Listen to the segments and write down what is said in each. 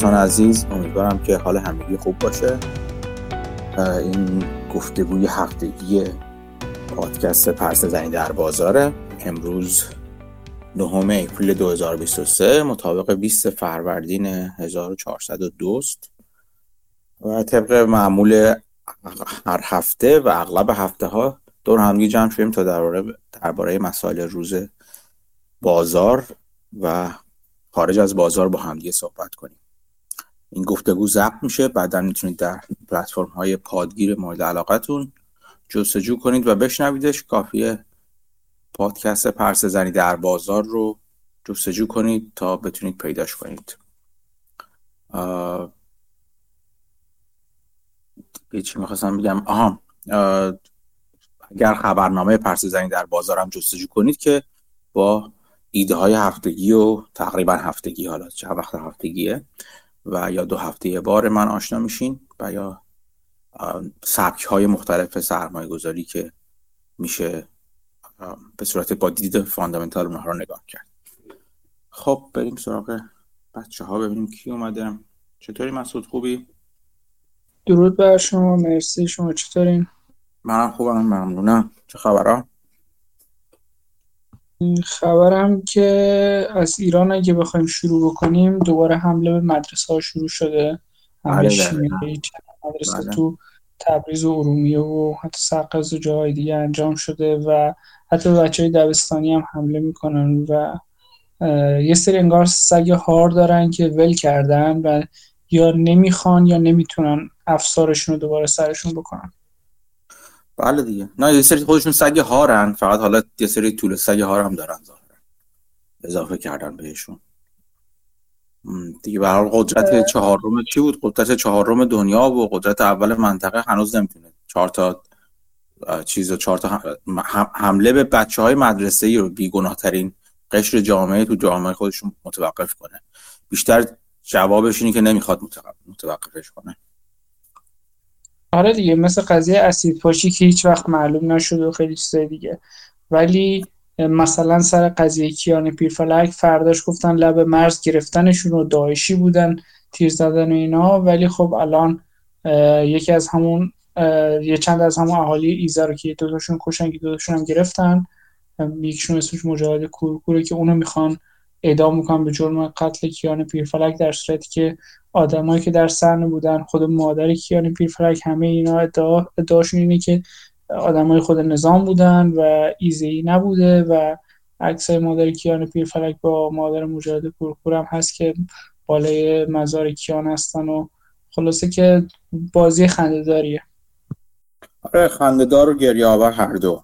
دوستان عزیز امیدوارم که حال همگی خوب باشه. این گفتگوی هفتگی پادکست پرس زنی در بازاره. امروز نهم اپریل 2023 مطابق 20 فروردین 1402 و طبق معمول هر هفته و اغلب هفته ها دور همگی جمع شدیم تا درباره درباره مسائل روز بازار و خارج از بازار با همدیگه صحبت کنیم. این گفتگو ضبط میشه بعدا می‌تونید در پلتفرم های پادگیر مورد علاقتون جستجو کنید و بشنویدش. کافیه پادکست پرس زنی در بازار رو جستجو کنید تا بتونید پیداش کنید. چی می‌خواستم بگم؟ آها اگر خبرنامه پرس زنی در بازارم جستجو کنید که با ایده های هفتگی و تقریبا هفتگی حالا چه وقت هفتگیه و یا دو هفته یه بار من آشنا میشین و یا سبک های مختلف سرمایه گذاری که میشه به صورت با دید فاندامنتال اونها رو نگاه کرد خب بریم سراغ بچه ها ببینیم کی اومده چطوری مسعود خوبی؟ درود بر شما مرسی شما چطورین؟ منم خوبم ممنونم چه خبرها؟ خبرم که از ایران اگه بخوایم شروع بکنیم دوباره حمله به مدرسه ها شروع شده حمله بله، بله. مدرسه بله. تو تبریز و ارومیه و حتی سرقز و جاهای دیگه انجام شده و حتی بچه های دبستانی هم حمله می‌کنن و یه سری انگار سگ هار دارن که ول کردن و یا نمی‌خوان یا نمی‌تونن افسارشون رو دوباره سرشون بکنن بله دیگه. نه یه سری خودشون سگ هارن. فقط حالا یه سری طول سگ هار هم دارن ظاهرا. اضافه کردن بهشون. دیگه به حال قدرت چهارم چی بود؟ قدرت چهارم دنیا و قدرت اول منطقه هنوز نمی‌تونه. چهار تا چیز و چهار تا حمله به بچه های مدرسه ای رو بیگناه ترین قشر جامعه تو جامعه خودشون متوقف کنه. بیشتر جوابش اینه که نمی‌خواد متوقف- متوقفش کنه. آره دیگه مثل قضیه اسید پاشی که هیچ وقت معلوم نشد و خیلی چیزای دیگه. ولی مثلا سر قضیه کیان پیرفلک فرداش گفتن لب مرز گرفتنشون و داعشی بودن تیر زدن و اینا. ولی خب الان یکی از همون یه چند از همون اهالی ایزا رو که دو تاشون کشن که دو تاشون هم گرفتن. ام، یکیشون اسمش مجاهد کورکوره که اونو می‌خوان اعدام می‌کنن به جرم قتل کیان پیرفلک در صورتی که آدمایی که در صحنه بودن خود مادر کیان پیرفلک همه اینا ادعا ادعاشون اینه که آدمای خود نظام بودن و ایزی نبوده و عکسای مادر کیان پیرفلک با مادر مجاهد کورکور هم هست که بالای مزار کیان هستن و خلاصه که بازی خنده‌داریه. آره خندهدار و گریه آور هر دو.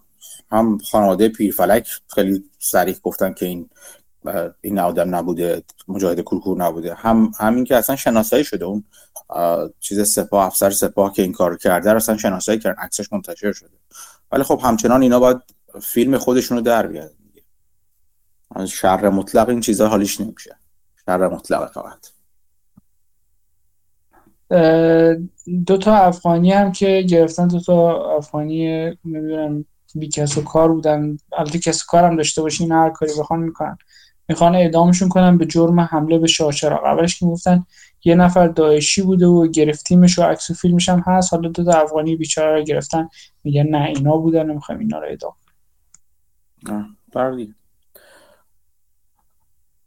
هم خانواده پیرفلک خیلی صریح گفتن که این این آدم نبوده مجاهد کورکور نبوده. هم همین که اصلا شناسایی شده اون چیز سپاه افسر سپاه که این کار کرده رو اصلا شناسایی کردن عکسش منتشر شده. ولی خب همچنان اینا باید فیلم خودشون رو در بیارن شر مطلق این چیزا حالیش نمیشه. شر مطلق فقط. دو تا افغانی هم که گرفتن دو تا افغانی نمی‌دونم بی کس و کار بودن. البته کس و کار هم داشته باشین هر کاری بخوان می‌کنن. می‌خوان اعدامشون کنن به جرم حمله به شاهچراغ. اولش که می‌گفتن یه نفر داعشی بوده و گرفتیمش و عکس و فیلمش هم هست. حالا دو تا افغانی بیچاره رو گرفتن. میگن نه اینا بودن نمی‌خوایم اینا رو اعدام دیگه.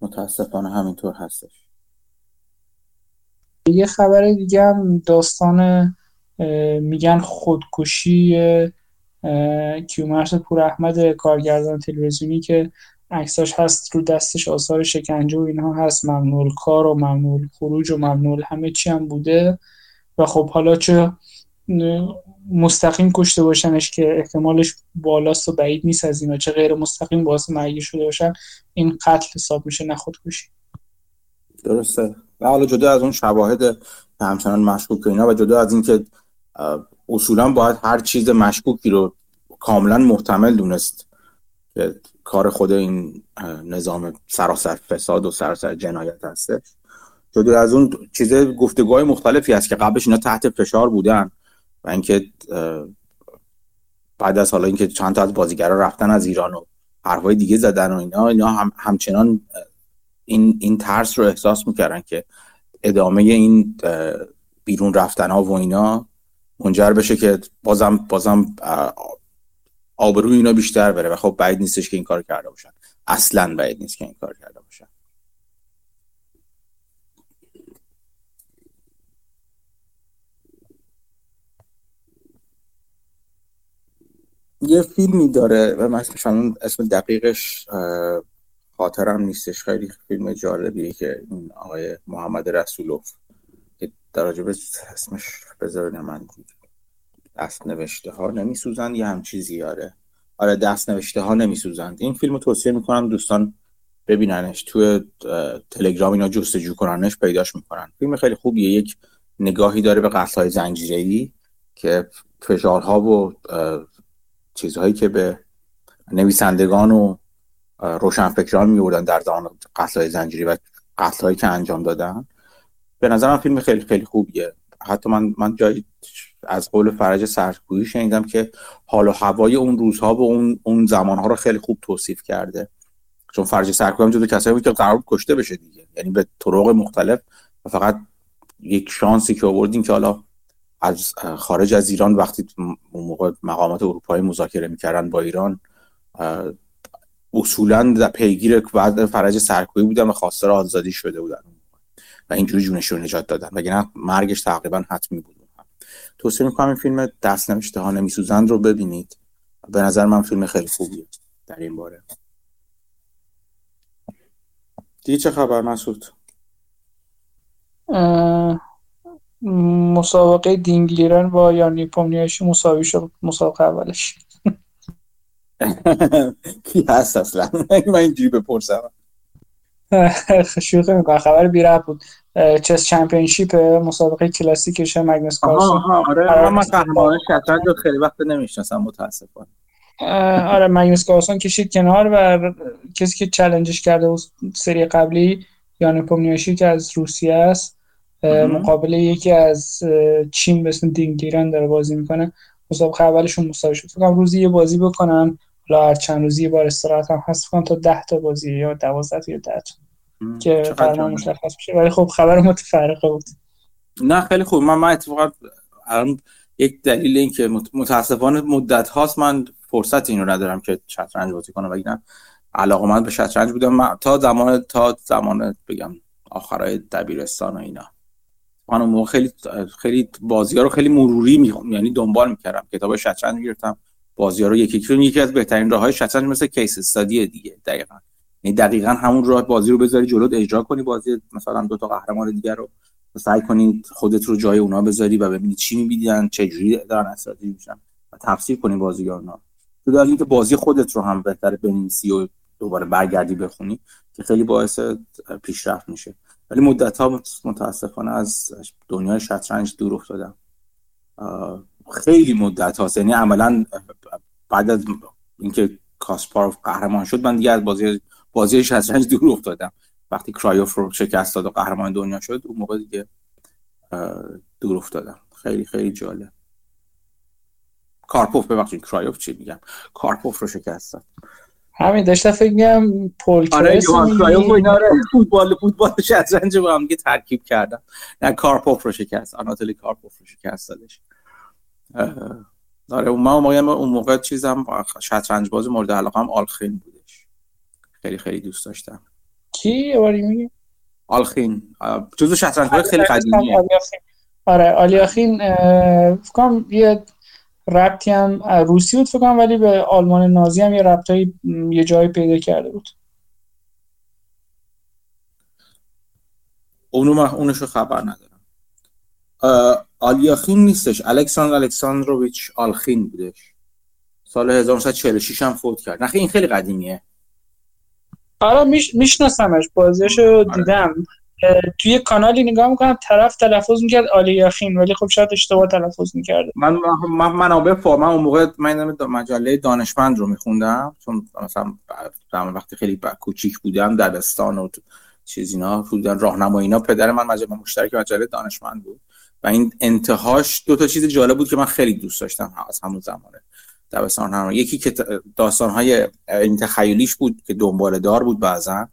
متاسفانه همینطور هستش. یه خبر دیگه هم داستان میگن خودکشی اه، کیومرث پور احمد کارگردان تلویزیونی که عکساش هست رو دستش آثار شکنجه و اینها هست. ممنوع کار و ممنوع خروج و ممنوع همه چی هم بوده. و خب حالا چه مستقیم کشته باشنش که احتمالش بالاست و بعید نیست از اینا. چه غیر مستقیم باعث مرگی شده باشن این قتل حساب میشه نه خودکشی. درسته. و حالا جدا از اون شواهد همچنان مشکوک اینا و جدا از اینکه اصولا باید هر چیز مشکوکی رو کاملا محتمل دونست کار خود این نظام سراسر فساد و سراسر جنایت هسته. جدا از اون چیز گفتگوهای مختلفی هست که قبلش اینا تحت فشار بودن و اینکه بعد از حالا اینکه چند تا از بازیگرا رفتن از ایران و حرفای دیگه زدن و اینا اینا هم همچنان این این ترس رو احساس می‌کردن که ادامه این بیرون رفتن ها و اینا منجر بشه که بازم بازم آبروی اینا بیشتر بره و خب بعید نیستش که این کار کرده باشن. اصلا بعید نیست که این کار کرده باشن. یه فیلمی داره و من اسم دقیقش خاطرم نیستش. خیلی فیلم جالبیه که این آقای محمد رسولوف که در اسمش بذارین من دست نوشته ها نمی سوزند یه هم چیزی آره آره دست نوشته ها نمی سوزند این فیلم رو توصیه می‌کنم دوستان ببیننش. توی تلگرام اینا جستجو کننش پیداش می‌کنن. فیلم خیلی خوبیه. یک نگاهی داره به قتل های زنجیری که فشارها و چیزهایی که به نویسندگان و روشنفکران میوردن در زمان قتل های زنجیری و قتل هایی که انجام دادن. به نظرم فیلم خیلی خیلی خوبیه. حتی من من جایی از قول فرج سرکویی شنیدم که حال و هوای اون روزها و اون اون زمانها رو خیلی خوب توصیف کرده. چون فرج سرکویی هم جزو کسایی بود که قرار کشته بشه دیگه. یعنی به طرق مختلف و فقط یک شانسی که آوردیم که حالا از خارج از ایران وقتی اون موقع مقامات اروپایی مذاکره می‌کردن با ایران اصولا پیگیر بعد فرج سرکویی بودن و خواستار آزادی شده بودن. و اینجوری جونش نجات دادن. وگرنه مرگش تقریبا حتمی بود. توصیه می‌کنم این فیلم دست نمیشته ها نمیسوزند رو ببینید. به نظر من فیلم خیلی خوبیه در این باره. دیگه چه خبر مسعود؟ مسابقه دینگلیرن با یانی پومنیاشی مساوی شد. مسابقه اولش. کی هست اصلا؟ من اینجوری بپرسم. شوخی می‌کنم. خبر بی بود. چس چمپیونشیپ مسابقه کلاسیکش مگنس کارلسون آره من قهرمان شطرنج رو خیلی وقت نمی‌شناسم متاسفانه. آره مگنس کارلسون کشید کنار و کسی که چالنجش کرده بود سری قبلی یان پومنیاشی که از روسیه است مقابل یکی از چین به اسم دینگیرن داره بازی می‌کنه. مسابقه اولشون مساوی شد. فکر روزی یه بازی بکنن. حالا هر چند روزی یه بار استراحت هم هست. تا 10 تا بازی یا 12 یا 10 تا. که قرار مشخص بشه. ولی خب خبر متفرقه بود. نه خیلی خوب. من من اتفاقا یک دلیل این که متاسفانه مدت هاست من فرصت اینو ندارم که شطرنج بازی کنم. وگرنه علاقه من به شطرنج بودم تا زمان تا زمان بگم آخرای دبیرستان و اینا. من اون موقع خیلی خیلی بازی ها رو خیلی مروری می یعنی دنبال می‌کردم. کتاب شطرنج گرفتم بازی ها رو یکی یکی از بهترین راه های شطرنج مثل کیس استادی دیگه دقیقا. یعنی دقیقا همون راه بازی رو بذاری جلوت اجرا کنی بازی مثلا دو تا قهرمان دیگر رو سعی کنی خودت رو جای اونا بذاری و ببینی چی می‌بینن چه جوری دارن استراتژی میشن و تفسیر کنی بازیگرنا تو در اینکه بازی خودت رو هم بهتر بنویسی و دوباره برگردی بخونی که خیلی باعث پیشرفت میشه. ولی مدت ها متاسفانه از دنیای شطرنج دور افتادم. خیلی مدت ها یعنی عملا بعد از اینکه کاسپاروف قهرمان شد من دیگه از بازی بازی شطرنج دور افتادم. وقتی کرایوف رو شکست داد و قهرمان دنیا شد اون موقع دیگه دور افتادم. خیلی خیلی جالب. کارپوف ببخشید کرایوف چی میگم؟ کارپوف رو شکست داد. همین داشتم فکر میگم پول آره کرایوف و اینا رو فوتبال فوتبال شطرنج با هم ترکیب کردم. نه کارپوف رو شکست آناتولی کارپوف رو شکست دادش. آره من اون موقع چیزم شطرنج بازی مورد علاقه هم آلخین بودش خیلی خیلی دوست داشتم. کی؟ یه باری میگی؟ آلخین. جزو شطرنج بازی خیلی قدیمیه. آره آلیاخین فکرم یه ربطی هم روسی بود فکرم ولی به آلمان نازی هم یه ربطایی یه جایی پیدا کرده بود. اونو من اونشو خبر ندارم. آلیاخین نیستش. الکساندر الکساندروویچ آلخین بودش. سال 1946 هم فوت کرد. نخی این خیلی قدیمیه. آره میش میشناسمش بازیشو آره. دیدم. توی کانالی نگاه می‌کنم طرف تلفظ می‌کرد آلیاخین ولی خب شاید اشتباه تلفظ می‌کرده. من من منابع من اون موقع من مجله دانشمند رو میخوندم چون مثلا وقتی خیلی کوچیک بودم دبستان و چیز اینا بودن راهنمایی اینا پدر من مجله مشترک مجله دانشمند بود. و این انتهاش دو تا چیز جالب بود که من خیلی دوست داشتم از همون زمانه. دبستان هم یکی که داستان های این تخیلیش بود که دنبال دار بود بعضا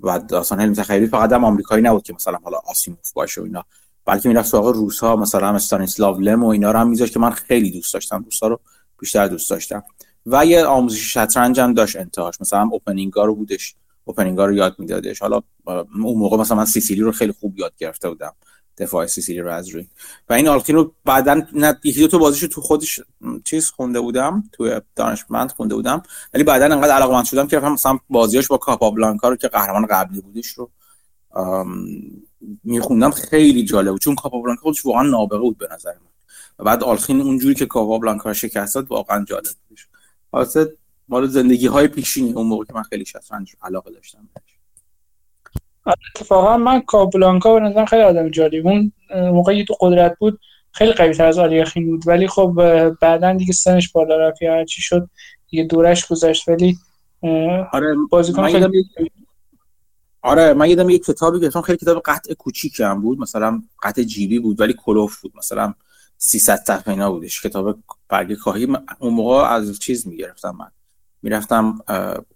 و داستان علم تخیلی فقط هم آمریکایی نبود که مثلا حالا آسیموف باشه و اینا. بلکه می‌رفت سراغ روس ها مثلا استانیسلاو لم و اینا رو هم میذاشت که من خیلی دوست داشتم. روس رو بیشتر دوست داشتم. و یه آموزش شطرنج هم داشت انتهاش. مثلا اوپنینگا رو بودش. اوپنینگا رو یاد میدادش. حالا اون موقع مثلا من سیسیلی رو خیلی خوب یاد گرفته بودم. دفاع سیسیلی رو از روی. و این آلکین رو بعدا یکی دو تا بازیشو تو خودش چیز خونده بودم تو دانشمند خونده بودم ولی بعدا انقدر علاقمند شدم که مثلا بازیاش با کاپابلانکا رو که قهرمان قبلی بودش رو میخوندم. خیلی جالب بود. چون کاپابلانکا خودش واقعا نابغه بود به نظر من. و بعد آلخین اونجوری که کاپابلانکا شکست داد واقعا جالب بود واسه مال زندگی های پیشینی اون موقع که من خیلی شطرنج علاقه داشتم آره، اتفاقا من کابلانکا به نظرم خیلی آدم جالب. اون موقعی تو قدرت بود خیلی قوی تر از آلیاخین بود. ولی خب بعدا دیگه سنش بالا رفت یا هرچی شد دیگه دورش گذشت. ولی آره بازیکن خیلی آره من یادم یک کتابی که خیلی کتاب قطع کوچیک هم بود. مثلا قطع جیبی بود ولی کلوف بود. مثلا 300 صفحه اینا بودش. کتاب برگ کاهی. اون موقع از چیز می‌گرفتم من. می‌رفتم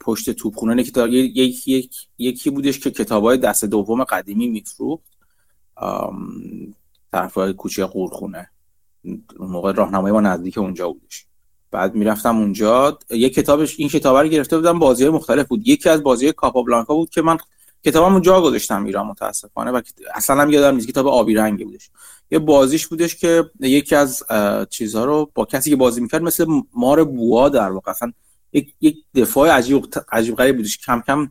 پشت توپخونه. کتاب یک یک یکی بودش که کتابای دست دوم قدیمی میفروخت. طرف کوچه قورخونه. اون موقع راهنمای ما نزدیک اونجا بودش. بعد می‌رفتم اونجا. یه کتابش این کتاب رو گرفته بودم. بازی مختلف بود. یکی از بازی کاپابلانکا بود که من کتابم اونجا گذاشتم ایران متاسفانه و اصلا هم یادم نیست. کتاب آبی رنگی بودش. یه بازیش بودش که یکی از چیزها رو با کسی که بازی می‌کرد مثل مار بوا در واقع. اصلا یک یک دفاع عجیب عجیب غریب بودش. کم کم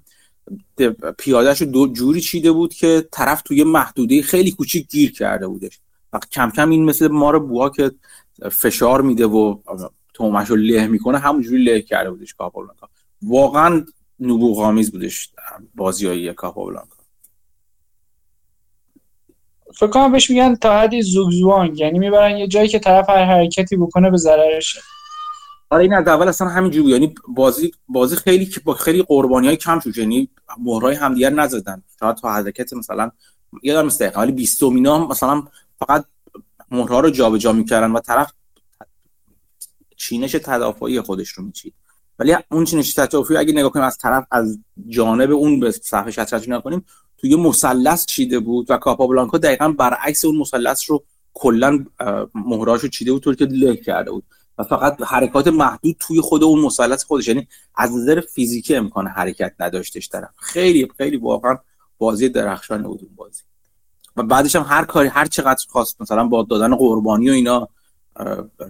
پیادهش دو جوری چیده بود که طرف توی محدوده خیلی کوچیک گیر کرده بودش. و کم کم این مثل مار بوها که فشار میده و تومش رو له می‌کنه همونجوری له کرده بودش کاپابلانکا. واقعا نبوغ آمیز بودش بازیایی کاپابلانکا. فکر کنم بهش میگن تا حدی زوگزوانگ. یعنی می‌برن یه جایی که طرف هر حرکتی بکنه به ضررشه. آره این از اول اصلا همینجوری یعنی بازی بازی خیلی با خیلی قربانی های کم شد. یعنی مهرای همدیگر نزدن. شاید تا حرکت مثلا یادم نیست دقیقا ولی 20 مینا مثلا فقط مهرها رو جابجا می‌کردن و طرف چینش تدافعی خودش رو میچید. ولی اون چینش تدافعی اگه نگاه کنیم از طرف از جانب اون به صفحه شطرنج نگاه کنیم توی مثلث چیده بود و کاپابلانکا دقیقا برعکس اون مثلث رو کلا مهراشو چیده بود طوری که له کرده بود. فقط حرکات محدود توی خود اون مثلث خودش. یعنی از نظر فیزیکی امکان حرکت نداشتش طرف. خیلی خیلی واقعا بازی درخشان بود اون بازی. و بعدش هم هر کاری هر چقدر خواست مثلا با دادن قربانی و اینا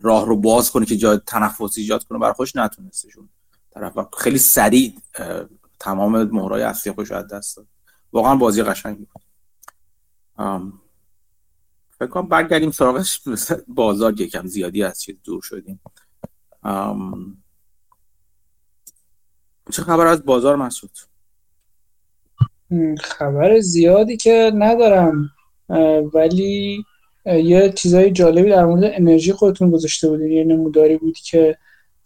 راه رو باز کنه که جای تنفس ایجاد کنه برای خوش نتونستشون طرف. خیلی سریع تمام مهرای اصلی خوش از دست داد. واقعا بازی قشنگی بود. فکر کنم برگردیم سراغ بازار یکم زیادی از چیز دور شدیم. چه خبر از بازار مسعود؟ خبر زیادی که ندارم. ولی یه چیزای جالبی در مورد انرژی خودتون گذاشته بودین. یه نموداری بود که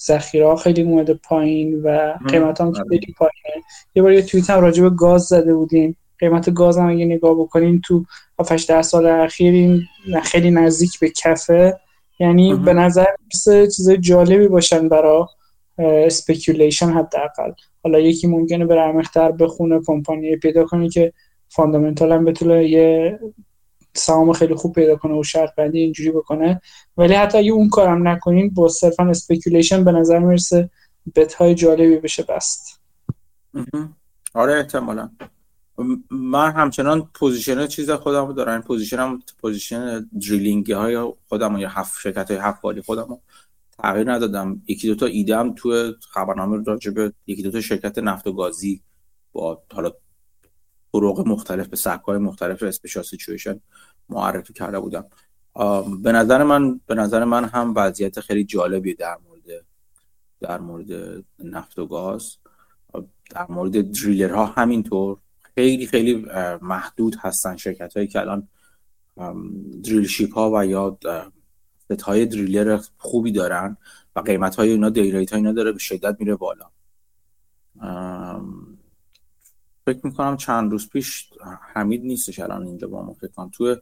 ذخیره خیلی اومده پایین و قیمت هم خیلی پایینه. یه بار یه توییت هم راجع به گاز زده بودین قیمت گاز هم اگه نگاه بکنین تو 7 ده سال اخیر این خیلی نزدیک به کفه. یعنی به نظر چیزای جالبی باشن برای speculation حداقل. حالا یکی ممکنه بره عمیق‌تر بخونه کمپانی پیدا کنه که fundamental هم بتونه یه سهام خیلی خوب پیدا کنه و شرط بندی اینجوری بکنه. ولی حتی اگه اون کارم نکنین با صرفا speculation به نظر می‌رسه bet های جالبی بشه بست. آره احتمالا. من همچنان position چیز خودم دارم. position م position drilling های خودم یا هفت شرکت های هفت والی خودم تغییر ندادم. یکی دوتا ایدم تو خبرنامه راجع به یکی دوتا شرکت نفت و گازی با حالا طرق مختلف به سبک های مختلف special situation معرفی کرده بودم. به نظر من به نظر من هم وضعیت خیلی جالبی در مورد در مورد نفت و گاز. در مورد driller ها همینطور. خیلی خیلی محدود هستن شرکت هایی که الان drill ship ها و یا asset های driller خوبی دارن و قیمت های اینا day rate های اینا داره به شدت میره بالا. فکر می‌کنم چند روز پیش حمید نیستش الان اینجا با ما فکر کنم تو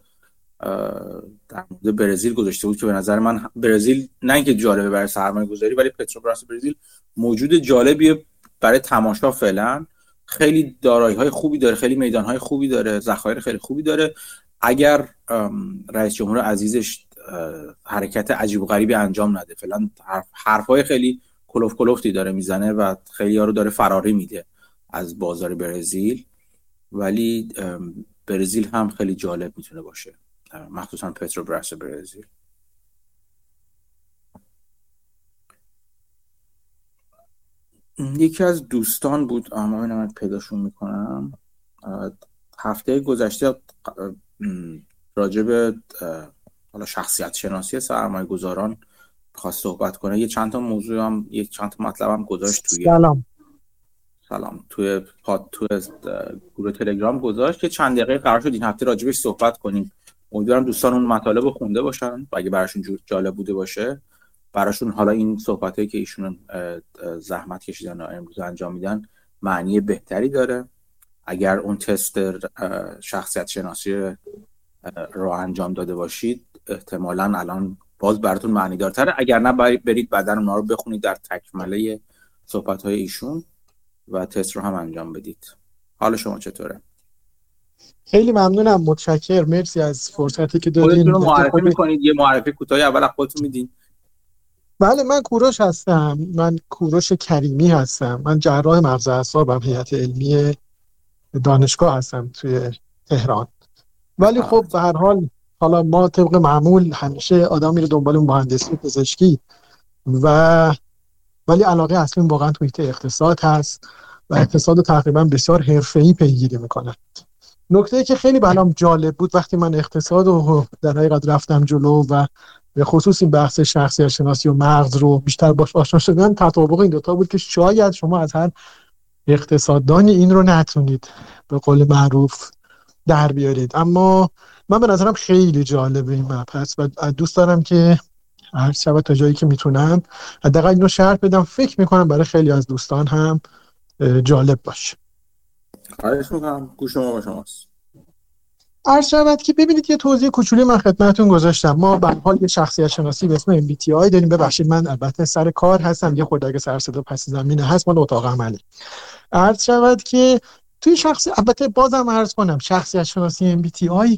در مورد برزیل گذاشته بود که به نظر من برزیل نه اینکه جالبه برای سرمایه گذاری ولی پتروبراس برزیل موجود جالبیه برای تماشا فعلا. خیلی دارایی های خوبی داره خیلی میدان های خوبی داره ذخایر خیلی خوبی داره. اگر رئیس جمهور عزیزش حرکت عجیب و غریبی انجام نده فعلا حرف های خیلی کلوف کلوفتی داره می‌زنه و خیلی ها رو داره فراری میده از بازار برزیل. ولی برزیل هم خیلی جالب می‌تونه باشه مخصوصا پترو برزیل. یکی از دوستان بود اما من پیداشون می‌کنم. هفته گذشته راجب حالا شخصیت شناسی سرمایه گذاران خواست صحبت کنه. یه چند تا موضوع هم یه چند تا مطلب هم گذاشت توی سلام. سلام. توی پاد توی گروه تلگرام گذاشت که چند دقیقه قرار شد این هفته راجبش صحبت کنیم. امیدوارم دوستان اون مطالب رو خونده باشن و اگه براشون جالب بوده باشه. براشون حالا این صحبت که ایشون زحمت کشیدن و امروز انجام میدن معنی بهتری داره. اگر اون تست شخصیت شناسی رو انجام داده باشید احتمالا الان باز براتون معنی دارتره. اگر نه برید بعدا اونا رو بخونید در تکمله صحبت های ایشون و تست رو هم انجام بدید. حال شما چطوره؟ خیلی ممنونم متشکر مرسی از فرصتی که دادین. خودتون رو معرفی می‌کنید. یه معرفی کوتاهی اول خودتون میدین. بله من کوروش هستم. من کوروش کریمی هستم. من جراح مغز اعصابم هیئت علمی دانشگاه هستم توی تهران. ولی خب به هر حال حالا ما طبق معمول همیشه آدم میره دنبال مهندسی پزشکی و ولی علاقه اصلی واقعا توی اقتصاد هست و اقتصاد تقریبا بسیار حرفه‌ای پیگیری می‌کنه. نکته که خیلی برام جالب بود وقتی من اقتصاد رو در حقیقت رفتم جلو و به خصوص این بحث شخصیت شناسی و مغز رو بیشتر باش آشنا شدن تطابق این دوتا بود که شاید شما از هر اقتصاددانی این رو نتونید به قول معروف در بیارید. اما من به نظرم خیلی جالبه این مبحث و دوست دارم که هر شب تا جایی که می‌تونم حداقل اینو شرط بدم. فکر می‌کنم برای خیلی از دوستان هم جالب باشه. خواهش می‌کنم. گوش ما با شماست. عرض شود که ببینید یه توضیح کوچولی من خدمتتون گذاشتم. ما به حال یه شخصیت شناسی به اسم MBTI داریم. ببخشید من البته سر کار هستم. یه خورده اگه سر صدا پس زمینه هست من اتاق عملی. عرض شود که توی شخصی البته بازم عرض کنم شخصیت شناسی MBTI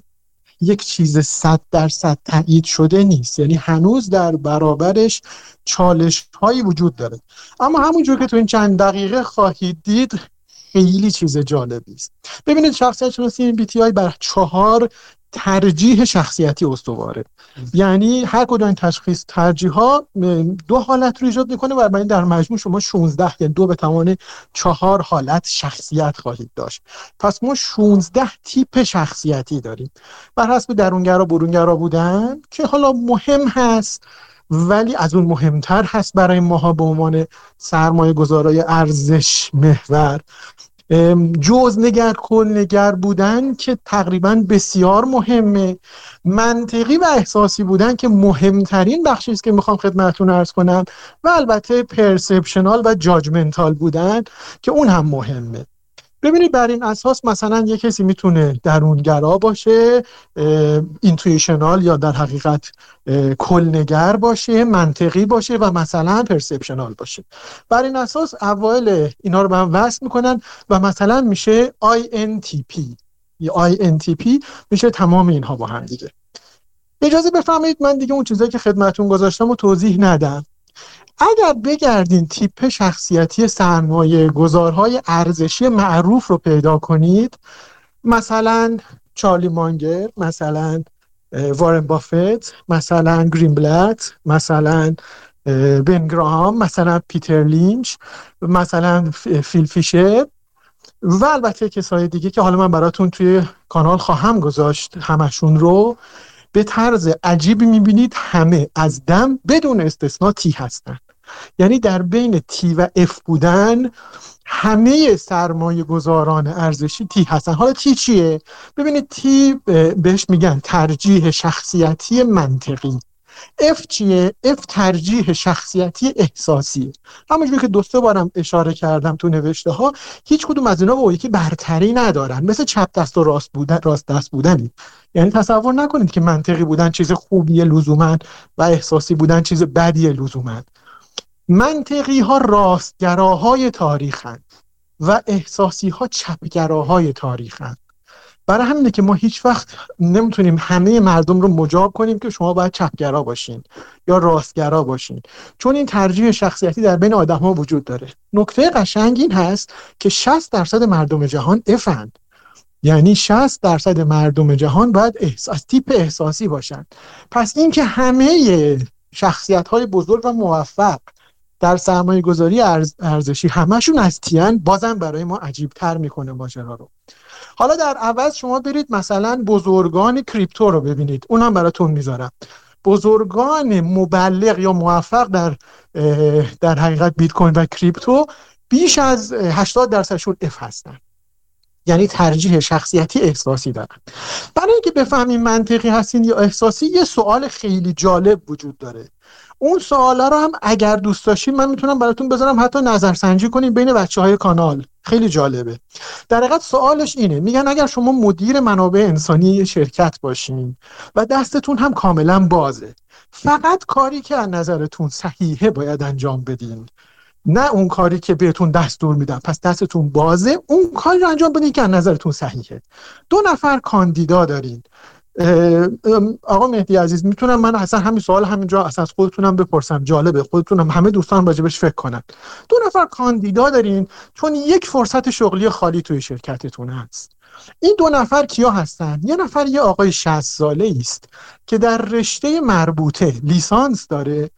یک چیز صد درصد تایید شده نیست. یعنی هنوز در برابرش چالش هایی وجود داره. اما همونجور که تو این چند دقیقه خواهید دید خیلی چیز جالبی است. ببینید شخصیت شناسی MBTI بر چهار ترجیح شخصیتی استواره. یعنی هر کدوم این تشخیص ترجیح ها دو حالت رو ایجاد می‌کنه و در مجموع شما 16 یعنی دو به توان چهار حالت شخصیت خواهید داشت. پس ما 16 تیپ شخصیتی داریم. بر حسب درونگرا برونگرا بودن که حالا مهم هست ولی از اون مهمتر هست برای ماها به عنوان سرمایه گذارای ارزش محور. جز نگر کل نگر بودن که تقریبا بسیار مهمه. منطقی و احساسی بودن که مهمترین بخشی است که می‌خوام خدمتتون ارز کنم و البته پرسپشنال و جاجمنتال بودن که اون هم مهمه. ببینید بر این اساس مثلا یه کسی می‌تونه درونگرا باشه اینتویشنال یا در حقیقت کلنگر باشه منطقی باشه و مثلا پرسپشنال باشه. بر این اساس اوایل اینا رو به هم وصل می‌کنن و مثلا میشه INTP یا INTP میشه تمام اینها با هم دیگه. اجازه بفرمایید من دیگه اون چیزایی که خدمتون گذاشتم و توضیح ندم. اگر بگردین تیپ شخصیتی سرمایه گذارهای ارزشی معروف رو پیدا کنید مثلا چارلی مانگر مثلا وارن بافت مثلا گرین بلت مثلا بن گراهام مثلا پیتر لینچ مثلا فیل فیشر و البته کسای دیگه که حالا من براتون توی کانال خواهم گذاشت همشون رو. به طرز عجیبی می‌بینید همه از دم بدون استثنا تی هستن. یعنی در بین تی و اف بودن همه سرمایه گذاران ارزشی تی هستن. حالا تی چیه؟ ببینید تی بهش میگن ترجیح شخصیتی منطقی. اف چیه؟ اف ترجیح شخصیتی احساسی همونجوری که دوسته بارم اشاره کردم تو نوشته ها هیچ کدوم از اینا با یکی برتری ندارن. مثل چپ دست و راست بودن راست دست بودنی. یعنی تصور نکنید که منطقی بودن چیز خوبیه لزوما و احساسی بودن چیز بدیه لزوما منطقی ها راستگراهای تاریخ هست و احساسی ها چپگراهای تاریخن برای همینه که ما هیچ وقت نمی‌تونیم همه مردم رو مجاب کنیم که شما باید چپگرا باشین یا راستگرا باشین. چون این ترجیح شخصیتی در بین آدم ها وجود داره. نکته قشنگ این هست که 60 درصد مردم جهان افند یعنی 60 درصد مردم جهان باید احساس تیپ احساسی باشن. پس اینکه همه شخصیت های بزرگ و موفق در سرمایه گذاری ارزشی همشون از تیان بازم برای ما عجیب تر می‌کنه ماجرا رو. حالا در عوض شما برید مثلا بزرگان کریپتو رو ببینید. اونم براتون می‌ذارم. بزرگان مبلغ یا موفق در در حقیقت بیت کوین و کریپتو بیش از 80 درصدشون اف هستن. یعنی ترجیح شخصیتی احساسی دارن. برای اینکه بفهمیم منطقی هستین یا احساسی یه سوال خیلی جالب وجود داره. اون سوالا رو هم اگر دوست داشتین من می‌تونم براتون بذارم حتی نظرسنجی کنیم بین بچه های کانال. خیلی جالبه. در حقیقت سوالش اینه. میگن اگر شما مدیر منابع انسانی شرکت باشین و دستتون هم کاملا بازه فقط کاری که از نظرتون صحیحه باید انجام بدین. نه اون کاری که بهتون دستور میدن. پس دستتون بازه اون کاری رو انجام بدین که از نظرتون صحیحه. دو نفر کاندیدا دارین. آقا مهدی عزیز می‌تونم من اصلا همین سوال همینجا اصلا از خودتونم بپرسم. جالبه خودتونم همه دوستان راجبش فکر کنن. دو نفر کاندیدا دارین چون یک فرصت شغلی خالی توی شرکتتون هست. این دو نفر کیا هستن؟ یه نفر یه آقای 60 ساله است که در رشته مربوطه لیسانس داره.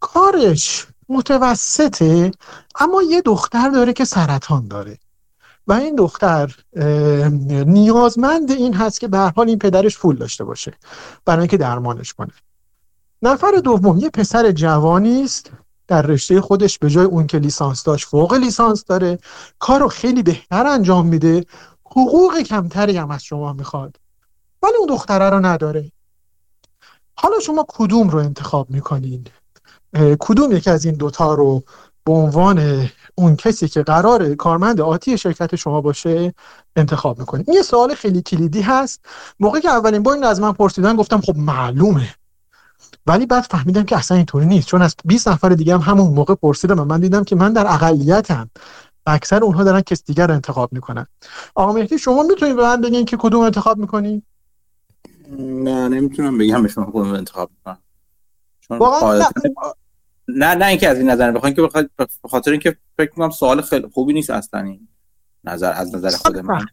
کارش متوسطه اما یه دختر داره که سرطان داره. و این دختر نیازمند این هست که به حال این پدرش پول داشته باشه برای اینکه درمانش کنه. نفر دوم یه پسر جوانی است. در رشته خودش به جای اون که لیسانس داشت فوق لیسانس داره. کارو خیلی بهتر انجام میده. حقوق کمتری هم از شما می‌خواد. ولی اون دختره رو نداره. حالا شما کدوم رو انتخاب می‌کنین کدوم یکی از این دوتا رو به عنوان اون کسی که قرار کارمند آتی شرکت شما باشه انتخاب می‌کنید این یه سوال خیلی کلیدی هست. موقعی که اولین بار این از من پرسیدن گفتم خب معلومه. ولی بعد فهمیدم که اصلا اینطوری نیست. چون از 20 نفر دیگه هم همون موقع پرسیدم و من دیدم که من در اقلیتم. اکثر اونها دارن کس دیگر انتخاب می‌کنن. آقا مهدی شما می‌تونید به من بگین که کدوم انتخاب می‌کنین نه نمی‌تونم بگم به شما کدوم انتخاب می‌کنم. چون نه نه اینکه از این نظر بخواین که بخاطر خاطر اینکه فکر کنم سوال خیلی خوبی نیست اصلا این نظر از نظر خود من.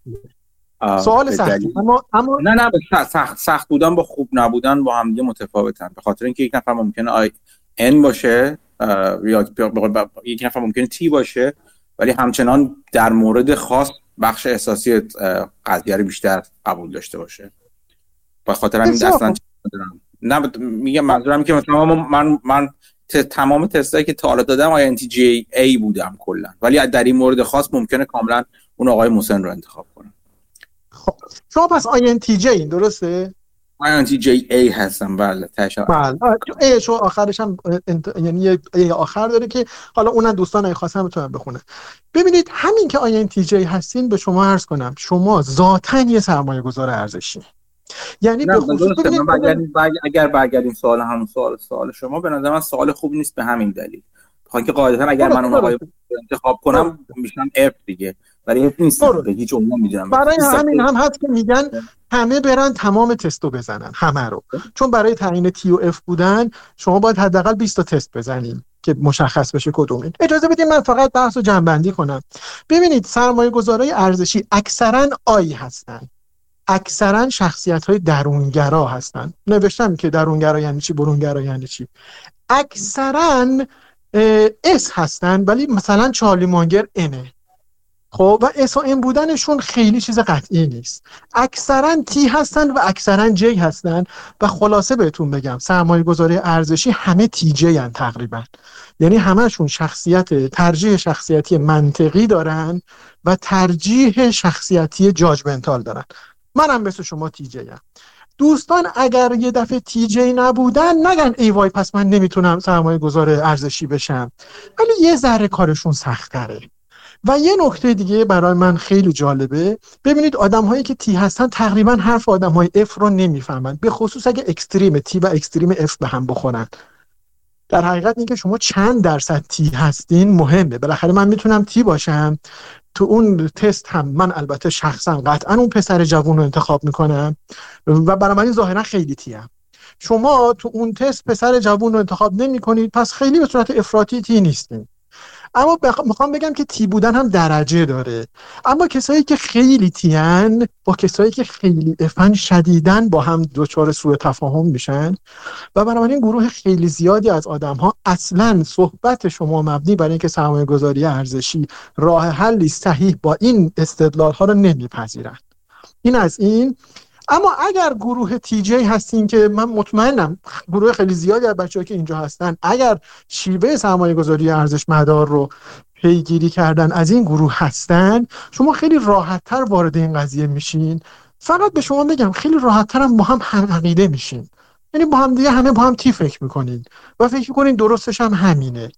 سوال سختی اما اما نه نه سخت سخت بودن با خوب نبودن با هم دیگه متفاوتن. به خاطر اینکه یک نفر ممکنه آی ان باشه یا یک نفر ممکنه تی باشه ولی همچنان در مورد خاص بخش احساسی قضیه رو بیشتر قبول داشته باشه. به خاطر همین اصلا نه میگم منظورم که مثلا من من تمام تستایی که تا حالا دادم آی جی ای بودم کلا. ولی در این مورد خاص ممکنه کاملا اون آقای موسن رو انتخاب کنم. خب شما پس آی جی این درسته؟ آی جی ای هستم بله تشا بله. ای شو آخرش هم انت... یعنی ای آخر داره که حالا اونم دوستان ای خواستم می‌تونن بخونه ببینید همین که آی جی هستین به شما عرض کنم شما ذاتا یه سرمایه گذار ارزشی. یعنی به خصوص اگر برگردیم سوال همون سوال سوال شما به نظر من سوال خوب نیست به همین دلیل. خواهی که قاعدتا اگر من اون آقای انتخاب کنم میشم F دیگه. ولی F نیست. به هیچ عنوان می‌دونم. برای همین هم هست که میگن همه برن تمام تستو بزنن همه رو. چون برای تعیین T و F بودن شما باید حداقل 20 تا تست بزنیم که مشخص بشه کدومین. اجازه بدید من فقط بحث رو جمع‌بندی کنم. ببینید سرمایه گذارای ارزشی اکثرا I هستن. اکثرا شخصیت های درونگرا هستن. نوشتم که درونگرا یعنی چی برونگرا یعنی چی. اکثرا S هستن ولی مثلا چارلی مانگر N ه خب و S و N بودنشون خیلی چیز قطعی نیست. اکثرا T هستن و اکثرا J هستن. و خلاصه بهتون بگم سرمایه گذاری ارزشی همه TJ هن تقریبا. یعنی همهشون شخصیت ترجیح شخصیتی منطقی دارن و ترجیح شخصیتی judgmental دارن. منم مثل شما TJ هم. دوستان اگر یه دفعه TJ نبودن نگن ای وای پس من نمی‌تونم سرمایه گذار ارزشی بشم. ولی یه ذره کارشون سختره و یه نکته دیگه برای من خیلی جالبه. ببینید آدم هایی که T هستن تقریبا حرف آدم های F رو نمی‌فهمن به خصوص اگه extreme T و extreme F به هم بخورن. در حقیقت اینکه شما چند درصد T هستین مهمه. بالاخره من می‌تونم T باشم. تو اون تست هم من البته شخصا قطعا اون پسر جوون رو انتخاب می‌کنم و برای من ظاهرا خیلی تیم شما تو اون تست پسر جوون رو انتخاب نمی کنید پس خیلی به صورت افراطی تی نیستین. اما بخ... می‌خوام بگم که تی بودن هم درجه داره. اما کسایی که خیلی تیان با کسایی که خیلی افن شدیدن با هم دچار سوء تفاهم میشن. و بنابراین گروه خیلی زیادی از آدم ها اصلا صحبت شما مبنی برای اینکه سرمایه گذاری ارزشی راه حلی صحیح با این استدلال ها رو نمیپذیرند این از این. اما اگر گروه تی جی هستین که من مطمئنم گروه خیلی زیادی از بچه‌ها که اینجا هستن اگر شیوه سرمایه گذاری ارزش مدار رو پیگیری کردن از این گروه هستن شما خیلی راحتتر وارد این قضیه میشین. فقط به شما بگم خیلی راحتتر هم با هم هم عقیده میشین. یعنی با هم دیگه همه با هم تی فکر می‌کنین و فکر می‌کنین درستش هم همینه.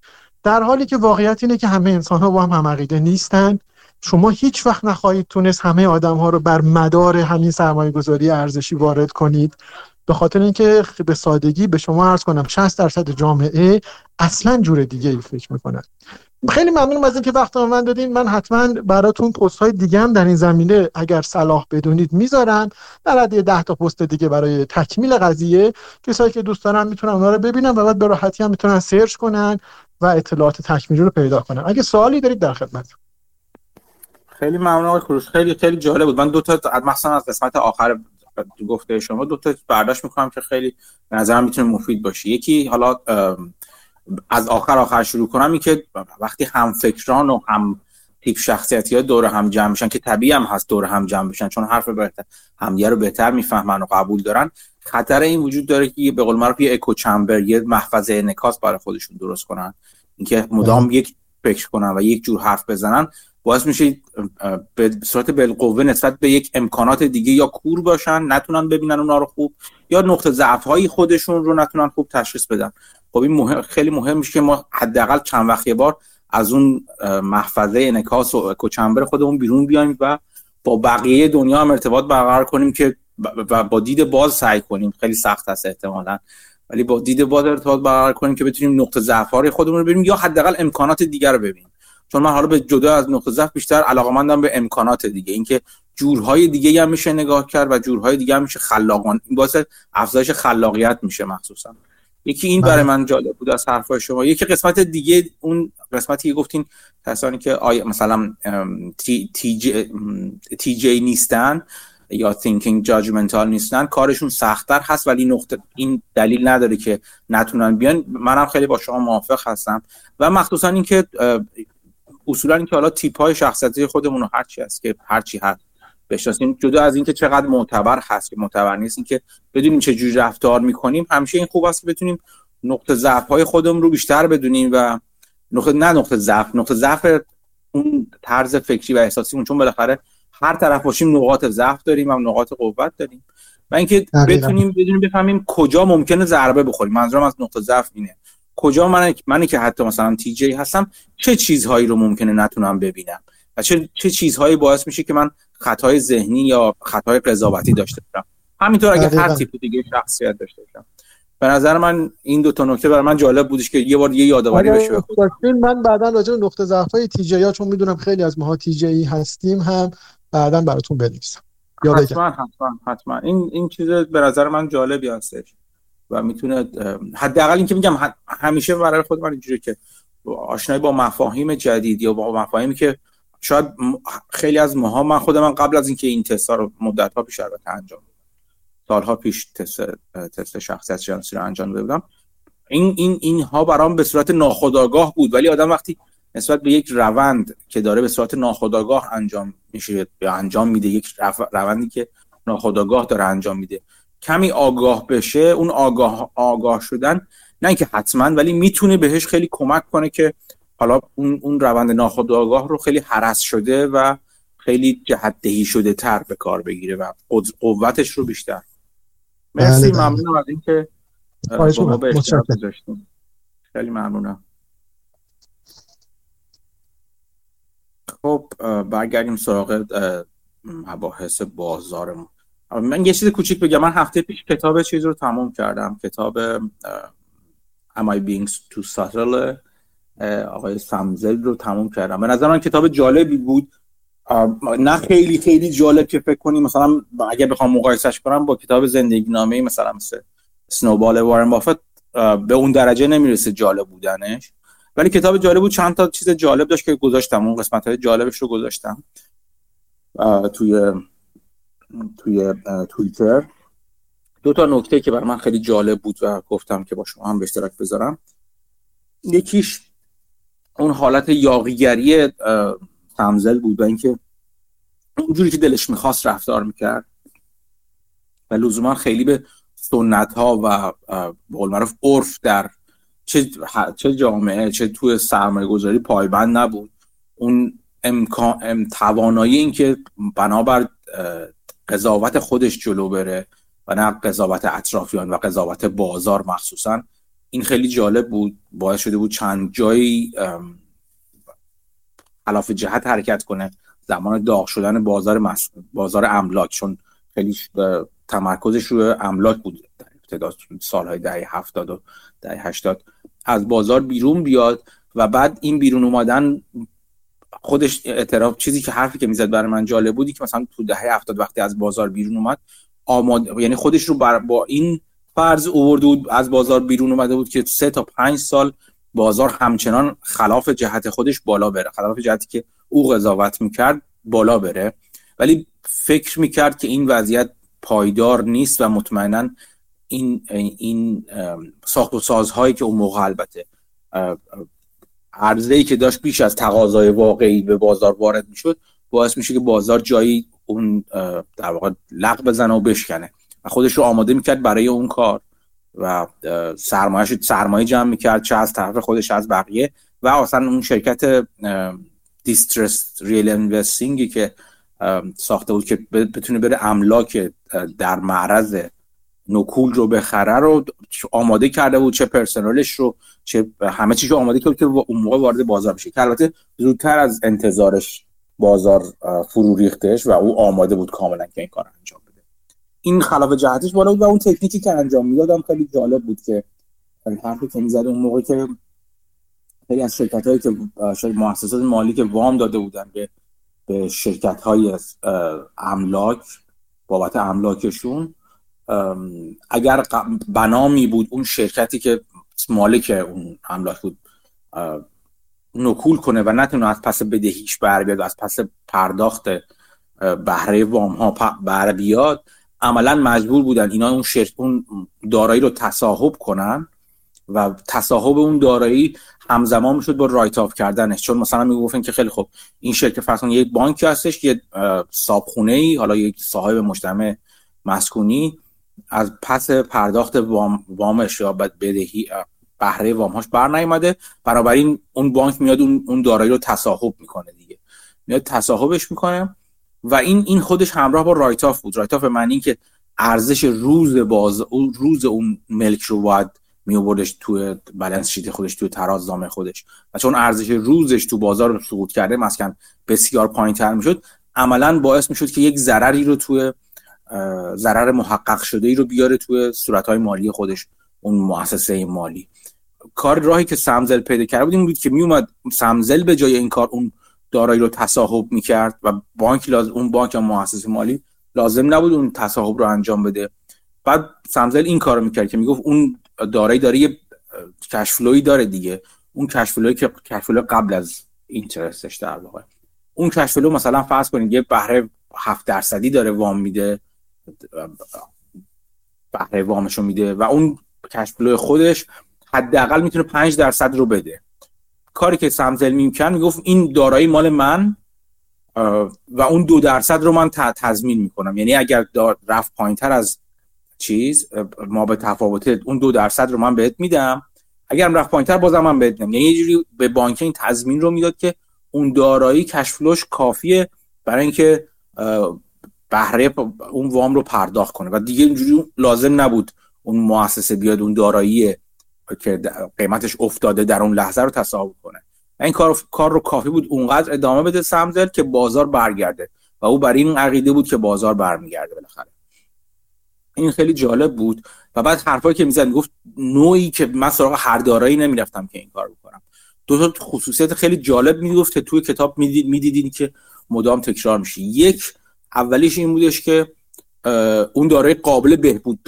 در حالی که واقعیت اینه که همه انسان ها با هم هم عقیده نیستن. شما هیچ وقت نخواهید تونست همه آدم ها رو بر مدار همین سرمایه گذاری ارزشی وارد کنید. به خاطر اینکه به سادگی به شما عرض کنم 60 درصد جامعه اصلا جور دیگه ای فکر می‌کنن. خیلی ممنونم از اینکه وقت من دادین. من حتما براتون پست های دیگه هم در این زمینه اگر صلاح بدونید می‌ذارم. در حد 10 تا پست دیگه برای تکمیل قضیه. کسایی که دوست دارن می‌تونن اونا رو ببینن و بعد به راحتی هم می‌تونن سرچ کنن و اطلاعات تکمیلی رو پیدا کنن. اگه سوالی دارید در خدمت خیلی ممنون آقای کروش خیلی خیلی جالب بود. من دو تا مثلا از قسمت آخر گفته شما دو تا برداشت می‌کنم که خیلی به نظرم می‌تونه مفید باشه. یکی حالا از آخر آخر شروع کنم این که وقتی هم فکران و هم تیپ شخصیتی ها دور هم جمع میشن که طبیعی هم هست دور هم جمع بشن چون حرف بهتر همدیگه رو بهتر می‌فهمن و قبول دارن خطر این وجود داره که به قول معروف یه اکو چمبر یه محفظه انعکاس برای خودشون درست کنن. اینکه مدام یک فکر کنن و یک جور حرف بزنن باعث میشه به صورت بالقوه نسبت به یک امکانات دیگه یا کور باشن نتونن ببینن اونا رو خوب یا نقطه ضعف های خودشون رو نتونن خوب تشخیص بدن. خب این مهم خیلی مهم میشه که ما حداقل چند وقت یه بار از اون محفظه انکاس و کوچنبر خودمون بیرون بیایم و با بقیه دنیا هم ارتباط برقرار کنیم که و با دید باز سعی کنیم. خیلی سخت هست احتمالا. ولی با دید باز ارتباط برقرار کنیم که بتونیم نقطه ضعف خودمون رو ببینیم یا حداقل امکانات دیگر رو ببینیم. چون من حالا به جدا از نقطه ضعف بیشتر علاقمندم به امکانات دیگه. اینکه جورهای دیگه هم میشه نگاه کرد و جورهای دیگه هم میشه خلاقان این باعث افزایش خلاقیت میشه مخصوصا. یکی این برای بله. من جالب بود از حرفای شما. یکی قسمت دیگه اون قسمتی که گفتین کسانی که آیا مثلا تی, تی, جی, تی جی نیستن یا thinking judgmental نیستن کارشون سختتر هست ولی نقطه این دلیل نداره که نتونن بیان. منم خیلی با شما موافق هستم. و مخصوصا اینکه اصولا اینکه حالا تیپ های شخصیتی خودمون رو هرچی هست که هرچی هست بشناسیم جدا از اینکه چقدر معتبر هست که معتبر نیست اینکه بدونیم چه جوری رفتار می‌کنیم همیشه این خوب است که بتونیم نقطه ضعف های خودمون رو بیشتر بدونیم و نقطه نه نقطه ضعف نقطه ضعف اون طرز فکری و احساسی چون بالاخره هر طرف باشیم نقاط ضعف داریم و نقاط قوت داریم. و اینکه بتونیم بدونیم بفهمیم کجا ممکنه ضربه بخوریم. منظورم از نقطه ضعف اینه. کجا من منی که حتی مثلا تی جی هستم چه چیزهایی رو ممکنه نتونم ببینم؟ و چه چه چیزهایی باعث میشه که من خطای ذهنی یا خطای قضاوتی داشته باشم؟ همینطور اگه هر تیپ دیگه شخصیت داشته باشم. به نظر من این دو تا نکته برای من جالب بودش که یه بار یه یادآوری بشه. من بعدا راجع به نقطه ضعف های تی جی ها چون می‌دونم خیلی از ماها تی جی هستیم هم بعدا براتون بنویسم. حتما حتما حتما. این این چیز به نظر من جالبی هستش. و می‌تونه حداقل اینکه میگم همیشه برای خود من اینجوری که آشنایی با مفاهیم جدید یا با مفاهیمی که شاید خیلی از ماها من خود من قبل از اینکه این تست رو مدت ها پیش البته انجام سالها پیش تست تست شخصیت شناسی رو انجام بودم. این این اینها برام به صورت ناخودآگاه بود ولی آدم وقتی نسبت به یک روند که داره به صورت ناخودآگاه انجام میشه یا انجام میده یک روندی که ناخودآگاه داره انجام میده کمی آگاه بشه اون آگاه آگاه شدن نه اینکه حتما ولی می‌تونه بهش خیلی کمک کنه که حالا اون اون روند ناخودآگاه رو خیلی حرس شده و خیلی جهدهی شده تر به کار بگیره و قوتش رو بیشتر. مرسی بله، بله. ممنونم از اینکه با ما به خیلی ممنونم. خب برگردیم سراغ مباحث بازارمون من یه چیز کوچیک بگم. من هفته پیش کتاب چیز رو تموم کردم. کتاب Am I Being Too Subtle آقای سمزل رو تموم کردم. به نظر من کتاب جالبی بود. نه خیلی خیلی جالب که فکر کنی. مثلا اگر بخوام مقایسش کنم با کتاب زندگی نامه مثلا مثل سنوبال وارن بافت به اون درجه نمی‌رسه جالب بودنش. ولی کتاب جالب بود. چند تا چیز جالب داشت که گذاشتم. اون قسمت های جالبش رو گذاشتم. توی توی توییتر. دو تا نکته که برای من خیلی جالب بود و گفتم که با شما هم به اشتراک بذارم. یکیش اون حالت یاقیگری تمزل بود و اینکه اونجوری که دلش می‌خواست رفتار می‌کرد. و لزوما خیلی به سنت ها و به قول معروف عرف در چه چه جامعه چه توی سرمایه گذاری پایبند نبود. اون امکان توانایی این که بنابر قضاوت خودش جلو بره و نه قضاوت اطرافیان و قضاوت بازار مخصوصا. این خیلی جالب بود. باعث شده بود چند جایی خلاف جهت حرکت کنه. زمان داغ شدن بازار مس... بازار املاک چون خیلی تمرکزش روی املاک بود در سالهای دهه هفتاد و دهه هشتاد. از بازار بیرون بیاد و بعد این بیرون اومدن خودش اعتراف چیزی که حرفی که می‌زد برای من جالب بودی که مثلا تو دهه هفتاد وقتی از بازار بیرون اومد آماد یعنی خودش رو بر... با این فرض اوورده بود از بازار بیرون اومده بود که سه تا پنج سال بازار همچنان خلاف جهت خودش بالا بره خلاف جهتی که او قضاوت می‌کرد بالا بره. ولی فکر می‌کرد که این وضعیت پایدار نیست و مطمئنا این این ساخت و سازهایی که اون موقع البته عرضه ای که داشت بیش از تقاضای واقعی به بازار وارد می‌شد باعث میشه که بازار جایی اون در واقع لق بزنه و بشکنه. و خودش رو آماده می‌کرد برای اون کار. و سرمایه سرمایه جمع می‌کرد چه از طرف خودش از بقیه. و اصلا اون شرکت دیسترس ریل انوستینگی که ساخته بود که بتونه بره املاک در معرض نکول رو بخره رو آماده کرده بود چه پرسنلش رو چه همه چیز رو آماده کرد که اون موقع وارد بازار بشه. که البته زودتر از انتظارش بازار فرو ریختش و او آماده بود کاملا که این کار انجام بده. این خلاف جهتش بالا بود و اون تکنیکی که انجام می‌دادم خیلی جالب بود که حرفی که می‌زد اون موقع که خیلی از شرکت هایی که مؤسسات مالی که وام داده بودن به به شرکت های املاک بابت املاکشون اگر بنامی بود اون شرکتی که مالک اون املاک بود نکول کنه و نتونه از پس بدهیش بر بیاد از پس پرداخت بهره وام ها بر بیاد عملا مجبور بودن اینا اون شرک اون دارایی رو تصاحب کنن و تصاحب اون دارایی همزمان می‌شد با رایت آف کردنش. چون مثلا می‌گفتن که خیلی خوب این شرکت فرض یک بانکی هستش یه صابخونه ای حالا یک صاحب مجتمع مسکونی از پس پرداخت وام وامش یا بدهی بهره وامهاش بر نیومده بنابراین اون بانک میاد اون اون دارایی رو تصاحب می‌کنه دیگه. میاد تصاحبش می‌کنه و این این خودش همراه با write-off بود. write-off معنی که ارزش روز باز روز اون ملک رو باید می آوردش تو balance sheet خودش تو ترازنامه خودش. و چون ارزش روزش تو بازار سقوط کرده مسکن بسیار پایین تر می‌شد عملا باعث می‌شد که یک ضرری رو تو ضرر محقق شده ای رو بیاره توی صورتهای مالی خودش اون مؤسسه مالی. کار راهی که سمزل پیدا کرده بود این بود که میومد سمزل به جای این کار اون دارایی رو تصاحب می‌کرد و بانک لازم اون بانک یا مؤسسه مالی لازم نبود اون تصاحب رو انجام بده. بعد سمزل این کارو می‌کرد که می‌گفت اون دارایی داره یه کشفلوی داره دیگه. اون کشفلوی که کشفلو قبل از اینترستش در واقع. اون کشفلو مثلا فرض کنید یه بهره 7 درصدی داره وام میده. بهره وامشو میده و اون کشفلو خودش حداقل می‌تونه 5 درصد رو بده. کاری که سمزل میکن می‌گفت این دارایی مال من و اون دو درصد رو من تضمین می‌کنم. یعنی اگر رفت پایین تر از چیز ما به تفاوت اون دو درصد رو من بهت میدم. اگرم رفت پایین تر بازم من بهت میدم. یعنی یه جوری به بانک این تضمین رو می‌داد که اون دارایی کشفلوش کافیه برای اینکه بهره اون وام رو پرداخت کنه. و دیگه اینجوری لازم نبود اون مؤسسه بیاد اون دارایی که قیمتش افتاده در اون لحظه رو تصاحب کنه. این کار کار رو کافی بود اونقدر ادامه بده سمزل که بازار برگرده. و او برای این عقیده بود که بازار برمیگرده بالاخره. این خیلی جالب بود. و بعد حرفایی که می‌زد می‌گفت نوعی که من سراغ هر دارایی نمی‌رفتم که این کار بکنم. دو تا خصوصیت خیلی جالب می‌گفت که توی کتاب می‌دیدین که مدام تکرار میشه. یک اولیش این بودش که اون دارای قابل بهبود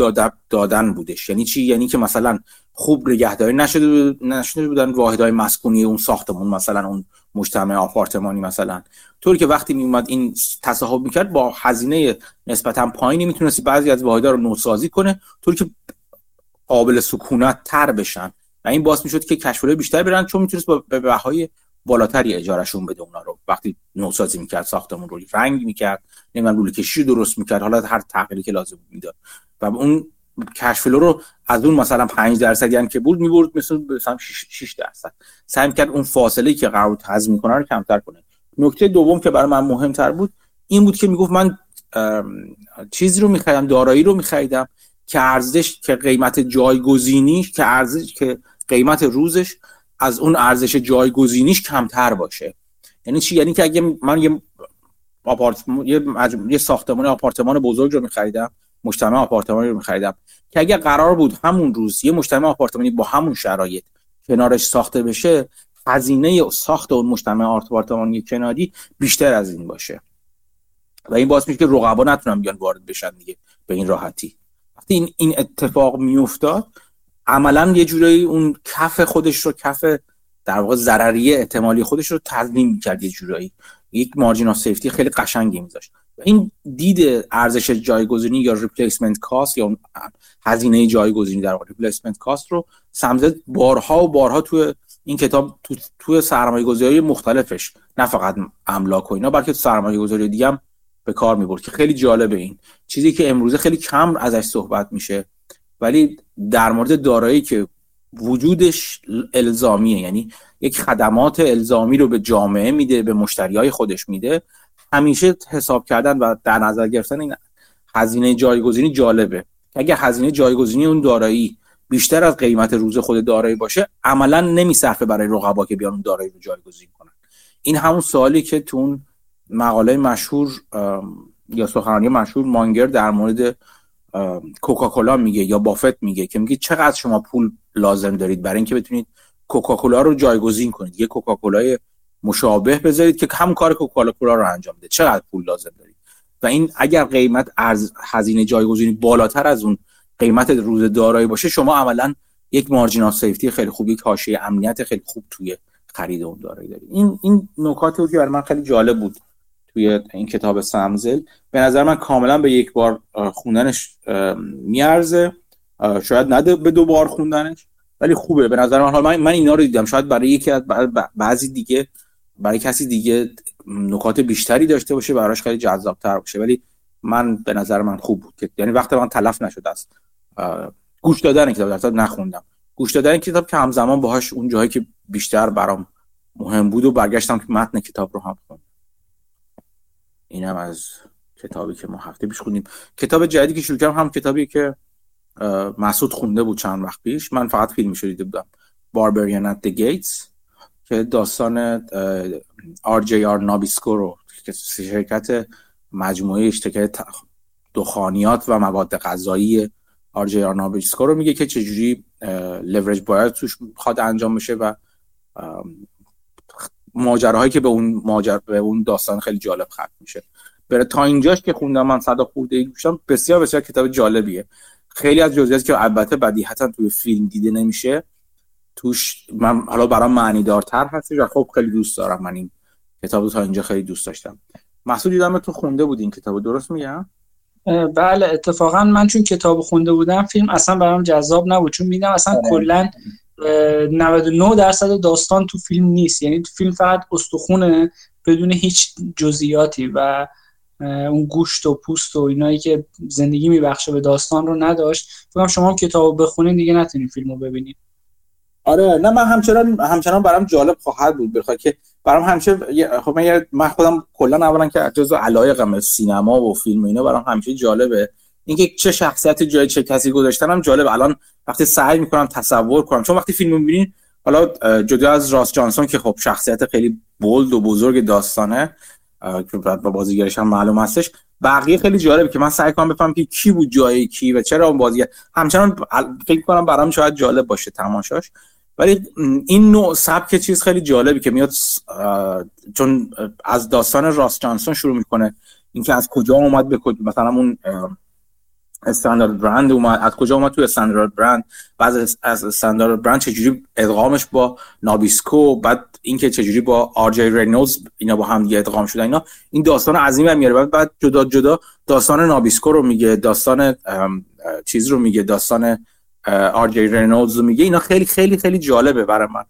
دادن بودش. یعنی چی؟ یعنی که مثلا خوب نگهداری نشده نشده بودن واحدهای مسکونی اون ساختمون مثلا اون مجتمع آپارتمانی مثلا. طوری که وقتی میومد این تصاحب می‌کرد با هزینه نسبتا پایینی می‌تونستی بعضی از واحدها رو نوسازی کنه طوری که قابل سکونت تر بشن. و این باعث می‌شد که کشورهای بیشتر برن چون می‌تونست با به بهای بالاتری اجارهشون بده اونا رو. وقتی نوسازی می‌کرد ساختمون رو رنگ می‌کرد نمی‌دونم لوله کشی درست می‌کرد حالا هر تغییری که لازم می‌داد. و اون کشفلو رو از اون مثلا 5 درصد یعنی که بود می‌برد مثلا مثلا 6 درصد. سعی کرد اون فاصله که قرار هضم می‌کنه رو کمتر کنه. نکته دوم که برای من مهمتر بود این بود که می‌گفت من چیزی رو میخریدم دارایی رو میخریدم که ارزش که قیمت جایگزینیش که ارزش که قیمت روزش از اون ارزش جایگزینیش کمتر باشه. یعنی چی؟ یعنی که اگه من یه آپارتمان یه, یه ساختمان آپارتمان بزرگ رو میخریدم مجتمع آپارتمانی رو میخریدم که اگر قرار بود همون روز یه مجتمع آپارتمانی با همون شرایط کنارش ساخته بشه هزینه ساخت اون مجتمع آپارتمانی کناری بیشتر از این باشه. و این باعث میشه که رقبا نتونن بیان وارد بشن دیگه به این راحتی. وقتی این این اتفاق میافتاد عملا یه جورایی اون کف خودش رو کف در واقع ضرری احتمالی خودش رو تضمین می‌کرد یه جورایی. یک margin of safety خیلی قشنگی میذاشت. این دید ارزش جایگزینی یا replacement cost یا هزینه جایگزینی در واقع replacement cost رو سم زل بارها و بارها تو این کتاب تو تو سرمایه گذاری مختلفش نه فقط املاک و اینا بلکه تو سرمایه گذاری دیگه هم به کار می‌برد که خیلی جالبه این. چیزی که امروزه خیلی کم ازش صحبت میشه. ولی در مورد دارایی که وجودش الزامیه یعنی یک خدمات الزامی رو به جامعه میده به مشتری خودش میده همیشه حساب کردن و در نظر گرفتن این هزینه جایگزینی جالبه. اگر هزینه جایگزینی اون دارایی بیشتر از قیمت روز خود دارایی باشه عملا نمیصرفه برای رقبا که بیان اون دارایی رو جایگزین کنن. این همون سوالی که تو مقاله مشهور یا سخنرانی مشهور مانگر در مورد کوکاکولا میگه یا بافت میگه که میگه چقدر شما پول لازم دارید برای اینکه بتونید کوکاکولا رو جایگزین کنید. یه کوکاکولای مشابه بذارید که هم کار کوکاکولا رو انجام بده. چقدر پول لازم دارید؟ و این اگر قیمت ارز هزینه جایگزینی بالاتر از اون قیمت روز دارایی باشه شما عملا یک مارجین سیفتی خیلی خوب یک حاشیه امنیت خیلی خوب توی خرید اون دارایی دارید. این این نکاتی بود که برای من خیلی جالب بود. توی این کتاب سمزل. به نظر من کاملا به یک بار خوندنش میارزه. شاید نده به دو بار خوندنش ولی خوبه. به نظر من حالا من اینا رو دیدم. شاید برای یکی از بعضی دیگه برای کسی دیگه نکات بیشتری داشته باشه براش خیلی جذابتر باشه. ولی من به نظر من خوب بود یعنی وقت من تلف نشده است گوش دادن کتاب. در نخوندم. گوش دادن کتاب که همزمان باهاش اون جایی که بیشتر برام مهم بود و برگشتم که متن کتاب رو هم خوندم. اینم از کتابی که ما هفته پیش خوندیم. کتاب جدیدی که شروع کردم هم کتابی که مسعود خونده بود چند وقت پیش. من فقط فیلم دیده بودم. باربریان ات دی گیتس که داستان آر جی آر نابیسکو رو که شرکت مجموعه اشتکای دخانیات و مواد غذایی آر جی آر نابیسکو رو میگه که چجوری لورج باید توش خواد انجام بشه و ماجراهایی که به اون ماجر به اون داستان خیلی جالب ختم میشه. بره تا اینجاش که خوندم من صدا خورده ای بسیار بسیار کتاب جالبیه. خیلی از جزئیاتی که البته بدیهتا توی فیلم دیده نمیشه توش من حالا برام معنی دارتر هست و خب خیلی دوست دارم من این کتاب تا اینجا خیلی دوست داشتم. محسود دیدم تو خونده بود این کتاب درست میگم؟ بله اتفاقا من چون کتاب خونده بودم فیلم اصلا برام جذاب نبود چون میدم اصلا آره. کلا 99 درصد داستان تو فیلم نیست. یعنی تو فیلم فقط استخونه بدون هیچ جزئیاتی و اون گوشت و پوست و اینایی که زندگی میبخشه به داستان رو نداشت. فکر شما کتاب بخونین دیگه نتونین فیلمو ببینید آره نه من همچنان همچنان برام جالب خواهد بود بخواد که برام همیشه خب من, من خودم کلا اولا که جزء علایقم سینما و فیلم و اینا برام همیشه جالبه. اینکه چه شخصیت جای چه کسی گذاشتن هم جالب. الان وقتی سعی می‌کنم تصور کنم. چون وقتی فیلم می‌بینین حالا جدا از راس جانسون که خب شخصیت خیلی بولد و بزرگ داستانه که با بازیگرش هم معلوم هستش بقیه خیلی جالبه که من سعی کنم بفهمم که کی بود جای کی و چرا اون بازیگر. همچنان فکر کنم برام شاید جالب باشه تماشاش. ولی این نوع سبک چیز خیلی جالبی که میاد چون از داستان راست جانسون شروع می‌کنه. اینکه از کجا اومد به کجا مثلا اون استاندارد برند اومد. از کجا اومد تو استاندارد برند بعد از استاندارد برند چجوری ادغامش با نابیسکو؟ بعد اینکه چجوری با آر جی رینولز اینا با هم دیگه ادغام شدن اینا این داستان عظیمی میاره. بعد بعد جدا جدا داستان نابیسکو رو میگه داستان چیز رو میگه داستان آر جی رینولز رو میگه. اینا خیلی خیلی خیلی جالبه برای من.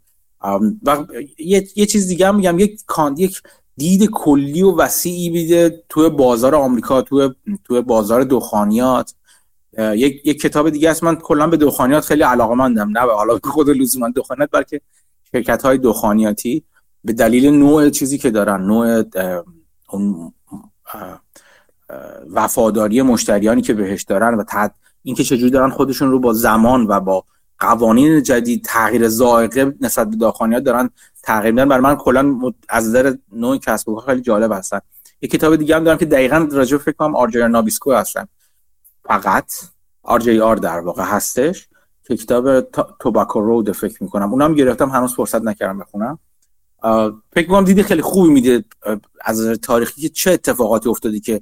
و یه, یه چیز دیگه هم میگم. یک یک دید کلی و وسیعی بیده توی بازار آمریکا توی توی بازار دخانیات. یک یک کتاب دیگه است. من کلا به دخانیات خیلی علاقه مندم نه حالا خود لزوما دخانیات بلکه شرکت های دخانیاتی به دلیل نوع چیزی که دارن نوع اون وفاداری مشتریانی که بهش دارن و تد اینکه چجوری دارن خودشون رو با زمان و با قوانین جدید تغییر ذائقه نسبت به داخانیات دارن تغییر میدن. برای من کلا از نظر نوع کسب و خیلی جالب هستن. یه کتاب دیگه هم دارم که دقیقا راجع فکر کنم آر نابیسکو هستن. فقط آر در واقع هستش که کتاب توباکو رود فکر می‌کنم. اونم گرفتم هنوز فرصت نکردم بخونم. فکر کنم دیده خیلی خوبی میده از تاریخی که چه اتفاقاتی افتادی که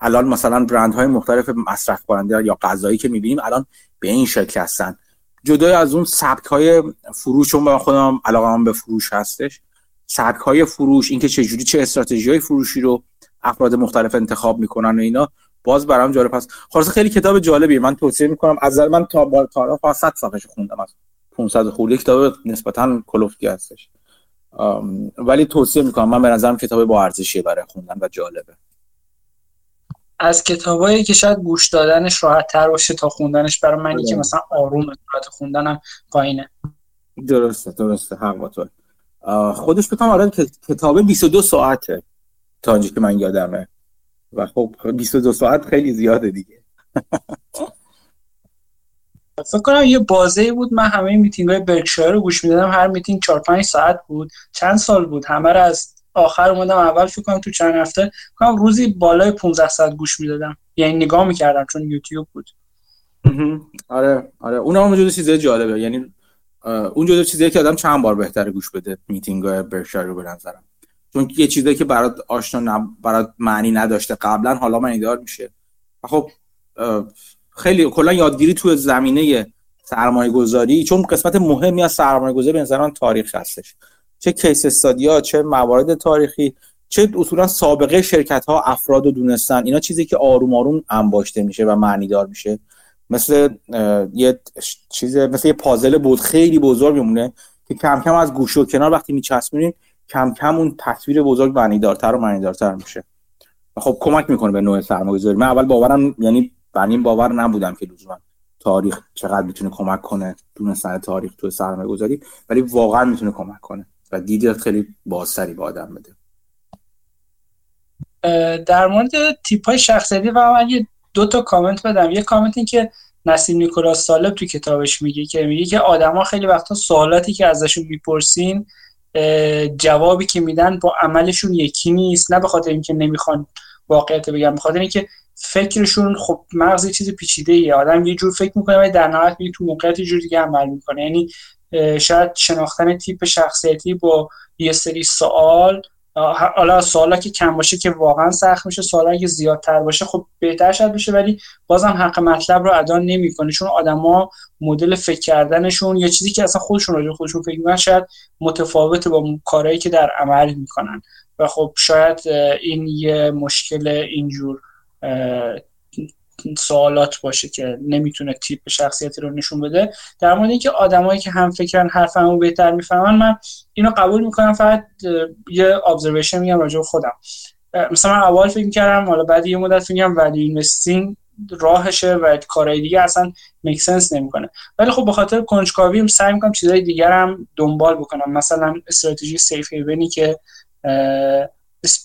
الان مثلا برندهای مختلف مصرف کننده یا غذایی که می‌بینیم الان به این شکل هستن. جدای از اون سبک های فروش چون من خودم علاقه به فروش هستش. سبک های فروش اینکه چه جوری چه استراتژی های فروشی رو افراد مختلف انتخاب می‌کنن و اینا باز برام جالب هست. خلاص خیلی کتاب جالبیه. من توصیه می‌کنم از من تا بار تا 100 صفحه خوندم از 500 خورده کتاب نسبتا کلوفتی هستش. ولی توصیه می‌کنم من به نظرم کتاب با ارزشیه برای خوندن و جالبه. از کتابایی که شاید گوش دادنش راحت تر باشه تا خوندنش برای منی که بله. مثلا آروم راحت خوندنم پایینه. درسته درسته. حق با تو. خودش بکنم آره کتاب 22 ساعته تا اینجا که من یادمه. و خب 22 ساعت خیلی زیاده دیگه. فکر کنم یه بازه بود. من همه میتینگ های برکشایر رو گوش می‌دادم. هر میتینگ 4 5 ساعت بود. چند سال بود؟ همه رو از آخر اومدم اول فکر کنم تو چند هفته. کنم روزی بالای 15 ساعت گوش می‌دادم. یعنی نگاه می‌کردم چون یوتیوب بود. آره آره. اون هم جزو چیزای جالبه. یعنی اون جزو چیزی که آدم چند بار بهتره گوش بده میتینگ های برکشایر رو به نظرم. چون یه چیزی که برات آشنا نب... برات معنی نداشته قبلا حالا معنی دار میشه. خب خیلی کلا یادگیری تو زمینه سرمایه گذاری چون قسمت مهمی از سرمایه گذاری به تاریخ هستش. چه کیس استادیا چه موارد تاریخی چه اصولا سابقه شرکت ها افراد رو دونستن. اینا چیزی که آروم آروم انباشته میشه و معنی دار میشه. مثل یه چیز مثل یه پازل بود خیلی بزرگ میمونه که کم کم از گوشه و کنار وقتی میچسبونین کم کم اون تصویر بزرگ معنی دارتر و معنی دارتر میشه خب کمک می‌کنه به نوع سرمایه‌گذاری. من اول باورم یعنی بنین باور نبودم که لزوما تاریخ چقدر می‌تونه کمک کنه دونستن تاریخ تو سرمایه گذاری ولی واقعا می‌تونه کمک کنه و دیدی خیلی بازتری به آدم بده. در مورد تیپ های شخصیتی و من یه دو تا کامنت بدم. یه کامنت این که نسیم نیکولاس سالب تو کتابش میگه که میگه که آدما خیلی وقتا سوالاتی که ازشون می‌پرسین جوابی که میدن با عملشون یکی نیست. نه به خاطر اینکه نمی‌خوان واقعیت بگم به خاطر اینکه فکرشون خب مغز چیز پیچیده ای آدم یه جور فکر می‌کنه ولی در نهایت میگه تو موقعیت جور دیگه عمل می‌کنه. یعنی شاید شناختن تیپ شخصیتی با یه سری سوال حالا سوالا که کم باشه که واقعا سخت میشه سوالا که زیادتر باشه خب بهتر شد بشه ولی بازم حق مطلب رو ادا نمی‌کنه چون آدما مدل فکر کردنشون یا چیزی که اصلا خودشون راجع خودشون فکر می‌کنن شاید متفاوته با کارهایی که در عمل می‌کنن. و خب شاید این یه مشکل اینجور سوالات باشه که نمی‌تونه تیپ شخصیتی رو نشون بده. در مورد اینکه آدمایی که هم فکرن حرفمو بهتر می‌فهمن من اینو قبول می‌کنم. فقط یه ابزرویشن میگم راجع به خودم. مثلا من اول فکر می‌کردم حالا بعد یه مدت میگم ولی اینوستینگ راهشه و کارهای دیگه اصلا make sense نمی‌کنه. ولی خب به خاطر کنجکاوی سعی می‌کنم چیزای دیگر هم دنبال بکنم. مثلا استراتژی safe haven ی که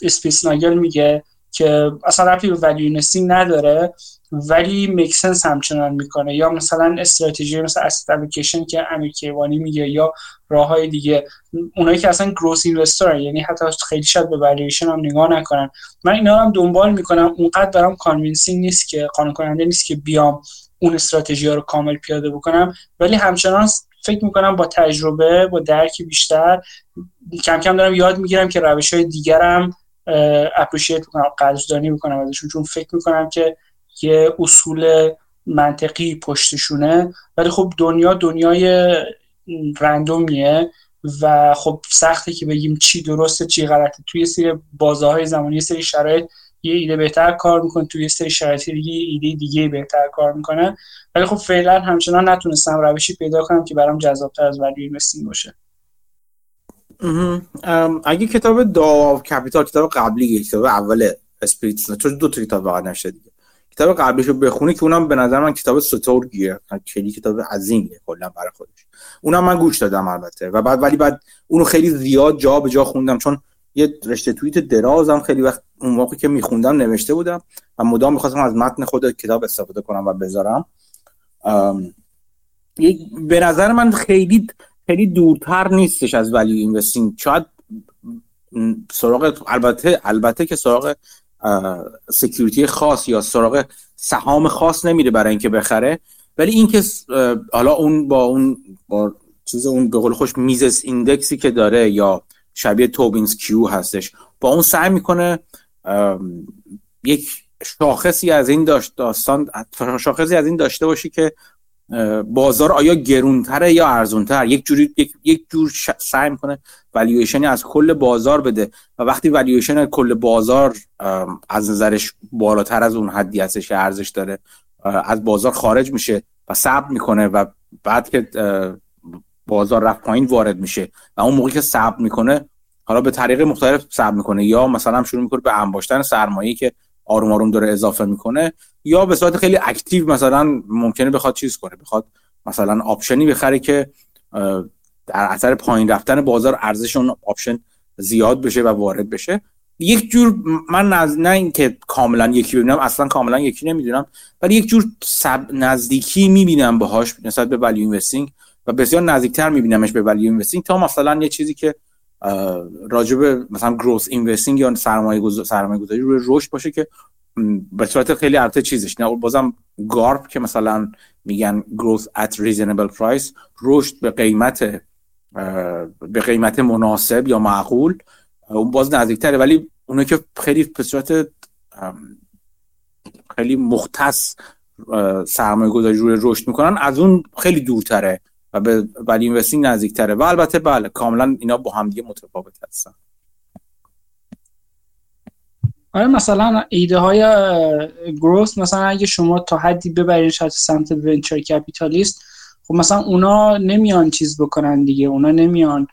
اسپیتزناگل میگه. که اصلا ربطی به value نداره ولی make sense همچنان می‌کنه. یا مثلا استراتژی مثل اسید که امیر کیوانی میگه یا راه های دیگه. اونایی که اصلا growth investor یعنی حتی خیلی شاید به ولیویشن هم نگاه نکنن. من اینا هم دنبال می‌کنم. اونقدر دارم convincing نیست که قانع کننده نیست که بیام اون استراتژی ها رو کامل پیاده بکنم. ولی همچنان فکر می‌کنم با تجربه با درکی بیشتر کم کم دارم یاد می‌گیرم که روش های دیگرم اپریشیت می‌کنم قدردانی می‌کنم ازشون چون فکر می‌کنم که یه اصول منطقی پشتشونه. ولی خب دنیا دنیای رندومیه و خب سخته که بگیم چی درسته چی غلطه. توی سری بازه زمانی یه سری شرایط یه ایده بهتر کار می‌کنه توی یه سری شرایط دیگه ایده دیگه بهتر کار می‌کنه. ولی خب فعلا همچنان نتونستم روشی پیدا کنم که برام جذابتر از value investing باشه. اگه کتاب Dao of Capital کتاب قبلی کتاب اول اسپیتز چون دو تا کتاب واقعا نشده دیگه. کتاب قبلیش رو بخونی که اونم به نظر من کتاب سترگیه خیلی کتاب عظیمیه کلا برای خودش. اونم من گوش دادم البته. و بعد ولی بعد اونو خیلی زیاد جا به جا خوندم چون یه رشته توییت درازم خیلی وقت اون موقعی که میخوندم نوشته بودم و مدام می‌خواستم از متن خود کتاب استفاده کنم و بذارم. به نظر من خیلی خیلی دورتر نیستش از value investing شاید سراغ البته البته که سراغ security خاص یا سراغ سهام خاص نمیره برای اینکه بخره. ولی اینکه حالا اون با اون با چیز اون به قول خوش میزس ایندکسی که داره یا شبیه توبینز کیو هستش با اون سعی می‌کنه یک شاخصی از این داشت داستان شاخصی از این داشته باشی که بازار آیا گرونتره یا ارزونتر؟ یک جوری یک, یک جور سعی می‌کنه والیویشنی از کل بازار بده و وقتی والیویشن کل بازار از نظرش بالاتر از اون حدی هستش که ارزش داره از بازار خارج میشه و صبر می‌کنه و بعد که بازار رفت پایین وارد میشه و اون موقعی که صبر می‌کنه حالا به طریق مختلف صبر می‌کنه یا مثلا شروع می‌کنه به انباشتن سرمایه‌ای که آروم آروم داره اضافه می‌کنه یا به صورت خیلی active مثلا ممکنه بخواد چیز کنه بخواد مثلا option ی بخره که در اثر پایین رفتن بازار ارزش اون option زیاد بشه و وارد بشه. یک جور من نز... نه اینکه کاملا یکی ببینم اصلا کاملا یکی نمی‌دونم ولی یک جور سب... نزدیکی می‌بینم باهاش نسبت به value investing و بسیار نزدیکتر میبینمش به value investing تا مثلا یه چیزی که راجب مثلا growth investing یا سرمایه گذاری روی رشد باشه که به صورت خیلی البته چیزش نه. بازم GARP که مثلا میگن growth at reasonable price رشد به قیمت به قیمت مناسب یا معقول اون باز نزدیکتره. ولی اونو که خیلی به صورت خیلی مختص سرمایه گذاری روی رشد می‌کنن از اون خیلی دورتره. و به ولی اینوستینگ نزدیکتره. و البته بله کاملا اینا با هم دیگه متفاوت هستن. آره مثلا ایده های گروث مثلا اگه شما تا حدی ببرین شاید سمت ونچر کپیتالیست خب مثلا اونا نمیان چیز بکنن دیگه. اونا نمیان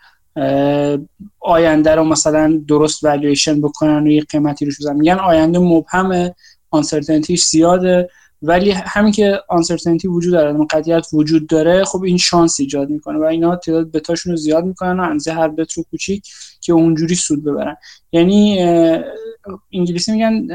آینده رو مثلا درست والویشن بکنن و یه قیمتی روش بزنن. میگن آینده مبهمه آنسرتنتیش زیاده. ولی همین که آنسرتنتی وجود داره قطعیت وجود داره خب این شانس ایجاد می‌کنه و اینا تعداد بتاشون رو زیاد می‌کنن و انزه هر بت رو کوچیک که اونجوری سود ببرن. یعنی انگلیسی میگن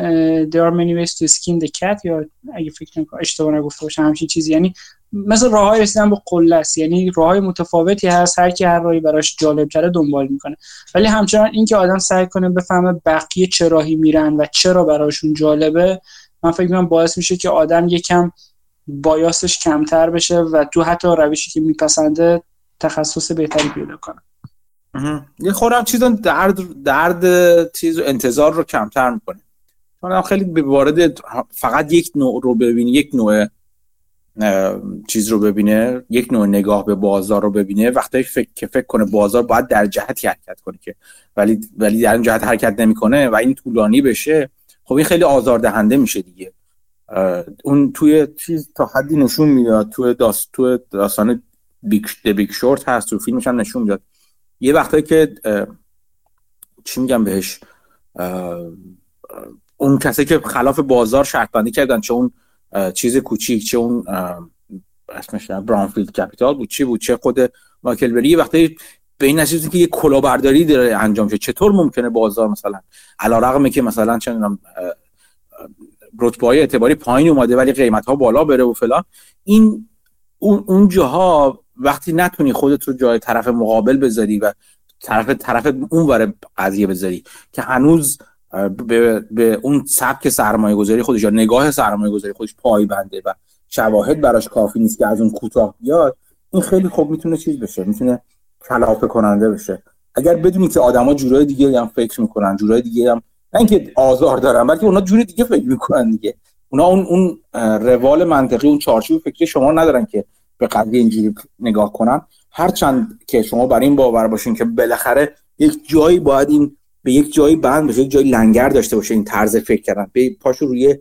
there are many ways to skin the cat یا اگه فکر نکنم اشتباه نگفته باشم همچین چیزی. یعنی مثل راههای رسیدن به قله است. یعنی راههای متفاوتی هست هر کی هر راهی براش جالب تره دنبال می‌کنه. ولی همچنان اینکه آدم سعی کنه بفهمه بقیه چه راهی میرن و چرا براشون جالبه من فکر می‌کنم باعث میشه که آدم یکم بایاسش کمتر بشه و تو حتی روشی که میپسنده تخصص بهتری پیدا کنه. یه خورم چیز درد درد چیز انتظار رو کمتر می‌کنه. چون خیلی وارد فقط یک نوع رو ببینی یک نوع چیز رو ببینه یک نوع نگاه به بازار رو ببینه. وقتی فکر که فکر کنه بازار باید در جهتی حرکت کنه که. ولی ولی در این جهت حرکت نمی‌کنه و این طولانی بشه. خب این خیلی آزاردهنده میشه دیگه. اون توی چیز تا حدی نشون می‌داد توی داست توی داستان Big Big Short هست تو فیلمش هم نشون می‌داد. یه وقتایی که چی میگم بهش؟ اون کسی که خلاف بازار شرط بندی کردن چه اون چیز کوچیک چه اون اسمش براونفیلد کپیتال بود چی بود چه خود مایکل بری یه وقتی به این نتیجه که یه کلاهبرداری داره انجام شده چطور ممکنه بازار مثلا علیرغم که مثلا چه رتبه های اعتباری پایین اومده ولی قیمت ها بالا بره و فلان این اون اون جاها وقتی نتونی خودت رو جای طرف مقابل بذاری و طرف طرف اون وره قضیه بذاری که هنوز به, به اون سبک سرمایه گذاری خودش یا نگاه سرمایه گذاری خودش بنده و شواهد براش کافی نیست که از اون کوتاه بیاد این خیلی خوب می‌تونه چیز بشه می‌تونه کلافه کننده بشه. اگر بدونی که آدما جورای دیگه هم فکر می‌کنن جورای دیگه هم نه اینکه آزار دارن بلکه اونا جور دیگه فکر می‌کنن دیگه. اونا اون اون روال منطقی اون چارچوب فکری شما ندارن که به قضیه اینجوری نگاه کنن. هرچند که شما بر این باور باشین که بالاخره یک جایی باید این به یک جایی بند بشه یک جایی لنگر داشته باشه این طرز فکر کردن. به پاشو روی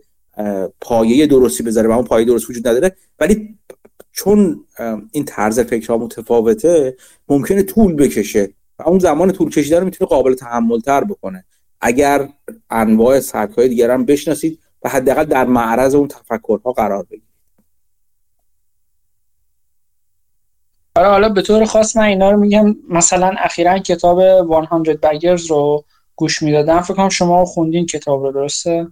پایه درستی بذاره و اون پایه درست وجود نداره. ولی چون این طرز فکرها متفاوته ممکنه طول بکشه و اون زمان طول کشیدن رو می‌تونه قابل تحمل تر بکنه. اگر انواع سبک های دیگر هم بشناسید و حداقل در معرض اون تفکرها قرار بگیرید. آره حالا به طور خاص من اینا رو میگم مثلا اخیرا کتاب 100 بگرز رو گوش می‌دادم. فکر کنم شما خوندین کتاب رو درسته؟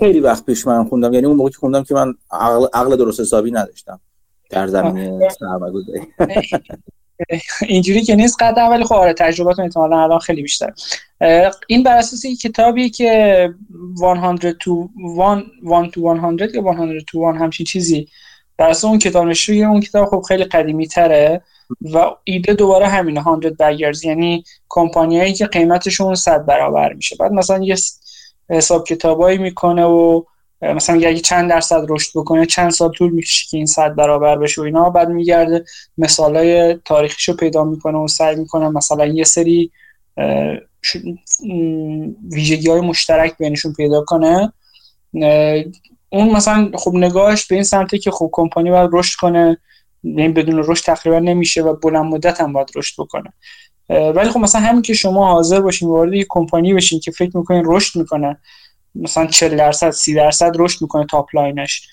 خیلی وقت پیش من خوندم. یعنی اون موقعی که خوندم که من عقل, عقل درست حسابی نداشتم. در زمینه سرمایه‌گذاری. اینجوری که نیست قطعا ولی خب آره تجرباتون احتمالا الان خیلی بیشتر این بر اساس کتابی که 100 تو 1 تو 100 یا 100 تو 1 همچین چیزی بر اساس اون کتاب نشروی اون کتاب خب خیلی قدیمی تره و ایده دوباره همینه 100 بگرز یعنی کمپانیایی که قیمتشون 100 برابر میشه. بعد مثلا یه حساب کتابایی می‌کنه و مثلا اگه چند درصد رشد بکنه چند سال طول می‌کشه که این صد برابر بشه و اینا. بعد میگرده مثالای تاریخیشو پیدا می‌کنه و سعی می‌کنه مثلا یه سری ویژگی های مشترک بینشون پیدا کنه. اون مثلا خب نگاهش به این سمته که خب کمپانی باید رشد کنه یعنی بدون رشد تقریبا نمیشه و بلند مدت هم باید رشد بکنه. ولی خب مثلا همین که شما حاضر باشین وارد یه کمپانی بشین که فکر می‌کنین رشد می‌کنه مثلا 40 درصد 30 درصد رشد می‌کنه top line ش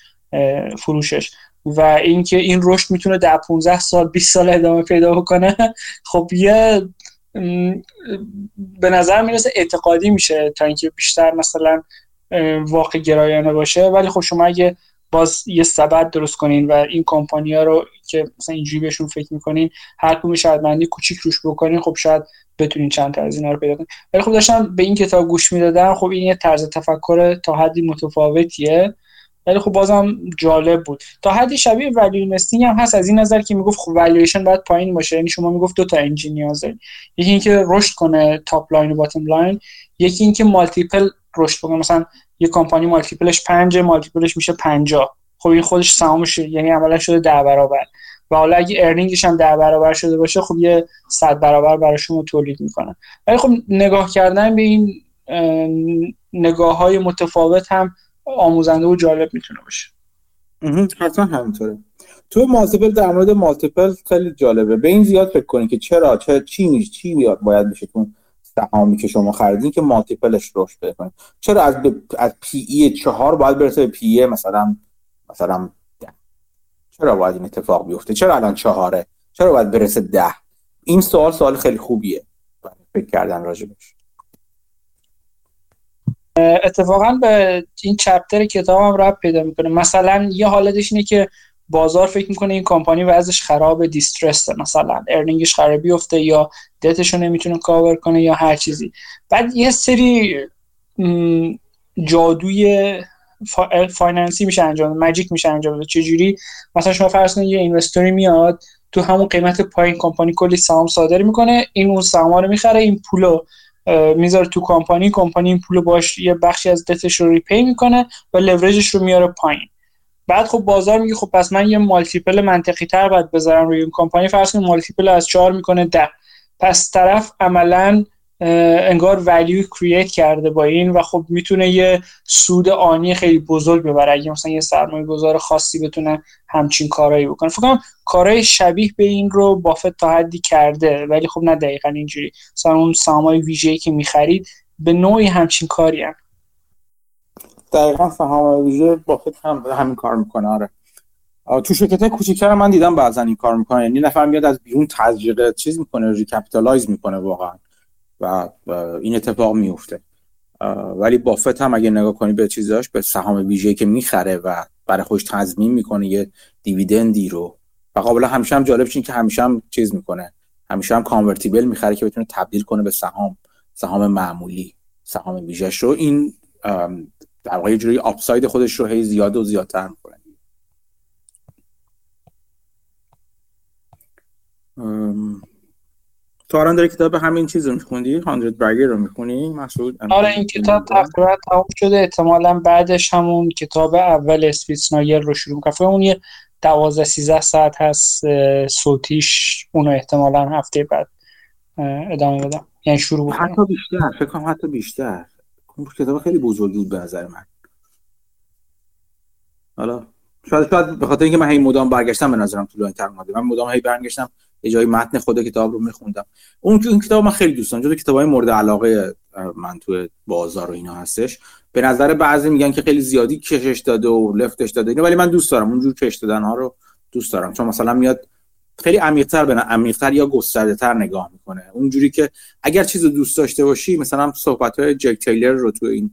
فروشش. و اینکه این رشد می‌تونه در 15 سال 20 سال ادامه پیدا بکنه خب یه به نظر می‌رسه اعتقادی میشه تا اینکه بیشتر مثلا واقع گرایانه باشه. ولی خب شما اگه باز یه سبد درست کنین و این کمپانی ها رو که مثلا اینجوری بهشون فکر می‌کنین هر شرط‌بندی کوچیک روش بکنین خب شاید بتونین چند تا از اینا رو پیدا کنین. ولی خب داشتم به این کتاب گوش می‌دادم خب این یه طرز تفکر تا حدی متفاوتیه. ولی خب بازم جالب بود. تا حدی شبیه value investing هم هست از این نظر که می‌گفت خب والویشن باید پایین باشه. یعنی شما می‌گفت دو تا engine نیازه یکی اینکه رشد کنه top line و bottom line یکی اینکه مالتیپل رشد بکنه مثلا یه کمپانی مالتیپلش 5 مالتیپلش میشه 50 خب این خودش سهامش یعنی عملا شده ده برابر. و حالا اگه ارنینگش هم ده برابر شده باشه خب یه صد برابر برای شما تولید می‌کنه. ولی خب نگاه کردن به این نگاه های متفاوت هم آموزنده و جالب می‌تونه باشه. حتما همینطوره. تو مالتیپل در مورد مالتیپل خیلی جالبه. به این زیاد فکر کنید که چرا چه چی چی باید بشه سهامی که شما خریدین که multiple ش رشد بکنید چرا از از P/E چهار باید برسه به P/E مثلا مثلا ده؟ چرا باید این اتفاق بیفته؟ چرا الان چهاره؟ چرا باید برسه ده؟ این سوال سوال خیلی خوبیه. فکر کردن راجبش. اتفاقا به این chapter کتابم ربط پیدا می‌کنه. مثلا یه حالتش اینه که بازار فکر می‌کنه این کمپانی وضعش خراب distress ه مثلا. earning ش قرار بیفته یا debt ش رو نمی‌تونه کاور کنه یا هر چیزی. بعد یه سری جادوی finance ی میشه انجام magic میشه انجام چه جوری مثلا شما فرض کنید یه investor ی میاد تو همون قیمت پایین کمپانی کلی سهام صادر می‌کنه این اون سهام رو می‌خره این پولو می‌ذاره تو کمپانی کمپانی این پولو باش یه بخشی از debt ش رو repay می‌کنه و لورجش رو میاره پایین. بعد خب بازار میگه خب پس من یه multiple منطقی تر باید بذارم روی این کمپانی. فرض کنید multiple از 4 می‌کنه 10 پس طرف عملا انگار ولیو کرییت کرده با این و خب می‌تونه یه سود آنی خیلی بزرگ ببره. اگه مثلا یه سرمایه گذار خاصی بتونه همچین کارایی بکنه. فکر کنم کارهای شبیه به این رو بافت تا حدی کرده ولی خب نه دقیقا اینجوری. مثلا اون سامای ویژه‌ای که می‌خرید به نوعی همچین کاری هم. دقیقا سهام ویژه بافت هم همین کار می‌کنه آره. تو شرکت کوچیک‌تر من دیدم بعضا این کار می‌کنه یعنی نفر میاد از بیرون تزریق چیز می‌کنه recapitalize می‌کنه واقعا. و این اتفاق میفته ولی بافت هم اگه نگاه کنی به چیزاش به سهام ویژه که می‌خره و برای خودش تضمین می‌کنه یه dividend ی رو و غالبا همیشه هم جالب که همیشه هم چیز می‌کنه. همیشه هم convertible می‌خره که بتونه تبدیل کنه به سهام سهام معمولی سهام ویژهش رو. این در واقع جوری upside خودش رو هی زیاد و زیادتر می‌کنه. تو الان داری کتاب همین چیز رو میخوندی؟ 100 Bagger رو می‌خونی؟ مسعود آره این کتاب تقریبا تموم شده. احتمالا بعدش همون کتاب اول اسپیتسنایر رو شروع می‌کنم. اون یه 12 13 ساعت هست صوتیش. اونو احتمالا هفته بعد ادامه بدم. یعنی شروع بکنم حتی بیشتر. فکر کنم حتی بیشتر. کتاب خیلی بزرگی بود به نظر من. حالا شاید شاید به خاطر اینکه من هی مدام برگشتم به نظرم طولانی تر اومده. من مدام هی برگشتم یه جای متن خود کتاب رو میخوندم. اون اون کتاب من خیلی دوست دارم. کتابای مورد علاقه من تو بازار و اینا هستش. به نظر بعضی میگن که خیلی زیادی کشش داده و لفتش داده اینو ولی من دوست دارم. اونجور کش دادن ها رو دوست دارم. چون مثلا میاد خیلی عمیق‌تر به عمیق‌تر یا گسترده‌تر نگاه می‌کنه. اونجوری که اگر چیز دوست داشته باشی مثلا صحبت‌های جک تیلر رو تو این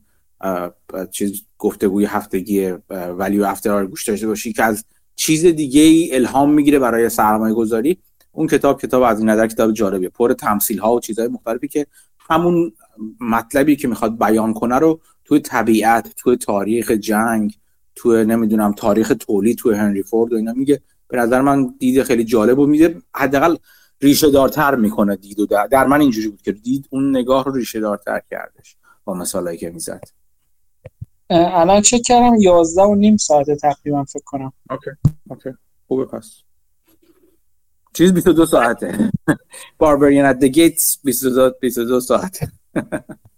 چیز گفتگوی هفتگی ولیو افتر گوش داشته باشی که از چیز دیگه ای الهام می‌گیره برای سرمایه گذاری اون کتاب کتاب از این نظر کتاب جالبیه. پر تمثیل ها و چیزهای مختلفی که همون مطلبی که می‌خواد بیان کنه رو توی طبیعت توی تاریخ جنگ توی نمی‌دونم تاریخ تولید توی هنری فورد و اینا میگه. به نظر من دید خیلی جالب و میده. حداقل ریشه دارتر می‌کنه دید و در, در من اینجوری بود که دید اون نگاه رو ریشه دارتر کردش با مثالایی که می‌زد. الان چک کردم یازده و نیم ساعت تقریبا فکر کنم. اوکی اوکی. خوبه پس. چیز 22 ساعته. Barbarians at Gates 22 22 ساعته.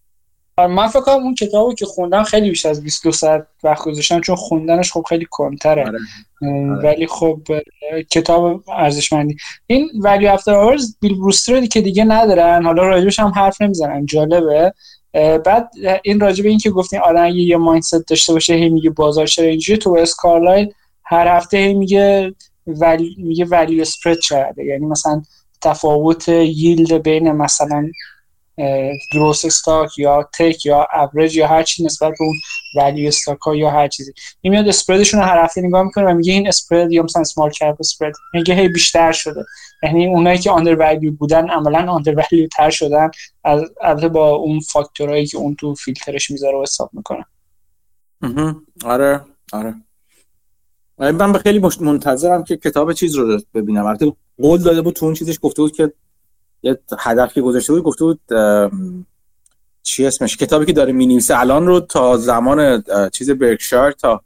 من فکر کنم اون کتابو که خوندم خیلی بیشتر از 22 ساعت وقت گذاشتم چون خوندنش خب خیلی کمتره. آره. آره. ولی خب کتاب ارزشمندی. این ولی After Hours بیل بروستر که دیگه ندارن. حالا راجبش هم حرف نمی‌زنن. جالبه. بعد این راجبه این که گفتین آدم یه mindset داشته باشه هی میگه بازار چرا اینجوری توبیاس کارلایل هر هفته هی میگه ولی میگه value spread چقدره. یعنی مثلا تفاوت yield بین مثلا growth stock یا tech یا average یا هر چی نسبت به اون ولیو استاک ها یا هر چیزی. این میاد اسپردشون رو هر هفته نگاه می‌کنه و میگه این اسپرد یا مثلا سمال کپ اسپرد میگه هی بیشتر شده. یعنی اونایی که آندر ولیو بودن عملا آندر ولیو تر شدن. البته با اون فاکتورایی که اون تو فیلترش می‌ذاره و حساب می‌کنه. آره آره. من خیلی منتظرم که کتاب چیز رو ببینم. البته قول داده بود تو اون چیزش گفته بود که یه هدف که گذاشته بود گفته بود چی اسمش؟ کتابی که داره می‌نویسه الان رو تا زمان چیز برکشار تا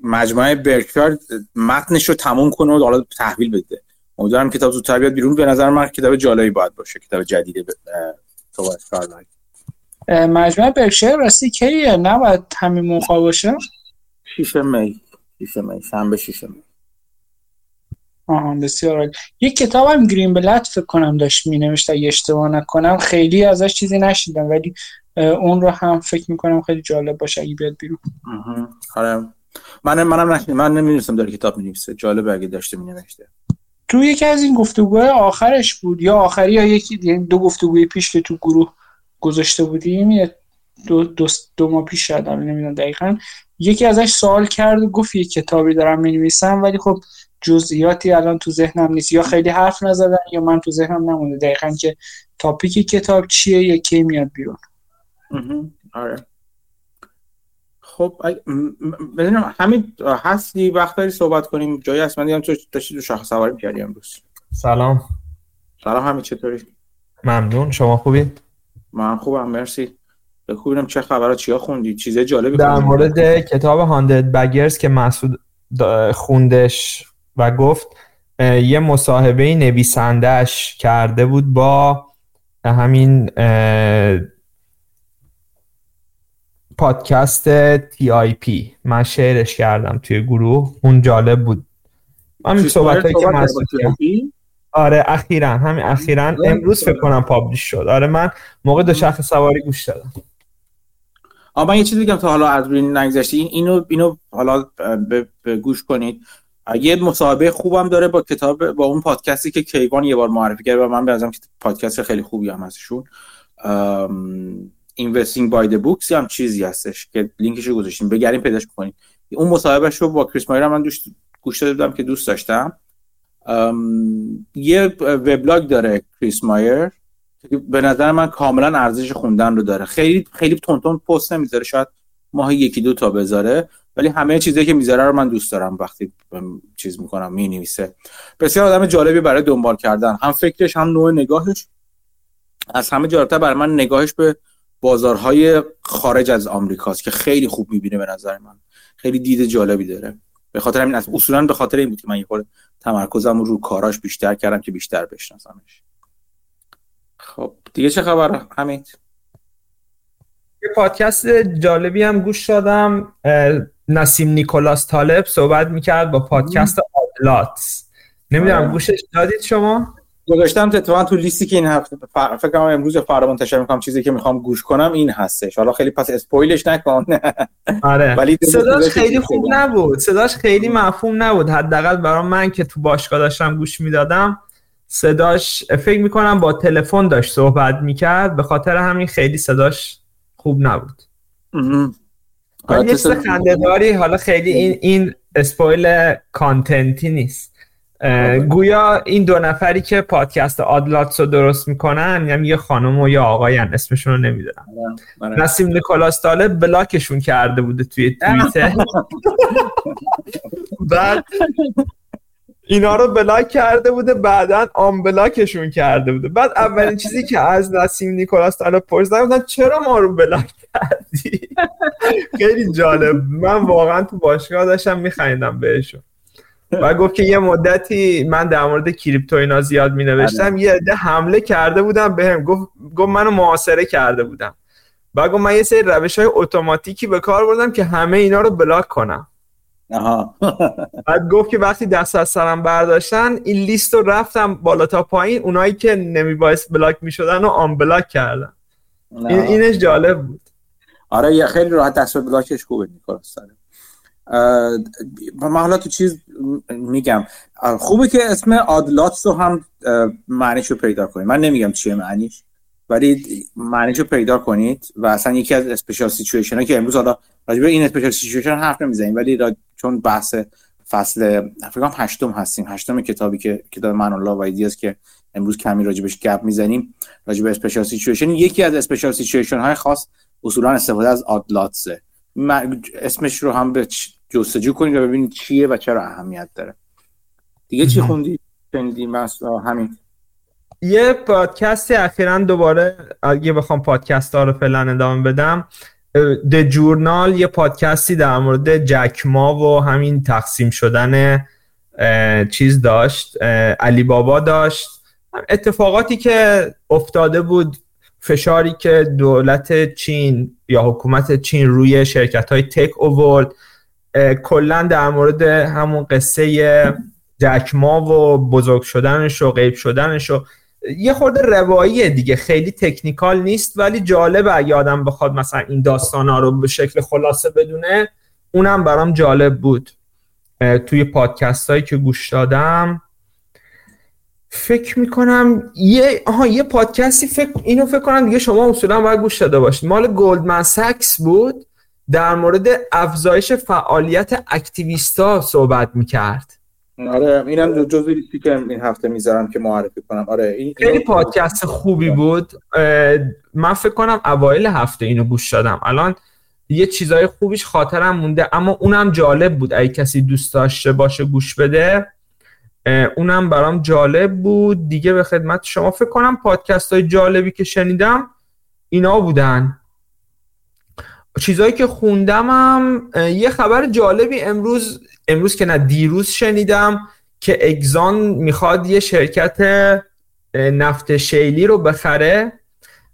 مجموعه برکشار متنش رو تموم کنه و حالا تحویل بده. امیدوارم کتاب زودتر بیاد بیرون. به نظر من کتاب جالبی باید باشه کتاب جدید تو مجموعه برکشار راستی کیه؟ نباید همین موقع باشه؟ شیشه می شیشه می شنبه شیشه می آها بسیار عالی. یک کتاب هم گرین بلد فکر کنم داشت می نوشت اگه اشتباه نکنم. خیلی ازش چیزی نشیدم ولی اون رو هم فکر می‌کنم خیلی جالب باشه اگه بیاد بیرون. آره. من منم نشنیدم من نمی‌دونستم داره کتاب نویسه جالب اگه داشته می نوشته تو یکی از این گفتگوهای آخرش بود. یا آخری یا یکی یعنی دو گفتگوی پیش که تو گروه گذاشته بودیم دو, دو, دو ماه پیش شاید نمی‌دونم دقیقا. یکی ازش سوال کرد و گفت یه کتابی دارم می‌نویسم ولی خب جزئیاتی الان تو ذهنم نیست. یا خیلی حرف نزدن یا من تو ذهنم نمونده. دقیقا که تاپیک کتاب چیه یا کی میاد بیرون. آره. خب ببینم همین هستی؟ وقت داری صحبت کنیم؟ جایی هست؟ من دیدم تو داشتی تو شاخ سواری می‌کردی امروز. سلام. سلام همین چطوری؟ ممنون. شما خوبی؟ من خوبم مرسی. ببینم چه خبرات چیا خوندی؟ چیز جالبی در مورد کتاب هاندد بگرز که مسعود خوندش و گفت یه مصاحبه نویسندهش کرده بود با همین پادکست تی آی پی. من شعرش کردم توی گروه اون جالب بود. همین صحبت که مسعود آره اخیرا همین اخیرا. امروز فکر کنم پابلیش شد. آره من موقع دو شخص سواری گوش دادم. من یه چیزی بگم تا حالا از روی نگذشته. این اینو اینو حالا به گوش کنید. یه مصاحبه خوبم داره با کتاب با اون پادکستی که کیوان یه بار معرفی کرد و من به نظرم پادکست خیلی خوبی هم هستشون Investing by the Books هم چیزی هستش که لینکش رو گذاشتیم. بگریم پیداش کنید اون مصاحبهش رو با کریس مایر من دوست گوش داده بودم که دوست داشتم. یه وبلاگ داره کریس مایر به نظر من کاملا ارزش خوندن رو داره. خیلی خیلی تون تون پست نمی‌ذاره. شاید ماهی یکی دو تا بذاره ولی همه چیزایی که می‌ذاره رو من دوست دارم وقتی چیز می‌کنم می نویسه بسیار آدم جالبی برای دنبال کردن. هم فکرش هم نوع نگاهش. از همه جالبتر برای من نگاهش به بازارهای خارج از آمریکاست که خیلی خوب می‌بینه به نظر من. خیلی دید جالبی داره. به خاطر همین اصولا به خاطر این بود که من یه خورده تمرکزم رو کاراش بیشتر کردم که بیشتر بشناسمش. خب دیگه چه خبر؟ حمید؟ یه پادکست جالبی هم گوش دادم نسیم نیکولاس طالب صحبت می‌کرد با پادکست آدلات. نمی‌دونم آره. گوشش دادید شما؟ گذاشتم اتفاقا تو لیستی که این هفته فکر کنم امروز فردا منتشر می‌کنم چیزی که می‌خوام گوش کنم این هستش. حالا خیلی پس اسپویلش نکن. آره. ولی صداش خیلی خوب نبود. صداش خیلی مفهوم نبود. حداقل برای من که تو باشگاه داشتم گوش می‌دادم صداش فکر می‌کنم با تلفن داشت صحبت می‌کرد. به خاطر همین خیلی صداش خوب نبود. یه خنده حالا خیلی این این اسپویل کانتنتی نیست. گویا این دو نفری که پادکست آدلاتس رو درست می‌کنن یعنی یه خانم و یه آقاین اسمشون رو نمی‌دونم. آره، آره. نسیم نیکولاس طالب بلاکشون کرده بوده توی توییتر. بعد اینا رو بلاک کرده بوده بعدا آن بلاکشون کرده بوده. بعد اولین چیزی که از نسیم نیکولاس طالب پرسیدم بودن چرا ما رو بلاک کردی؟ خیلی جالب. من واقعا تو باشگاه داشتم میخندم بهشون. و گفت که یه مدتی من در مورد کریپتو اینا زیاد می نوشتم یه عده حمله کرده بودم بهم. گفت گفت منو معاصره کرده بودم. و گفت من یه سری روش های اتوماتیکی به کار بردم که همه اینا رو بلاک کنم. آها. بعد گفت که وقتی دست از سرم برداشتن این لیست رو رفتم بالا تا پایین اونایی که نمی باعث بلاک می شدن و آن بلاک کردن. این اینش جالب بود. آره یه خیلی راحت دست بلاکش خوبه نیکولاس من حالا تو چیز میگم. خوبه که اسم آدلاتس رو هم معنیش رو پیدا کنید من نمیگم چیه معنیش. ولی معنیش رو پیدا کنید و اصلا یکی از special situation ها که امروز حالا راجبه این special situation حرف نمی‌زنیم ولی چون بحث فصل فکر هشتم هستیم هشتم کتابی که کتاب من الله و که امروز کمی راجبش گپ می‌زنیم راجب special situation یکی از special situation های خاص اصولا استفاده از odd lots ه اسمش رو هم به جستجو کنید و ببینید چیه و چرا اهمیت داره. دیگه چی خوندی؟ شنیدی؟ همین. یه پادکستی اخیرا دوباره اگه بخوام پادکست ها رو فعلا ادامه بدم د جورنال یه پادکستی در مورد جک ما و همین تقسیم شدن چیز داشت علی بابا داشت. اتفاقاتی که افتاده بود فشاری که دولت چین یا حکومت چین روی شرکت های تک اوورد. کلا در مورد همون قصه جکما و بزرگ شدنش و غیب شدنش و یه خورده رواییه دیگه. خیلی تکنیکال نیست ولی جالبه اگه آدم بخواد مثلا این داستان ها رو به شکل خلاصه بدونه. اونم برام جالب بود. توی پادکست هایی که گوش دادم. فکر می‌کنم یه آها یه پادکستی فکر اینو فکر کنم دیگه شما اصولا باید گوش داده باشید. مال گلدمن ساکس بود. در مورد افزایش فعالیت اکتیویستا صحبت می‌کرد. آره اینم جزوی لیستی که این هفته می‌ذارم که معرفی کنم. آره این خیلی پادکست خوبی بود. من فکر کنم اوایل هفته اینو گوش دادم. الان یه چیزای خوبیش خاطرم مونده اما اونم جالب بود. اگه کسی دوست داشته باشه گوش بده اونم برام جالب بود. دیگه به خدمت شما. فکر کنم پادکست های جالبی که شنیدم اینا بودن. چیزایی که خوندمم یه خبر جالبی امروز امروز که نه دیروز شنیدم که اگزان می‌خواد یه شرکت نفت شیلی رو بخره.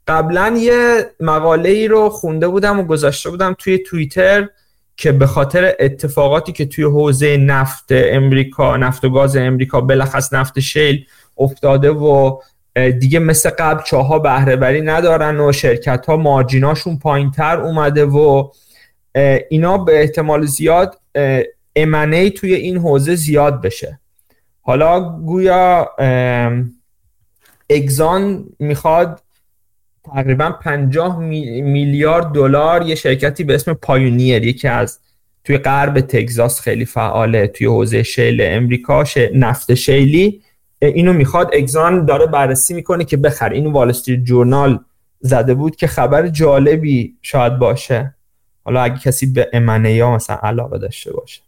قبلا یه مقاله ای رو خونده بودم و گذاشته بودم توی توییتر که به خاطر اتفاقاتی که توی حوزه نفت امریکا نفت و گاز امریکا بلخص نفت شیل افتاده و دیگه مثل قبل چاها بهره وری ندارن و شرکت ها مارجیناشون پایین تر اومده و اینا به احتمال زیاد امنه توی این حوزه زیاد بشه. حالا گویا اگزان می‌خواد تقریبا 50 میلیارد دلار یه شرکتی به اسم پایونیر یکی از توی غرب تگزاس خیلی فعاله توی حوزه شیل امریکا نفت شیلی اینو می‌خواد اگزان داره بررسی می‌کنه که بخره اینو وال جورنال زده بود که خبر جالبی شاید باشه. حالا اگه کسی به امنه یا مثلا علاقه داشته باشه.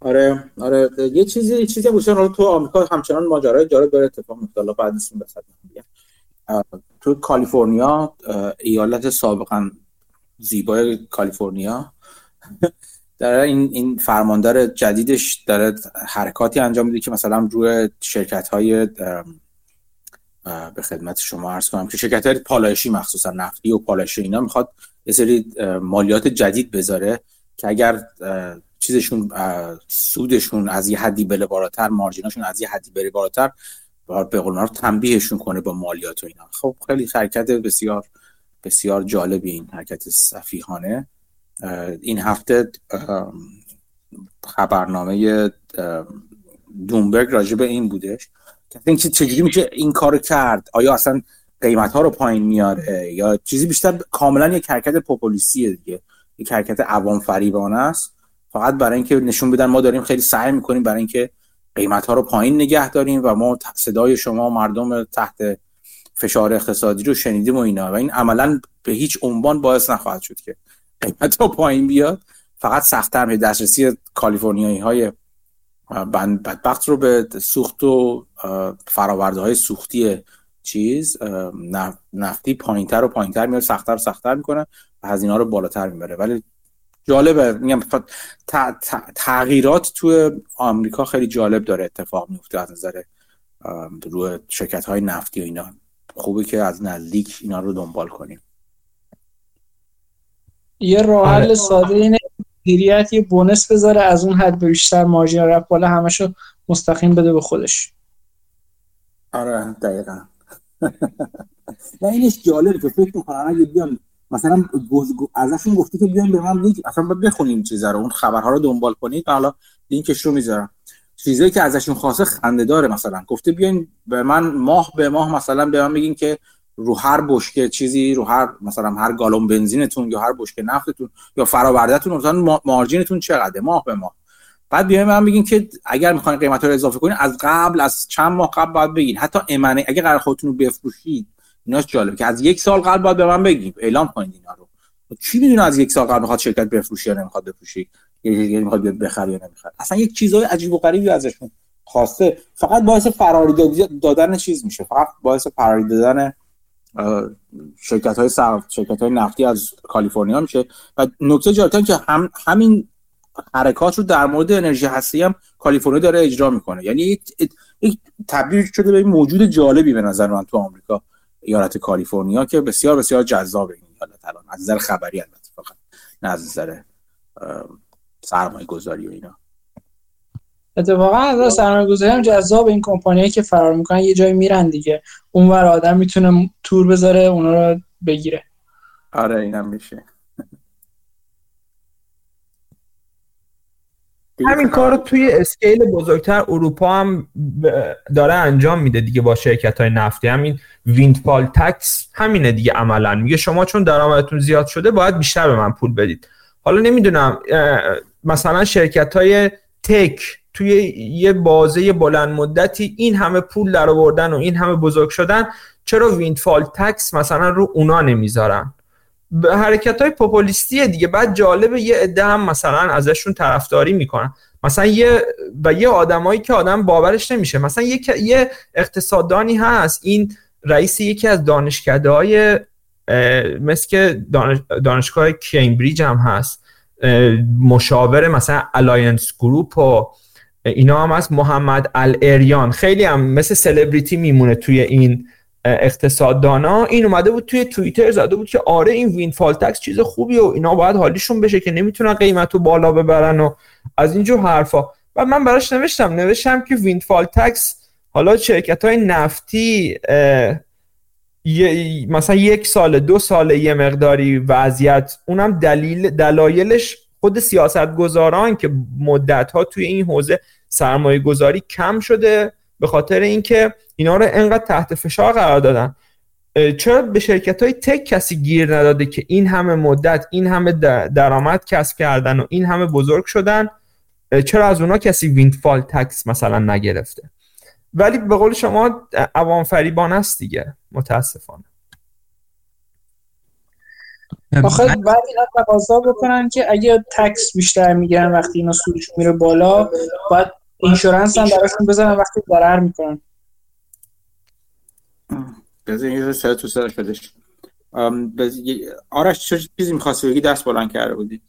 آره آره. یه چیزی چیزی بوشن حالا تو آمریکا همچنان ماجرای جالب داره اتفاق میفته. حالا بعد نیستیم تو کالیفرنیا ایالت سابقا زیبای کالیفرنیا. داره این این فرماندار جدیدش داره حرکاتی انجام میده که مثلا روی شرکت های به خدمت شما عرض کنم که شرکت های پالایشی مخصوصا نفتی و پالایشی اینا می‌خواد یه سری مالیات جدید بذاره که اگر چیزشون سودشون از یه حدی بره بالاتر مارجیناشون از یه حدی بره بالاتر به قول رو تنبیهشون کنه با مالیات و اینا. خب خیلی حرکت بسیار بسیار جالبی این حرکت سفیهانه این هفته خبرنامه دومبرگ راجع به این بودش که اینکه چجوری میشه این کار کرد؟ آیا اصلا قیمت ها رو پایین میاره؟ یا چیزی بیشتر کاملا یک حرکت پوپولیستیه دیگه. یک حرکت عوام فریبانه است. فقط برای اینکه نشون بدن ما داریم خیلی سعی می‌کنیم برای اینکه قیمت ها رو پایین نگه داریم و ما صدای شما مردم تحت فشار اقتصادی رو شنیدیم و اینا. و این عملا به هیچ عنوان باعث نخواهد شد که قیمت ها پایین بیاد فقط سختتر به دسترسی کالیفرنیایی های بدبخت رو به سوخت و فراورده های سوختی چیز نفتی پایینتر و پایینتر میاد سختتر و سختتر می‌کنه و هزینه رو بالاتر می‌بره. ولی جالبه میگم تغییرات تو آمریکا خیلی جالب داره اتفاق میفته از نظر روی شرکت های نفتی و اینا. خوبه که از نزدیک اینا رو دنبال کنیم. یه راه حل آره. ساده اینه مدیریت یه بونس بذاره از اون حد بیشتر مارجین رفت بالا همشو مستقیم بده به خودش. آره دقیقا. نه اینش جالبه. که فکر می‌کنم اگه بیان مثلا ازشون گفتی که بیان به من لینک اصلا بخونیم چیزا رو اون خبرها رو دنبال کنید. حالا لینکش رو می‌ذارم. چیزایی که ازشون خواسته خنده داره مثلا. گفته بیاین به من ماه به ماه مثلا به من بگین که رو هر بشکه چیزی رو هر مثلا هر گالون بنزینتون یا هر بشکه نفتتون یا فرآوردهتون مثلا مارجینتون چقدره؟ ماه به ماه. بعد بیاین من بگین که اگر می‌خواین قیمت رو اضافه کنین از قبل از چند ماه قبل باید بگین. حتی امنه اگه قرار خودتون رو بفروشید ایناش جالبه که از یک سال قبل باید به من بگین. اعلام کنید اینا رو. چی می‌دونه از یک سال قبل می‌خواد شرکت بفروشه یا نمی‌خواد بفروشی یا می‌خواد بخره یا نمی‌خره. اصلا یک چیزای عجیب و غریبی ازشون خواسته. فقط باعث فراری دادن چیز میشه. فقط باعث فراری دادن شرکت های شرکت های نفتی از کالیفرنیا میشه. و نکته جالبه که هم همین حرکات رو در مورد انرژی هستی هم کالیفرنیا داره اجرا می‌کنه. یعنی یک, تبدیل شده به موجود جالبی به نظر من تو آمریکا ایالت کالیفرنیا که بسیار بسیار جذاب این ایالت الان. از نظر خبری البته فقط نه از نظر سرمایه گذاری و اینا. اتفاقا از سرمایه گذاری هم جذاب این کمپانیایی که فرار می‌کنن یه جایی میرن دیگه. اونور آدم می‌تونه تور بذاره اونا رو بگیره. آره اینم میشه. همین کار رو توی اسکیل بزرگتر اروپا هم داره انجام میده دیگه با شرکت های نفتی. همین windfall tax همینه دیگه عملا. میگه شما چون درآمدتون زیاد شده باید بیشتر به من پول بدید. حالا نمی‌دونم مثلا شرکت های tech توی یه بازه بلند مدتی این همه پول در آوردن و این همه بزرگ شدن چرا windfall tax مثلا رو اونا نمی‌ذارن؟ یه حرکت های پوپولیستی دیگه. بعد جالبه یه عده هم مثلا ازشون طرفداری می‌کنن. مثلا یه و یه آدمایی که آدم باورش نمیشه. مثلا یه یه اقتصاددانی هست. این رئیس یکی از دانشکده های مثل که دانشگاه کمبریج هم هست. مشاور مثلا Allianz Group و اینا هم محمد ال‌اریان خیلی هم مثل سلبریتی میمونه توی این اقتصاددانا این اومده بود توی توییتر زده بود که آره این windfall tax چیز خوبی و اینا باید حالیشون بشه که نمی‌تونن قیمت رو بالا ببرن و از اینجور حرفا. و من براش نوشتم نوشتم که وینفال تکس حالا شرکت های نفتی مثلا یک سال دو سال یه مقداری وضعیت اونم دلیل دلایلش خود سیاست گذاران که مدت ها توی این حوزه سرمایه گذاری کم شده به خاطر اینکه اینا رو انقدر تحت فشار قرار دادن. چرا به شرکت های تک کسی گیر نداده که این همه مدت این همه درآمد کسب کردن و این همه بزرگ شدن؟ چرا از اونا کسی windfall tax مثلا نگرفته؟ ولی به قول شما عوام فریبانه است دیگه متاسفانه. آخه بعد اینا تقاضا بکنن که اگه tax بیشتر می‌گیرن وقتی اینا سودشون میره بالا باید insurance هم براشون بزنن وقتی ضرر می‌کنن. بذار یه سر تو سر شدش. آرش چه چیزی می‌خواستی بگی؟ دست بلند کرده بودی.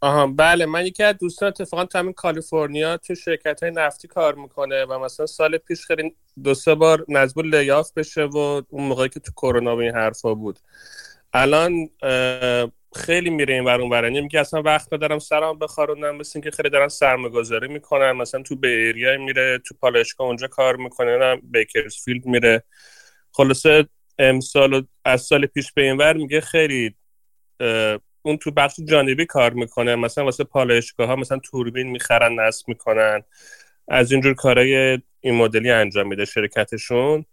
آها بله من یکی از دوستان اتفاقا تو همین کالیفرنیا تو شرکت های نفتی کار می‌کنه و مثلا سال پیش خیلی دو سه بار نزبور لیاف بشه و اون موقعی که تو کرونا و این حرفا بود. الان خیلی میره این ورون ورانی میگه اصلا وقت ندارم سرم بخارونم مثل که خیلی دارن سرمایه‌گذاری می‌کنن. مثلا تو بیریا میره تو پالایشگاه اونجا کار می‌کنه نه بیکرزفیلد میره. خلاصه امسال از سال پیش به این ور میگه خیلی اون تو بخش جانبی کار می‌کنه. مثلا واسه پالایشگاه ها مثلا توربین می‌خرن نصب می‌کنن. از اینجور کارهای این مدلی انجام میده شرکتشون.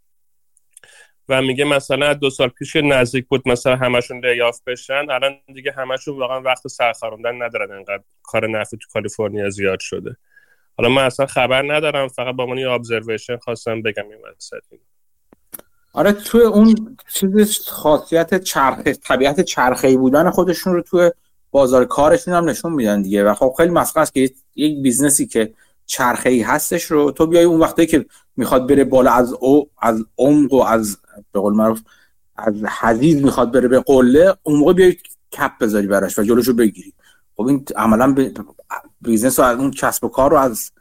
و میگه مثلا دو سال پیش نزدیک بود مثلا همشون لیاف بشن الان دیگه همشون واقعا وقت سرخاروندن ندارن انقدر کار نفتی تو کالیفرنیا زیاد شده. حالا من اصلا خبر ندارم فقط با من یه ابزرویشن خواستم بگم این وسط. آره تو اون چیز خاصیت چرخه طبیعت چرخه‌ای بودن خودشون رو تو بازار کارشون هم نشون میدن دیگه. و خب خیلی مسخره است که یک business ی که چرخه‌ای هستش رو تو بیای اون وقتی که می‌خواد بره بالا از او از عمق و از به قول معروف از حضیض می‌خواد بره به قله اون موقع بیای cap بذاری براش و جلوشو بگیری. خب این عملا business و اون کسب و کار رو از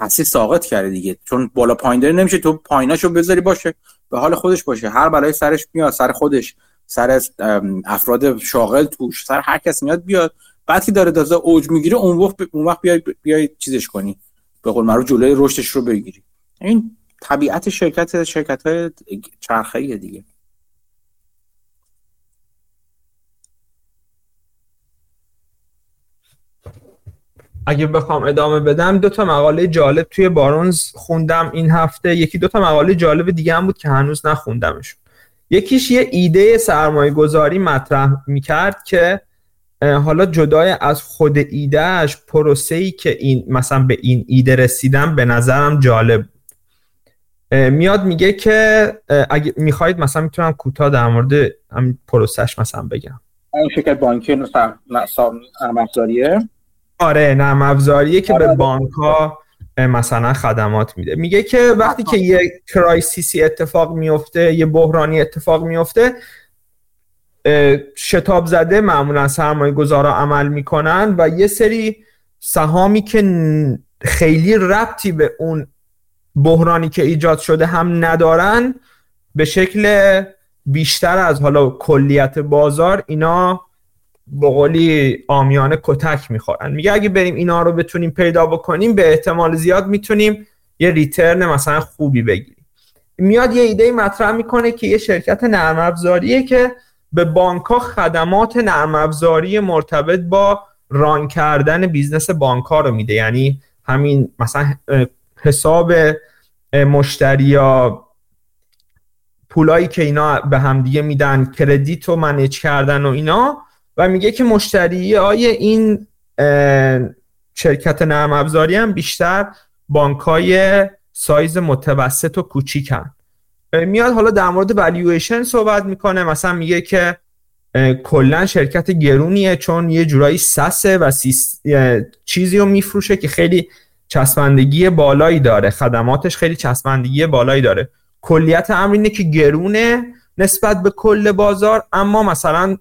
حسی ساقط کرده دیگه. چون بالا پایین داره نمیشه تو پاییناشو بذاری باشه به حال خودش باشه. هر بلای سرش میاد سر خودش سر افراد شاغل توش سر هر کس میاد بیاد. بعد که داره دازه اوج می‌گیره اون وقت اون وقت بیای بیای چیزش کنی. به قول معروف جلوی رشدش رو بگیری. این طبیعت شرکت شرکت های چرخه دیگه. اگه بخوام ادامه بدم دو تا مقاله جالب توی بارونز خوندم این هفته. یکی دو تا مقاله جالب دیگه هم بود که هنوز نخوندمشون. یکیش یه ایده سرمایه گذاری مطرح می‌کرد که حالا جدای از خود ایدهش پروسه ای که این مثلا به این ایده رسیدم به نظرم جالب میاد میگه که اگه می‌خواید مثلا می‌تونم کوتاه در مورد همین پروسش مثلا بگم. این شرکت بانکی نرم افزاریه؟ آره نرم افزاریه که به آره. بانک ها مثلا خدمات میده. میگه که وقتی که یه کرایسیسی اتفاق میفته یه بحرانی اتفاق میفته شتاب زده معمولا سرمایه گذارا عمل می‌کنن و یه سری سهامی که خیلی ربطی به اون بحرانی که ایجاد شده هم ندارن به شکل بیشتر از حالا کلیت بازار اینا به قول عامیانه کتک می‌خورن. میگه اگه بریم اینا رو بتونیم پیدا بکنیم به احتمال زیاد می‌تونیم یه return مثلا خوبی بگیریم. میاد یه ایده مطرح می‌کنه که یه شرکت نرم افزاریه که به بانک ها خدمات نرم افزاری مرتبط با run کردن business بانک ها رو میده. یعنی همین مثلا حساب مشتری یا پولایی که اینا به همدیگه میدن کردیت و منیج کردن و اینا. و میگه که مشتری های این شرکت نرم افزاری هم بیشتر بانک های سایز متوسط و کوچیکن. میاد حالا در مورد والویشن صحبت می‌کنه. مثلا میگه که کلا شرکت گرونیه چون یه جورایی سسه و چیزی رو میفروشه که خیلی چسبندگی بالایی داره. خدماتش خیلی چسبندگی بالایی داره. کلیت امر اینه که گرونه نسبت به کل بازار اما مثلا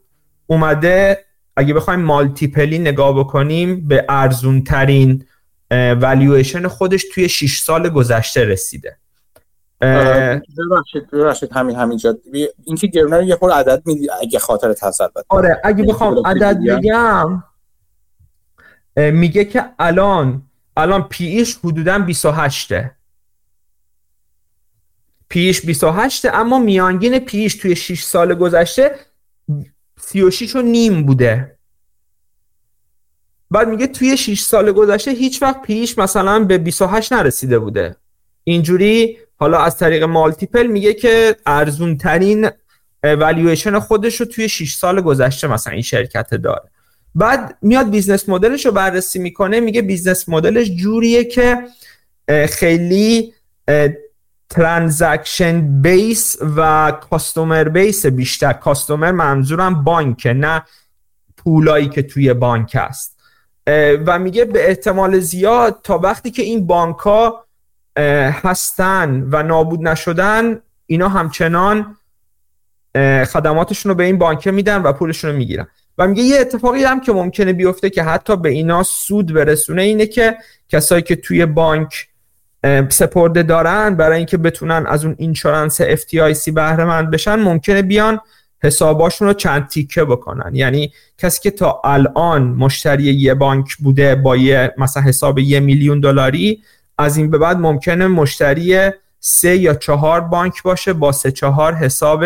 اومده اگه بخوایم مالتیپلی نگاه بکنیم به ارزون ترین والویشن خودش توی 6 سال گذشته رسیده. ببخشید ببخشید همین همینجا. اینکه گرونه رو یه خور عدد میدی اگه خاطر تصرف آره اگه بخوام عدد بگم. میگه که الان الان پی ایش حدودا 28 پیش 28 اما میانگین پیش توی 6 سال گذشته 36 و نیم بوده. بعد میگه توی 6 سال گذشته هیچ وقت پیش مثلا به 28 نرسیده بوده. اینجوری حالا از طریق مالتیپل میگه که ارزون ترین والویشن خودش رو توی 6 سال گذشته مثلا این شرکت داره. بعد میاد business model ش رو بررسی می‌کنه میگه business model ش جوریه که خیلی transaction base و customer base بیشتر. customer منظورم بانکه نه پولایی که توی بانک است و میگه به احتمال زیاد تا وقتی که این بانک ها هستن و نابود نشدن اینا همچنان خدماتشون رو به این بانکه میدن و پولشون رو می‌گیرن. و میگه یه اتفاقی هم که ممکنه بیفته که حتی به اینا سود برسونه اینه که کسایی که توی بانک سپرده دارن برای اینکه بتونن از اون اینشورنس FTIC بهره مند بشن ممکنه بیان حساباشون رو چند تیکه بکنن. یعنی کسی که تا الان مشتری یه بانک بوده با یه مثلا حساب یه میلیون دلاری از این به بعد ممکنه مشتری سه یا چهار بانک باشه با سه چهار حساب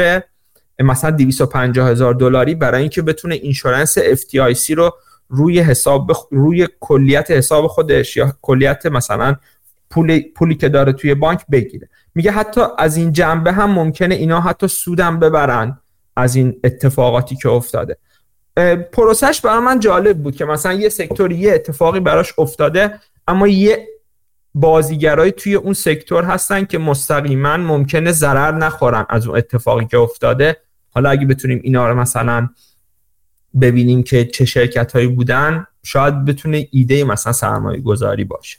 مثلا 250 هزار دلاری برای اینکه بتونه اینشورنس FTIC رو روی حساب روی کلیت حساب خودش یا کلیت مثلا پول پولی که داره توی بانک بگیره. میگه حتی از این جنبه هم ممکنه اینا حتی سودم ببرن از این اتفاقاتی که افتاده. پروسش برای من جالب بود که مثلا یه سکتوری یه اتفاقی براش افتاده اما یه بازیگرای توی اون سکتور هستن که مستقیما ممکنه ضرر نخورن از اون اتفاقی که افتاده. حالا اگه بتونیم اینا رو مثلا ببینیم که چه شرکت هایی بودن شاید بتونه ایده مثلا سرمایه گذاری باشه.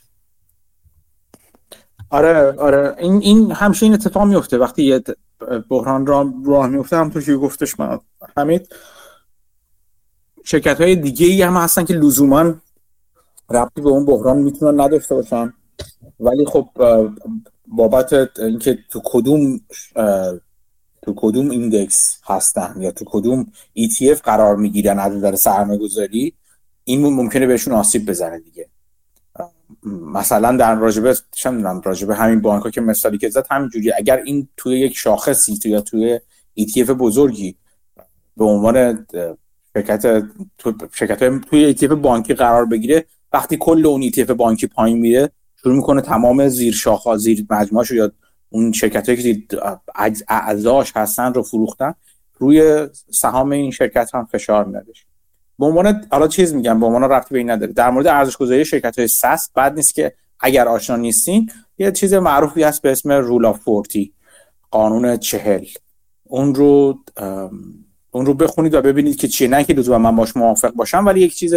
آره آره. این این همشه این اتفاق میفته. وقتی یه بحران راه, راه میفته هم تو که گفتش من حمید شرکت های دیگه ای هم هستن که لزوما ربطی به اون بحران می‌تونن نداشته باشن. ولی خب بابت اینکه تو کدوم تو کدوم ایندکس هستن یا تو کدوم ETF قرار می‌گیرن از نظر سرمایه گذاری این ممکنه بهشون آسیب بزنه دیگه. مثلا در راجبه چه راجبه همین بانک ها که مثالی که زد همینجوری اگر این توی یک شاخصی تو یا توی ETF بزرگی به عنوان شرکت شرکت توی ETF بانکی قرار بگیره وقتی کل اون ETF بانکی پایین میره شروع می‌کنه تمام زیر شاخه زیر مجموعه یا اون شرکت هایی که اعضاش هستن رو فروختن روی سهام این شرکت هم فشار میادش به عنوان حالا چیز میگم به عنوان رفتی به این نداره. در مورد ارزش گذاری شرکت های سس بعد نیست که اگر آشنا نیستین یه چیز معروفی هست به اسم Rule of Forty قانون چهل. اون رو اون رو بخونید و ببینید که چیه. نه که لزوما من باش موافق باشم ولی یک چیز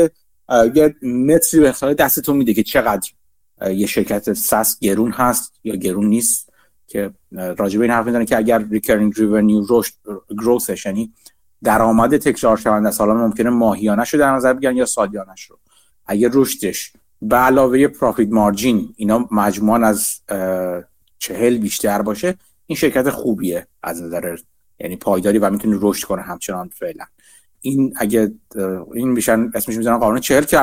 یه متری به دستتون میده که چقدر یه شرکت SaaS گرون هست یا گرون نیست که راجع به این حرف می‌زنه که اگر recurring revenue رشد growth ش یعنی درآمد تکرار شونده سالانه ممکنه ماهیانه شو در نظر بگیرن یا سالیانه رو. اگر رشدش به علاوه پروفیت مارجین اینا مجموعا از چهل بیشتر باشه این شرکت خوبیه از نظر یعنی پایداری و می‌تونه رشد کنه همچنان فعلا. این اگه این میشن اسمش می‌زنن قانون چهل که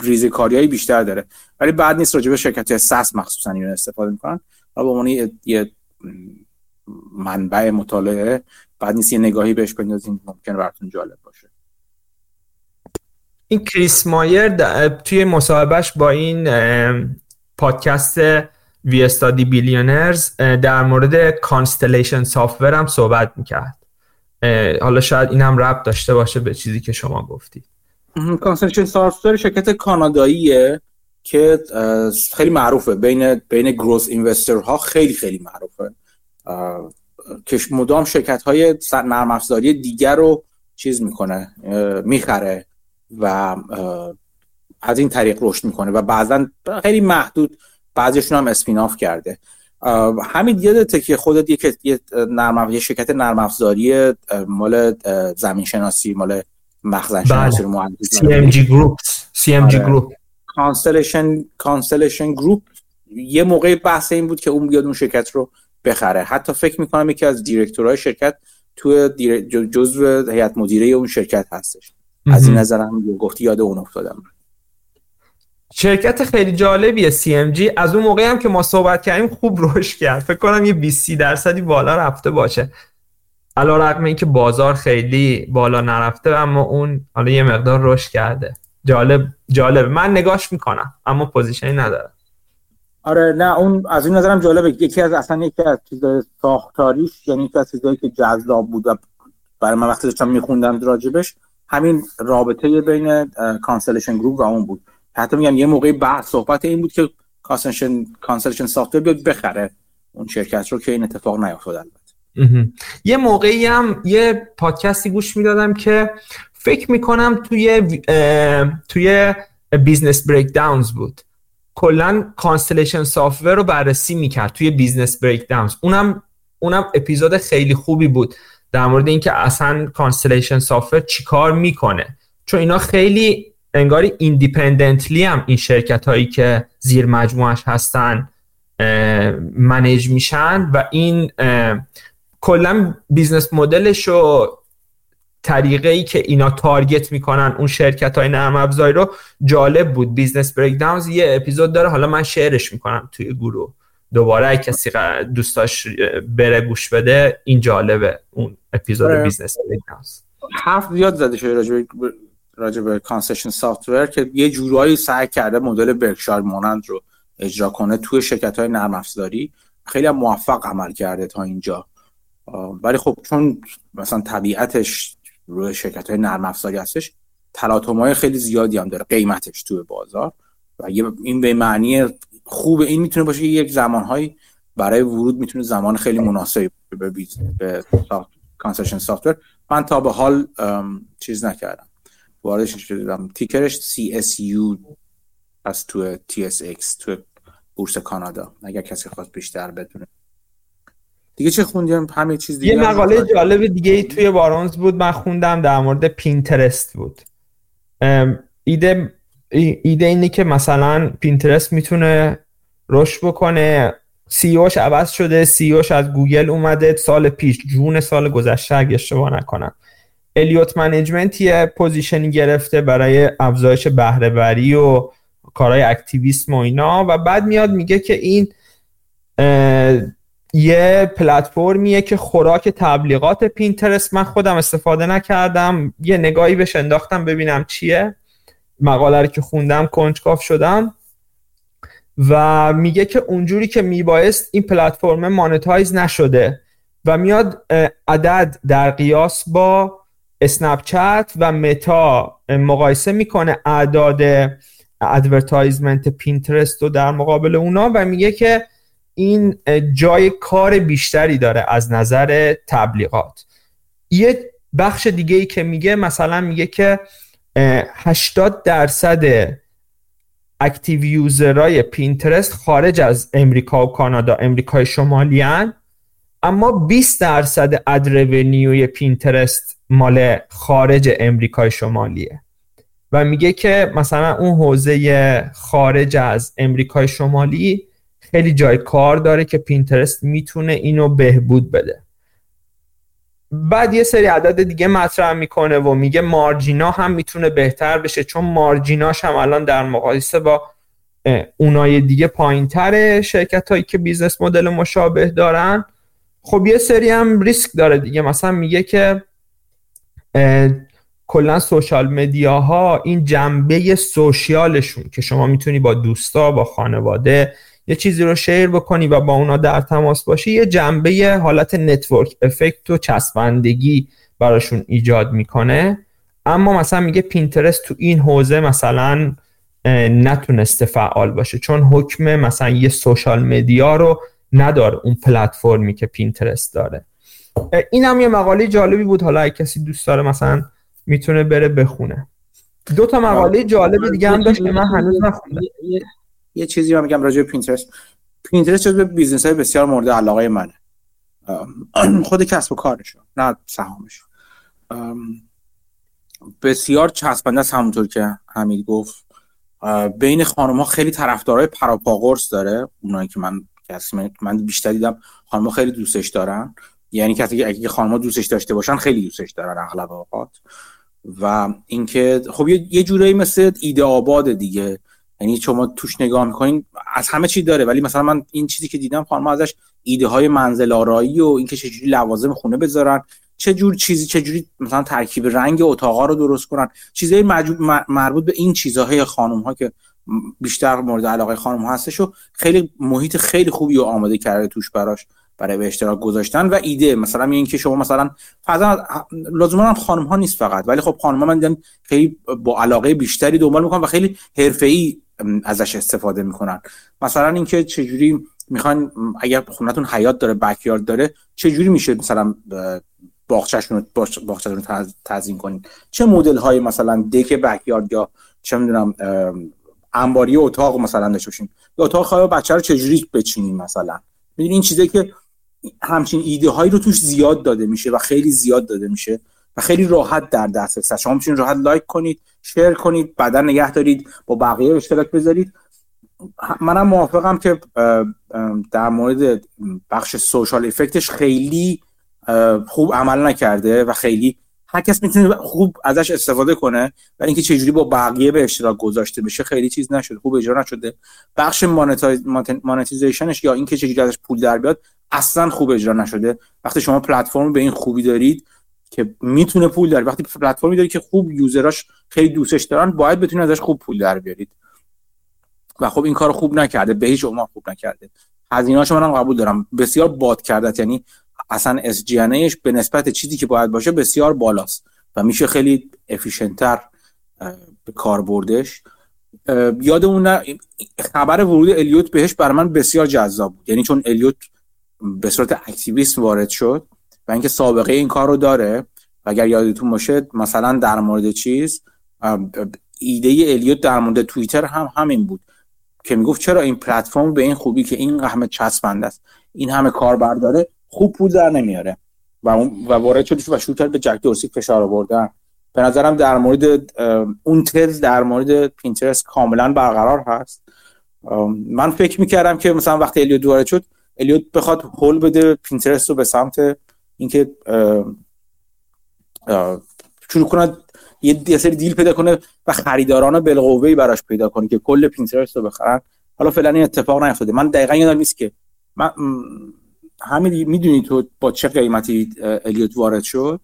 ریزکاری بیشتر داره. ولی بعد نیست راجع به شرکت سس مخصوصا اینو استفاده می‌کنن. و به عنوان یه منبع مطالعه بعد نیست یه نگاهی بهش بندازیم ممکن براتون جالب باشه. این کریس مایر توی مصاحبهش با این پادکست We Study Billionaires در مورد Constellation Software هم صحبت می‌کرد. حالا شاید این هم ربط داشته باشه به چیزی که شما گفتید. Constellation Software شرکت کاناداییه که خیلی معروفه. بین بین growth ها خیلی خیلی معروفه. که مدام شرکت های نرم افزاری دیگر رو چیز می‌کنه می‌خره و از این طریق رشد می‌کنه و بعضا خیلی محدود بعضیشون هم spin off کرده همین یادته که خودت یک نرم شرکت نرم افزاری مال زمین شناسی مال مخزن شناسی رو CMG گروپ CMG گروپ کانستلیشن کانستلیشن گروپ یه موقع بحث این بود که اون بیاد اون شرکت رو بخره. حتی فکر می‌کنم یکی از دیرکتورهای شرکت تو جزء هیئت مدیره اون شرکت هستش. از این نظرم گفتی یاد اون افتادم. شرکت خیلی جالبیه CMG از اون موقعی هم که ما صحبت کردیم خوب رشد کرد. فکر کنم یه 20 درصدی بالا رفته باشه. علا رقم این که بازار خیلی بالا نرفته اما اون حالا یه مقدار رشد کرده. جالب جالب. من نگاش می‌کنم اما پوزیشنی نداره آره نه اون از این نظرم جالبه. یکی از اصلا یکی از چیزای ساختاریش یعنی یکی از چیزایی که جذاب بود و برای من وقتی داشتم میخوندم راجبش همین رابطه بین Constellation Group و اون بود. حتی میگم یه موقعی بحث صحبت این بود که Constellation Constellation Software بیاد بخره. اون شرکت رو که این اتفاق البته. یه موقعی هم یه پادکستی گوش می‌دادم که فکر می‌کنم توی توی Business Breakdowns بود. کلا Constellation Software رو بررسی می‌کرد توی Business Breakdowns اونم اونم اپیزود خیلی خوبی بود در مورد اینکه اصلا Constellation Software چیکار می‌کنه. چون اینا خیلی انگاری independently هم این شرکت هایی که زیر مجموعش هستن manage میشن و این کلا business model ش رو طریقه ای که اینا target می‌کنن اون شرکت های نرم افزاری رو جالب بود. Business Breakdowns یه اپیزود داره حالا من شعرش می‌کنم توی گروه. دوباره کسی دوستاش بره گوش بده این جالبه اون episode Business Breakdowns حرف زیاد زده شده راجع راجع به Constellation Software که یه جورایی سعی کرده مدل برکشار مانند رو اجرا کنه توی شرکت های نرم افزاری. خیلی موفق عمل کرده تا اینجا. ولی خب چون مثلا طبیعتش روی شرکت های نرم افزاری هستش تلاطم های خیلی زیادی هم داره قیمتش توی بازار. و این به معنی خوب این می‌تونه باشه یک زمانهایی برای ورود می‌تونه زمان خیلی مناسبی به به Constellation Software. من تا به حال چیز نکردم. واردش شدم ticker ش CSU از تو TSX تو بورس کانادا. اگر کسی خواست بیشتر بدونه. دیگه چه خوندیم؟ همه چیز دیگه یه مقاله جالب دیگه ای توی Barron's بود. من خوندم در مورد Pinterest بود. ایده ایده اینه که مثلا Pinterest می‌تونه رشد بکنه. CEO ش عوض شده. CEO ش از گوگل اومده. سال پیش جون سال گذشته اگه اشتباه نکنم. Elliott Management یه position ی گرفته برای افزایش بهره و کارهای activism و اینا. و بعد میاد میگه که این یه پلتفرمیه که خوراک تبلیغات Pinterest من خودم استفاده نکردم. یه نگاهی بهش انداختم ببینم چیه. مقاله رو که خوندم کنجکاو شدم. و میگه که اونجوری که میبایست این platform monetize نشده و میاد عدد در قیاس با Snapchat و Meta مقایسه می‌کنه اعداد advertisement Pinterest رو در مقابل اونا و میگه که این جای کار بیشتری داره از نظر تبلیغات یه بخش دیگه ای که میگه مثلا میگه که 80 درصد active user های پینترست خارج از امریکا و کانادا امریکای شمالی هن. اما 20 درصد ad revenue ی پینترست مال خارج امریکای شمالیه و میگه که مثلا اون حوزه خارج از امریکای شمالی خیلی جای کار داره که پینترست می‌تونه اینو بهبود بده. بعد یه سری عدد دیگه مطرح می‌کنه و میگه margin ا هم می‌تونه بهتر بشه چون margin اش هم الان در مقایسه با اونای دیگه پایین تره شرکت هایی که business model مشابه دارن. خب یه سری هم ریسک داره دیگه. مثلا میگه که کلا social media ها این جنبه social شون که شما می‌تونی با دوستا با خانواده یه چیزی رو share بکنی و با اونا در تماس باشی یه جنبه حالت network effect و چسبندگی براشون ایجاد می‌کنه. اما مثلا میگه پینترست تو این حوزه مثلا نتونسته فعال باشه چون حکم مثلا یه social media رو نداره اون پلتفرمی که پینترست داره. این هم یه مقاله جالبی بود حالا اگه کسی دوست داره مثلا می‌تونه بره بخونه. دو تا مقاله جالب دیگه هم داشت که من هنوز نخوندم. یه چیزی رو میگم راجع به پینترست پینترست جزو business های بسیار مورد علاقه منه. خود کسب و کارش نه سهامش بسیار چسبنده است همونطور که حمید گفت. بین خانم ها خیلی طرفدارای پروپاقرص داره اونایی که من من بیشتر دیدم خانم ها خیلی دوستش دارن. یعنی کسی اگه خانم ها دوستش داشته باشن خیلی دوستش دارن اغلب اوقات. و اینکه خب یه جورایی مثل ایده آباد دیگه. یعنی شما توش نگاه می‌کنین از همه چی داره. ولی مثلا من این چیزی که دیدم خانم ازش ایده های منزل آرایی و اینکه چجوری لوازم خونه بذارن چه جور چیزی چه جوری مثلا ترکیب رنگ اتاقا رو درست کنن. چیزای مربوط به این چیزهای خانم ها که بیشتر مورد علاقه خانم هستش و خیلی محیط خیلی خوبی و آماده کرده توش براش. برای به اشتراک گذاشتن و ایده مثلا این که شما مثلا لازم هم خانم ها نیست فقط ولی خب خانم ها من دیدم خیلی با علاقه بیشتری دنبال می‌کنن و خیلی حرفه‌ای ازش استفاده می‌کنن. مثلا اینکه چجوری می‌خوان اگر خونتون حیات داره بکیارد داره چجوری میشه مثلا باغچه‌شون باغچه‌تون رو تزیین کنین؟ چه مدل های مثلا دک بکیارد یا چه می‌دونم انباری اتاق مثلا داشته باشین؟ یا اتاق خواب بچه رو چجوری بچینین مثلا؟ می‌دونی این چیزی که همچین ایده هایی رو توش زیاد داده میشه و خیلی زیاد داده میشه و خیلی راحت در دسترس شما می‌تونید راحت لایک کنید شیر کنید بعدا نگه دارید با بقیه اشتراک بذارید. منم موافقم که در مورد بخش سوشال افکتش خیلی خوب عمل نکرده و خیلی هر کس می‌تونه خوب ازش استفاده کنه و اینکه چجوری با بقیه به اشتراک گذاشته بشه خیلی چیز نشده خوب اجرا نشده. بخش مانتیزیشنش یا اینکه چجوری ازش پول در بیاد اصلا خوب اجرا نشده. وقتی شما پلتفرم به این خوبی دارید که می‌تونه پول در وقتی پلتفرمی دارید که خوب یوزراش خیلی دوستش دارن باید بتونید ازش خوب پول در بیارید. و خب این کار خوب نکرده به هیچ خوب نکرده. هزینه‌اشو منم قبول دارم. بسیار باد کرده یعنی اصلا اس به نسبت چیزی که باید باشه بسیار بالاست و میشه خیلی افیشنتر به کار بردش. یادمون خبر ورود الیوت بهش برای من بسیار جذاب بود. یعنی چون الیوت به صورت اکتیویست وارد شد و اینکه سابقه این کار رو داره و اگر یادتون باشه مثلا در مورد چیز ایده الیوت در مورد توییتر هم همین بود که می‌گفت چرا این پلتفرم به این خوبی که این همه چسبنده است این همه کاربر داره خوب پول در نمیاره. و اون و وارد شد و شروع کرد به جک دورسی فشار آوردن. به نظرم در مورد اون تز در مورد پینترست کاملا برقرار هست. من فکر می‌کردم که مثلا وقتی الیوت وارد شد الیوت بخواد هول بده پینترست رو به سمت اینکه شروع کنه یه سری deal پیدا کنه و خریداران بالقوه براش پیدا کنه که کل پینترست رو بخرن. حالا فعلا این اتفاق نیفتاده. من دقیقا یادم نیست که من همین می‌دونی تو با چه قیمتی الیوت وارد شد؟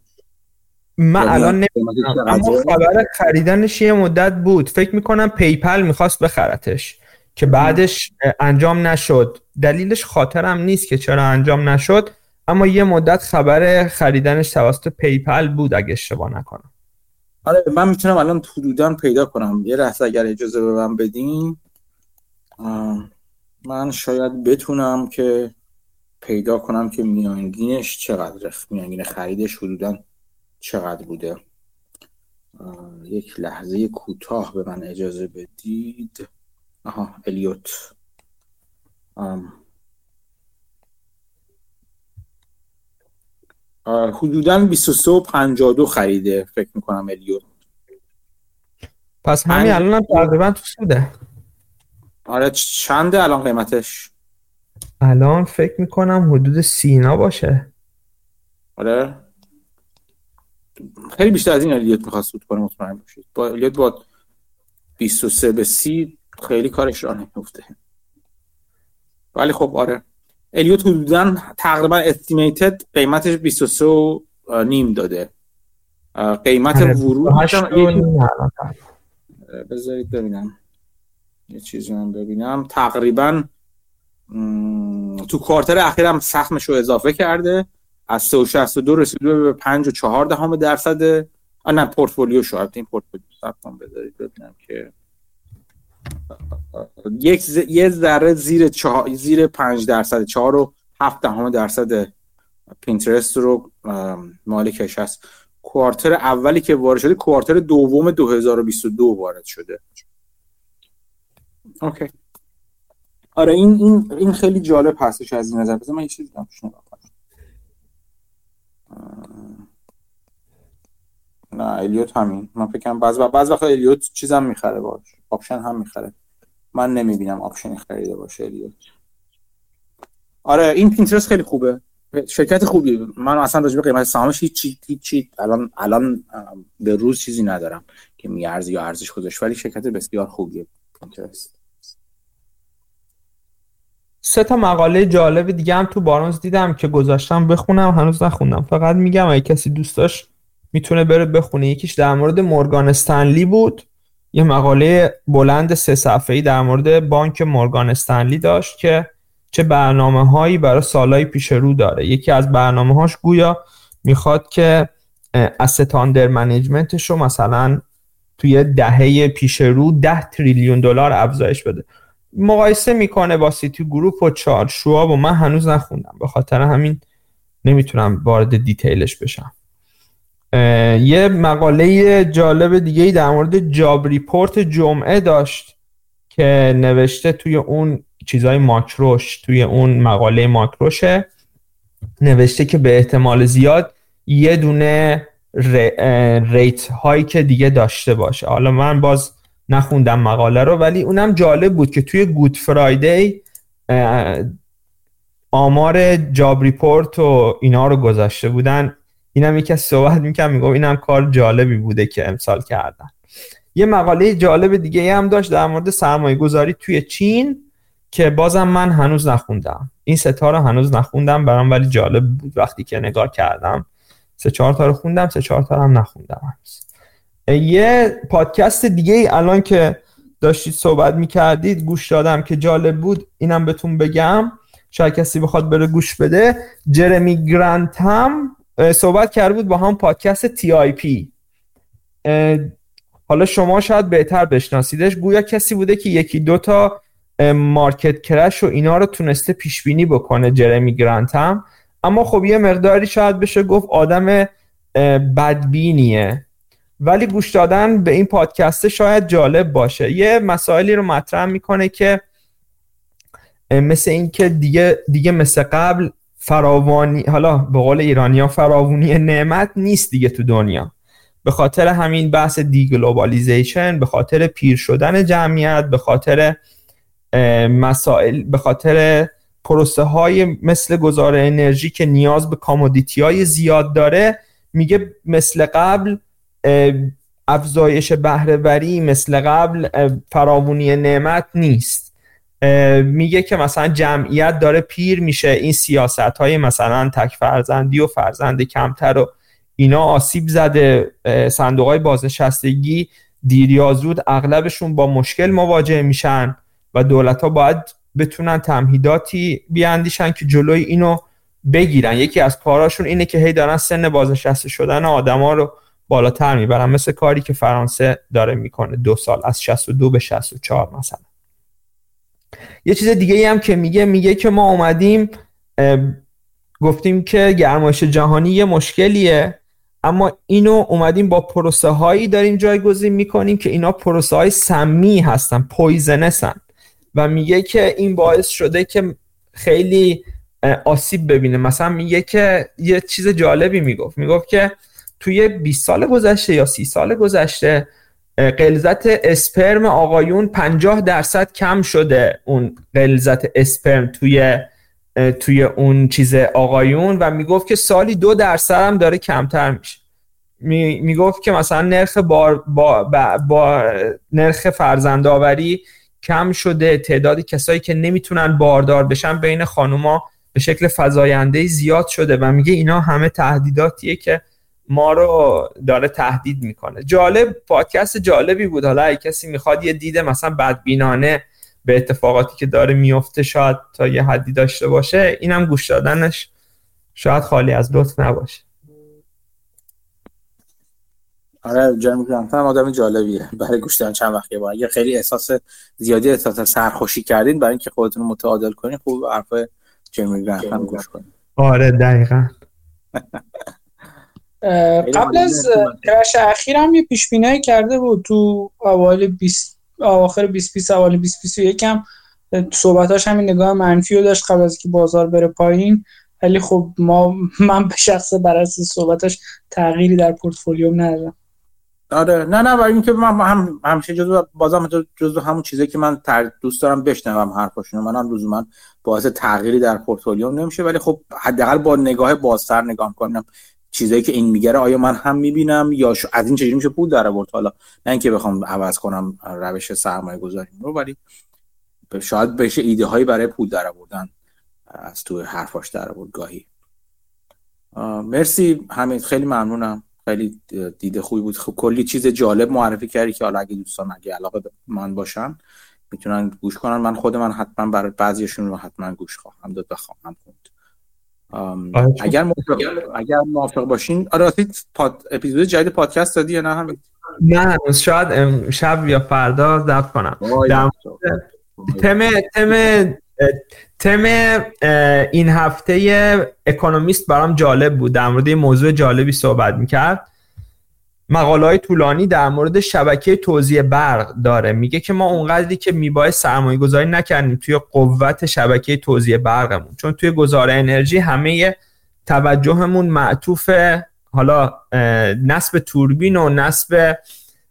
من الان نمی‌دونم اما خبر خریدنش یه مدت بود. فکر می‌کنم PayPal می‌خواست بخرتش که بعدش انجام نشد. دلیلش خاطرم نیست که چرا انجام نشد اما یه مدت خبر خریدنش توسط PayPal بود اگه اشتباه نکنم. آره من می‌تونم الان حدودا پیدا کنم. یه لحظه اگر اجازه به من بدین. من شاید بتونم که پیدا کنم که میانگینش چقدر میانگین خریدش حدودا چقدر بوده؟ یک لحظه کوتاه به من اجازه بدید. آها الیوت. حدودا 23 و 52 خریده فکر می‌کنم الیوت. پس همین الان هم تقریبا تو سوده. آره چنده الان قیمتش؟ الان فکر می‌کنم حدود سینا باشه. آره. خیلی بیشتر از این الیوت می‌خواست سود کنه مطمئن باشید. با الیوت با 23 به 30 خیلی کارش را نمیفته ولی خب آره. الیوت حدودا تقریبا استیمیتد قیمتش 23 و نیم داده. قیمت آره، ورود بذارید ببینم. یه چیزی من ببینم. تقریبا تو کوارتر اخیر هم سخمش رو اضافه کرده. از 362 رسیده به 5 و 4 دهم درصد. نه پورتفولیو شاید این پورتفولیو سب بذارید ببینم که. یک ز... یه ذره زیر چه... زیر 5 درصد 4 و 7 دهم درصد پینترست رو مالکش هست. quarter اولی که وارد شده quarter دوم 2022 وارد شده. OK. آره این این این خیلی جالب هستش از این نظر. بذار من یه چیزی دارم نه الیوت همین. من فکر کنم بعض بعض وقت الیوت چیزم می‌خره باش option هم می‌خره. من نمی‌بینم option خریده باشه الیوت. آره این پینترست خیلی خوبه. شرکت خوبی. من اصلا راجع به قیمت سهامش هیچ چی الان الان به روز چیزی ندارم که میارزی یا ارزش خودش ولی شرکت بسیار خوبیه. سه تا مقاله جالب دیگه هم تو بارونز دیدم که گذاشتم بخونم هنوز نخوندم. فقط میگم اگه کسی دوست داشت می‌تونه بره بخونه. یکیش در مورد مورگان استنلی بود. یه مقاله بلند سه صفحه‌ای در مورد بانک مورگان استنلی داشت که چه برنامه هایی برای سالهای پیش رو داره. یکی از برنامه هاش گویا می‌خواد که asset under management ش رو مثلا توی دهه پیش رو ده تریلیون دلار افزایش بده. مقایسه می‌کنه با سیتی گروپ و چارلز شواب و من هنوز نخوندم. به خاطر همین نمی‌تونم وارد detail ش بشم. یه مقاله جالب دیگه ای در مورد job report جمعه داشت که نوشته توی اون چیزای ماکروش توی اون مقاله ماکروشه نوشته که به احتمال زیاد یه دونه rate hike دیگه داشته باشه. حالا من باز نخوندم مقاله رو ولی اونم جالب بود که توی Good Friday آمار job report و اینا رو گذاشته بودن. اینم یکی از صحبت می‌کنم میگم اینم کار جالبی بوده که امسال کردن. یه مقاله جالب دیگه هم داشت در مورد سرمایه گذاری توی چین که بازم من هنوز نخوندم. این ستا رو هنوز نخوندم برام ولی جالب بود وقتی که نگاه کردم. سه چهار تا رو خوندم سه چهار تا هم نخوندم هنوز. یه پادکست دیگه ای الان که داشتید صحبت می‌کردید گوش دادم که جالب بود. اینم بهتون بگم. شاید کسی بخواد بره گوش بده. جرمی گرانت هم صحبت کرده بود با هم پادکست TIP. حالا شما شاید بهتر بشناسیدش. گویا کسی بوده که یکی دوتا market crash و اینا رو تونسته پیش بینی بکنه جرمی گرانتهام اما خب یه مقداری شاید بشه گفت آدم بدبینیه. ولی گوش دادن به این پادکسته شاید جالب باشه. یه مسائلی رو مطرح می‌کنه که مثل اینکه دیگه دیگه مثل قبل فراوانی حالا به قول ایرانیا فراوانی نعمت نیست دیگه تو دنیا. به خاطر همین بحث deglobalization به خاطر پیر شدن جمعیت به خاطر مسائل به خاطر پروسه های مثل گذار انرژی که نیاز به commodity های زیاد داره میگه مثل قبل افزایش بهره‌وری مثل قبل فراوونی نعمت نیست. میگه که مثلا جمعیت داره پیر میشه این سیاست های مثلا تک فرزندی و فرزند کمتر و اینا آسیب زده. صندوق های بازنشستگی دیر یا اغلبشون با مشکل مواجه میشن و دولت ها باید بتونن تمهیداتی بیاندیشن که جلوی اینو بگیرن. یکی از کاراشون اینه که هی دارن سن بازنشسته شدن آدما رو بالاتر می‌برن مثل کاری که فرانسه داره می‌کنه. دو سال از 62 به 64 مثلا. یه چیز دیگه ای هم که میگه میگه که ما اومدیم گفتیم که گرمایش جهانی یه مشکلیه اما اینو اومدیم با پروسه هایی داریم جایگزین می‌کنیم که اینا پروسه های سمی هستن پویزنسن. و میگه که این باعث شده که خیلی آسیب ببینه. مثلا میگه که یه چیز جالبی می‌گفت. می‌گفت که توی 20 سال گذشته یا 30 سال گذشته قلزت اسپرم آقایون 50 درصد کم شده اون قلزت اسپرم توی توی اون چیز آقایون و می‌گفت که سالی دو درصد هم داره کمتر میشه. می‌گفت که مثلا نرخ بار با, با, با نرخ فرزندآوری کم شده تعداد کسایی که نمی‌تونن باردار بشن بین خانوما به شکل فزاینده زیاد شده و میگه اینا همه تهدیداتیه که ما رو داره تهدید می‌کنه. جالب پادکست جالبی بود. حالا اگه کسی می‌خواد یه دیده مثلا بدبینانه به اتفاقاتی که داره میفته شاید تا یه حدی داشته باشه اینم گوش دادنش شاید خالی از لطف نباشه. آره جرمی هم آدم جالبیه. برای گوش دادن چند وقت با اگه خیلی احساس زیادی احساس سرخوشی کردین برای اینکه خودتون رو متعادل کنین خوب حرف جرمی هم گوش کنین. آره دقیقا. قبل از کرش اخیر هم یه پیش کرده بود تو اوایل 20 اواخر 2020 اوایل 2021 هم صحبتاش همین نگاه منفی رو داشت قبل از که بازار بره پایین. ولی خب ما من به شخص بر اساس صحبتاش تغییری در پورتفولیوم ندارم. آره. نه نه برای اینکه من هم همیشه جزو بازم جزو همون چیزی که من دوست دارم بشنوم حرفاشونو. منم لزوما باعث تغییری در پورتفولیوم نمیشه. ولی خب حداقل با نگاه بازتر نگاه کنم چیزایی که این میگره آیا من هم می‌بینم یا از این چجوری میشه پول در آورد؟ حالا نه اینکه بخوام عوض کنم روش سرمایه گذاری رو ولی شاید بشه ایده هایی برای پول در آوردن از تو حرفاش در آورد گاهی. مرسی همین خیلی ممنونم. خیلی دیده خوبی بود. خب کلی چیز جالب معرفی کردی که حالا اگه دوستان اگه علاقه من باشن می‌تونن گوش کنن. من خود من حتما برای بعضیشون رو حتما گوش خواهم داد و خواهم خوند اگر موافق اگر موافق باشین. آره پاد... اپیزود جدید پادکست دادی یا نه همین؟ نه شاید شب یا فردا ضبط کنم. تم تم تم این هفته اکونومیست برام جالب بود. در مورد موضوع جالبی صحبت می‌کرد. مقاله طولانی در مورد شبکه توزیع برق داره. میگه که ما اونقدری که میباید سرمایه گذاری نکردیم توی قوت شبکه توزیع برقمون. چون توی گذار انرژی همه توجهمون معطوف حالا نصب توربین و نصب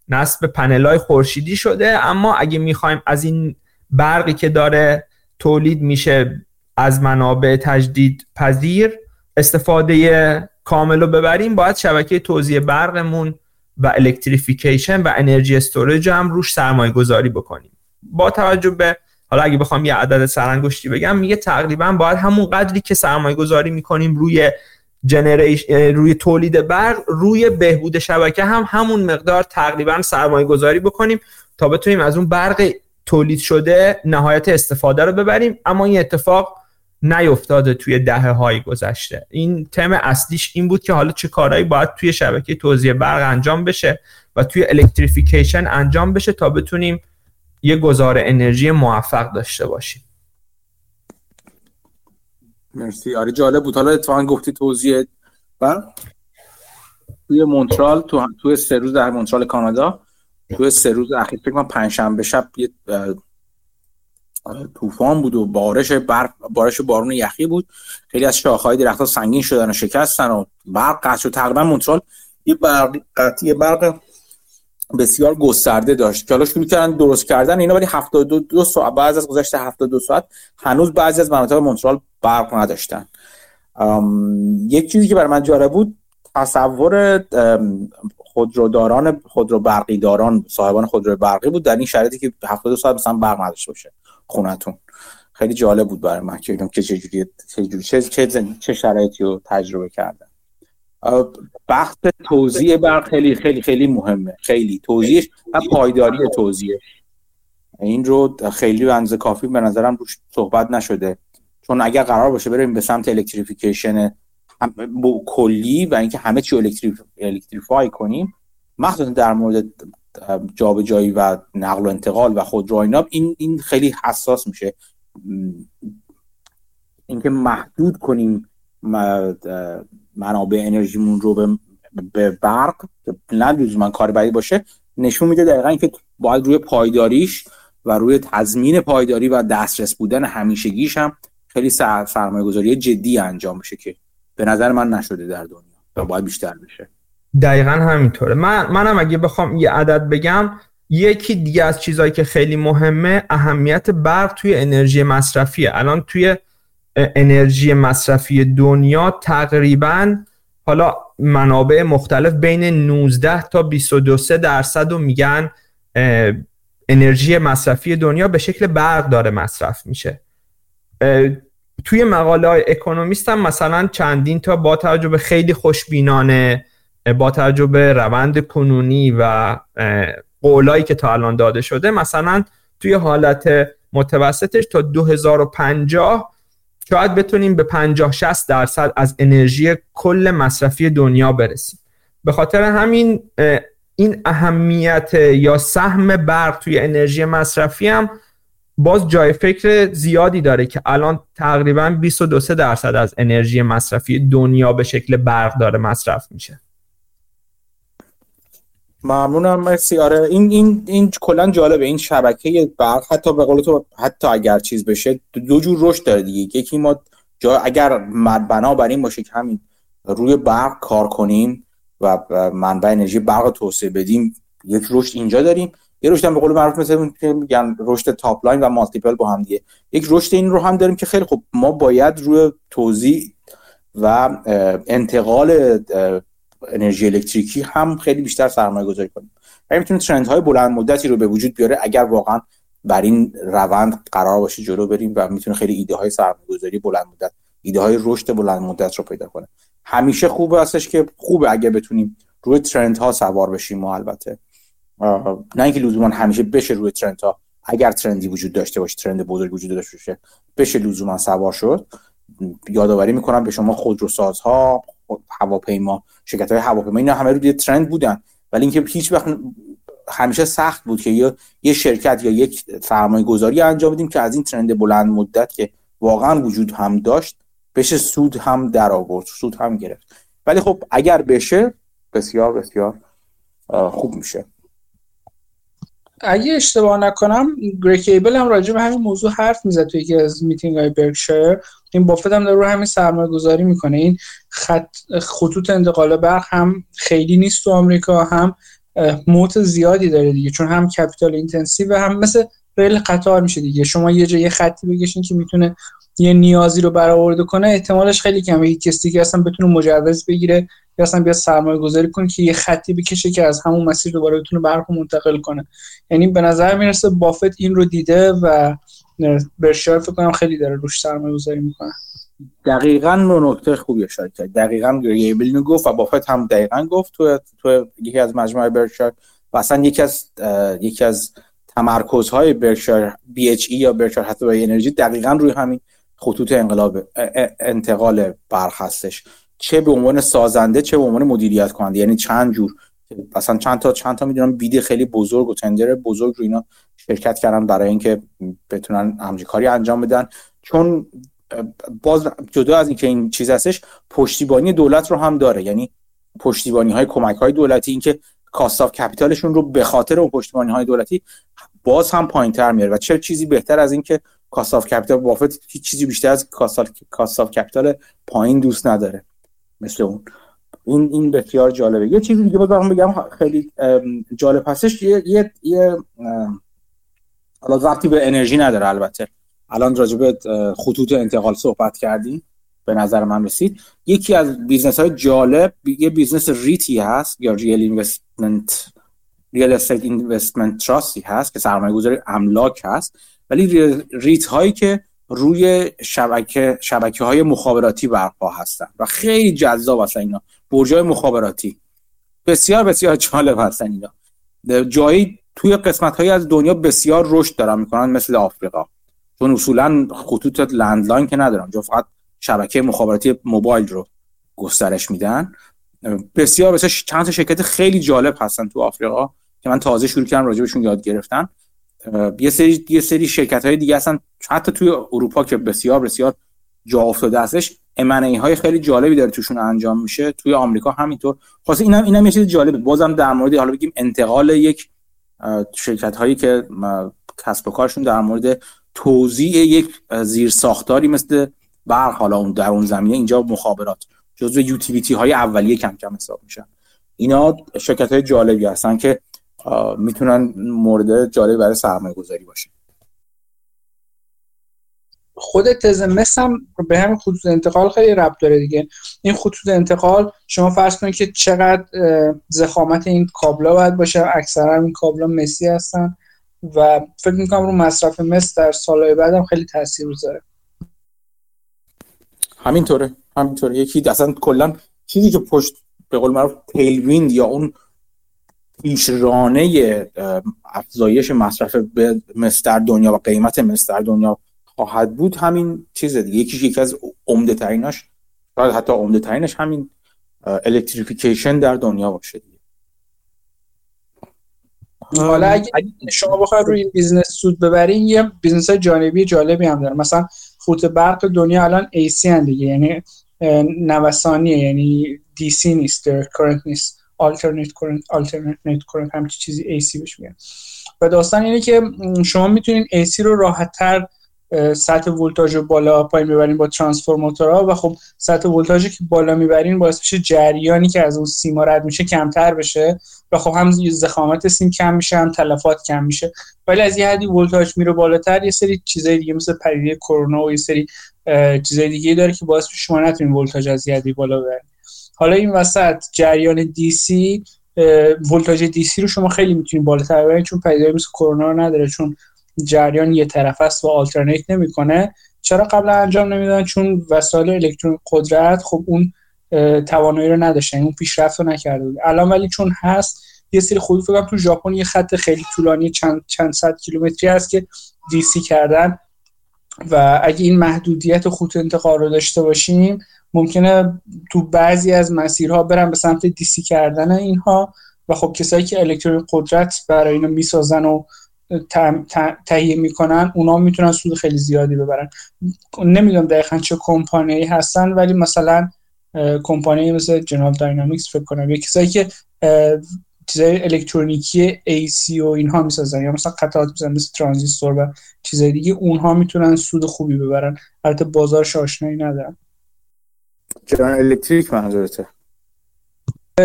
نصب پنل های خورشیدی شده. اما اگه می‌خوایم از این برقی که داره تولید میشه از منابع تجدید پذیر استفاده کامل رو ببریم باید شبکه توزیع برقمون و electrification و energy storage هم روش سرمایه گذاری بکنیم. با توجه به حالا اگه بخوام یه عدد سرانگشتی بگم میگه تقریبا باید همون قدری که سرمایه گذاری می‌کنیم روی روی تولید برق روی بهبود شبکه هم همون مقدار تقریبا سرمایه گذاری بکنیم تا بتونیم از اون برق تولید شده نهایت استفاده رو ببریم. اما این اتفاق نیفتاده توی دهه های گذشته. این تم اصلیش این بود که حالا چه کارهایی باید توی شبکه توزیع برق انجام بشه و توی الکتریفیکیشن انجام بشه تا بتونیم یه گذار انرژی موفق داشته باشیم. مرسی. آره جالب بود. حالا اتفاقا گفتی توزیع برق. توی مونترال تو توی سه روز در مونترال کانادا توی سه روز اخیر فکر کنم پنجشنبه شب یه طوفان بود و بارش برف بارش بارون یخی بود. خیلی از شاخه‌های درختها سنگین شدن و شکستن و برق قطع شد. تقریبا مونترال یه برق قطعی برق بسیار گسترده داشت که حالا شروع کردن درست کردن اینا ولی 72 دو ساعت بعد از گذشت 72 ساعت هنوز بعضی از مناطق مونترال برق نداشتن. یک چیزی که برای من جالب بود تصور خودروداران خودرو برقی داران صاحبان خودرو برقی بود در این شرایطی که 72 ساعت مثلا برق نداشته باشه. خونتون. خیلی جالب بود برای من که که چجوری چه چه چه شرایطی رو تجربه کردن. بحث توزیع برق خیلی خیلی خیلی مهمه. خیلی. توزیعش و پایداری توزیع. این رو خیلی به کافی به نظرم روش صحبت نشده. چون اگر قرار باشه بریم به سمت electrification کلی و اینکه همه چی electrif... electrify کنیم مخصوصا در مورد جابجایی و نقل و انتقال و خودرو اینا این این خیلی حساس میشه. اینکه محدود کنیم منابع انرژیمون رو به, برق نه من کار بعدی باشه نشون میده دقیقا اینکه باید روی پایداریش و روی تضمین پایداری و دسترس بودن همیشگیش هم خیلی سرمایه گذاری جدی انجام بشه که به نظر من نشده در دنیا و باید بیشتر بشه. دقیقا همینطوره. من منم اگه بخوام یه عدد بگم یکی دیگه از چیزهایی که خیلی مهمه اهمیت برق توی انرژی مصرفیه. الان توی انرژی مصرفی دنیا تقریبا حالا منابع مختلف بین 19 تا 22 درصد رو میگن انرژی مصرفی دنیا به شکل برق داره مصرف میشه. توی مقاله های اکونومیست هم مثلا چندین تا با توجه به خیلی خوشبینانه با توجه روند کنونی و قولایی که تا الان داده شده مثلا توی حالت متوسطش تا 2050 شاید بتونیم به 50 60 درصد از انرژی کل مصرفی دنیا برسیم. به خاطر همین این اهمیت یا سهم برق توی انرژی مصرفی هم باز جای فکر زیادی داره که الان تقریبا 22 درصد از انرژی مصرفی دنیا به شکل برق داره مصرف میشه. ممنونم مرسی. آره این این این کلا جالبه. این شبکه برق حتی به قول تو حتی اگر چیز بشه دو جور رشد داره دیگه. یکی ما جا اگر بنا بر این باشه که همین روی برق کار کنیم و منبع انرژی برق توسعه بدیم یک رشد اینجا داریم. یه رشد هم به قول معروف مثل میگن رشد top line و multiple با هم دیگه. یک رشد این رو هم داریم که خیلی خب ما باید روی توزیع و انتقال انرژی الکتریکی هم خیلی بیشتر سرمایه گذاری کنیم. و می‌تونه trend های بلند مدتی رو به وجود بیاره. اگر واقعا بر این روند قرار باشه جلو بریم و می‌تونه خیلی ایده های سرمایه گذاری بلند مدت ایده های رشد بلند مدت رو پیدا کنه. همیشه خوبه هستش که خوبه اگر بتونیم روی ترند ها سوار بشیم ما البته نه اینکه لزوما همیشه بشه روی ترند ها اگر ترندی وجود داشته باشه ترند بزرگ وجود داشته باشه بشه لزوما سوار شد. یادآوری می‌کنم به شما خودروسازها هواپیما شرکت های هواپیما اینا همه روی ترند بودن. ولی اینکه هیچ وقت همیشه سخت بود که یه, یه شرکت یا یک سرمایه گذاری انجام بدیم که از این ترند بلند مدت که واقعا وجود هم داشت بشه سود هم در آورد سود هم گرفت. ولی خب اگر بشه بسیار بسیار خوب میشه. اگه اشتباه نکنم Greg Abel هم راجع به همین موضوع حرف می‌زد توی یکی از میتینگ های برکشایر این بافت هم داره رو همین سرمایه گذاری می‌کنه. این خط خطوط انتقال برق هم خیلی نیست تو آمریکا هم moat زیادی داره دیگه چون هم capital intensive هم مثل ریل قطار میشه دیگه. شما یه جای خطی بگشین که می‌تونه یه نیازی رو برآورده کنه احتمالش خیلی کمه. یک کسی که اصلا بتونه مجوز بگیره یا اصلا بیاد سرمایه گذاری کنه که یه خطی بکشه که از همون مسیر دوباره بتونه برق منتقل کنه. یعنی به نظر می‌رسه بافت این رو دیده و برشار فکر کنم خیلی داره روش سرمایه گذاری می‌کنه. دقیقا نکته خوبی اشاره کرد دقیقا گریبل گفت و بافت هم دقیقا گفت. تو تو یکی از مجموعه برشار و اصلا یکی از یکی از تمرکزهای برشار بی اچ ای یا برشار حتی انرژی دقیقا روی همین خطوط انقلاب انتقال برق هستش. چه به عنوان سازنده چه به عنوان مدیریت کننده یعنی چند جور مثلا چند تا چند تا می‌دونم بیدی خیلی بزرگ و تندر بزرگ رو اینا شرکت کردن برای اینکه بتونن همچین کاری انجام بدن. چون باز جدا از اینکه این چیز هستش پشتیبانی دولت رو هم داره. یعنی پشتیبانی های کمک های دولتی اینکه cost of capital شون رو به خاطر اون پشتیبانی های دولتی باز هم پایین تر میاره و چه چیزی بهتر از اینکه cost of capital بافت هیچ چیزی بیشتر از cost of capital پایین دوست نداره. مثل اون. این این بسیار جالبه. یه چیزی دیگه بازم بگم خیلی جالب هستش. یه یه, یه حالا به انرژی نداره البته. الان راجع به خطوط انتقال صحبت کردیم. به نظر من رسید. یکی از business های جالب یه business REIT ی هست یا real investment real estate investment trust ی هست که سرمایه گذاری املاک هست. ولی REIT هایی که روی شبکه شبکه های مخابراتی برپا هستن. و خیلی جذاب هستن اینا. برج های مخابراتی. بسیار بسیار جالب هستن اینا. جایی توی قسمت های از دنیا بسیار رشد دارن می‌کنن مثل آفریقا. چون اصولا خطوط لندلاین که ندارن چون فقط شبکه مخابراتی موبایل رو گسترش میدن. بسیار بسیار چند شرکت خیلی جالب هستن تو آفریقا که من تازه شروع کردم راجبشون یاد گرفتن. یه سری یه سری شرکت های دیگه هستن حتی توی اروپا که بسیار بسیار جا افتاده هستش امنه های خیلی جالبی داره توشون انجام میشه توی آمریکا همینطور. خاص اینم اینم یه چیز جالبه. بازم در مورد حالا بگیم انتقال یک شرکت هایی که کسب و کارشون در مورد توزیع یک زیر ساختاری مثل برق حالا اون در اون زمینه اینجا مخابرات جزو یوتیلیتی های اولیه کم کم حساب میشن. اینا شرکت های جالبی هستن که می‌تونن مورد جالب برای سرمایه گذاری باشه. خود تز هم به همین خطوط انتقال خیلی ربط داره دیگه. این خطوط انتقال شما فرض کنید که چقدر زخامت این کابلا باید باشه. اکثرا این کابلا مسی هستن و فکر می‌کنم رو مصرف مس در سالهای بعد هم خیلی تاثیر می‌ذاره همینطوره همینطوره. یکی اصلا کلا چیزی که پشت به قول معروف تیل یا اون پیشرانه افزایش مصرف مس در دنیا و قیمت مس در دنیا خواهد بود همین چیز دیگه. یکی یکی از عمده تریناش شاید حتی عمده ترینش همین electrification در دنیا باشه دیگه. حالا اگه شما بخواید روی این business سود ببرین یه business جانبی جالبی هم داره مثلا خط برق دنیا الان AC هن دیگه یعنی نوسانیه یعنی DC نیست current نیست. Alternate current alternate current همچین چیزی AC بهش میگن. و داستان اینه که شما می‌تونید AC رو راحتتر سطح ولتاژ رو بالا پایین ببرین با ترانسفورماتورها و خب سطح ولتاژی که بالا می‌برین باعث میشه جریانی که از اون سیما رد میشه کمتر بشه و خب هم زخامت سیم کم میشه هم تلفات کم میشه. ولی از یه حدی ولتاژ میره بالاتر یه سری چیزای دیگه مثل پدیده کرونا و یه سری چیزای دیگه داره که باعث شما نتونید ولتاژ از یدی بالا ببرید. حالا این وسط جریان دی سی ولتاژ دی سی رو شما خیلی می‌تونید بالاتر ببرید چون پیدای مثل کرونا رو نداره چون جریان یه طرف است و آلترنیت نمی‌کنه. چرا قبلا انجام نمیدن؟ چون وسایل الکترون قدرت خب اون توانایی رو نداشتن. اون پیشرفت رو نکرده بود. الان ولی چون هست یه سری خود فکر تو ژاپن یه خط خیلی طولانی چند چند صد کیلومتری هست که دیسی کردن. و اگه این محدودیت خط انتقال رو داشته باشیم ممکنه تو بعضی از مسیرها برن به سمت دیسی کردن اینها. و خب کسایی که الکترون قدرت برای اینو می‌سازن و تهیه می‌کنن اونا می‌تونن سود خیلی زیادی ببرن. نمی‌دونم دقیقا چه کمپانی هستن ولی مثلا کمپانی مثل جنرال داینامیکس فکر کنم یه کسایی که چیزای الکترونیکی AC و اینها می‌سازن یا مثلا قطعات می‌سازن مثل ترانزیستور و چیزای دیگه اونها می‌تونن سود خوبی ببرن. البته بازارش آشنایی ندارن. جنرال الکتریک منظورته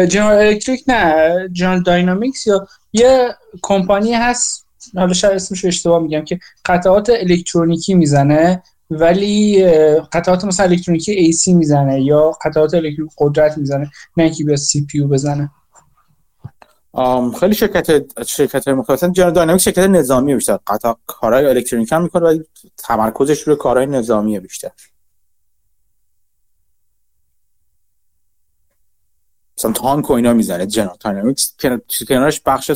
جنرال الکتریک نه. جنرال داینامیکس یا یه کمپانی هست حالا شاید اسمش اشتباه میگم که قطعات الکترونیکی می‌زنه ولی قطعات مثلا الکترونیکی AC می‌زنه یا قطعات الکترونیکی قدرت می‌زنه نه اینکه بیا CPU بزنه. خیلی شرکت شرکت مختلف جنرال داینامیکس شرکت نظامی بیشتر. قطع کارهای الکترونیک هم می‌کنه ولی تمرکزش روی کارهای نظامی بیشتر. مثلا تانک و اینا می‌زنه جنرال داینامیکس. کنارش بخش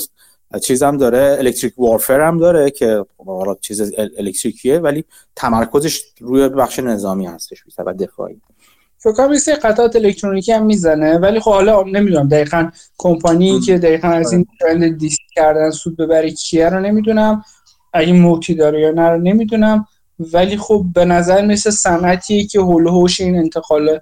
چیز هم داره الکتریک وارفر هم داره که حالا چیز الکتریکیه ولی تمرکزش روی بخش نظامی هستش بیشتر و دفاعی. فکر کنم یه قطعات الکترونیکی هم می‌زنه ولی خب حالا نمی‌دونم دقیقا کمپانی که دقیقا از این ترند دیسی کردن سود ببره کیه رو نمی‌دونم اگه moat ی داره یا نه رو نمی‌دونم ولی خب به نظر مثل صنعتیه که حول و حوش این انتقال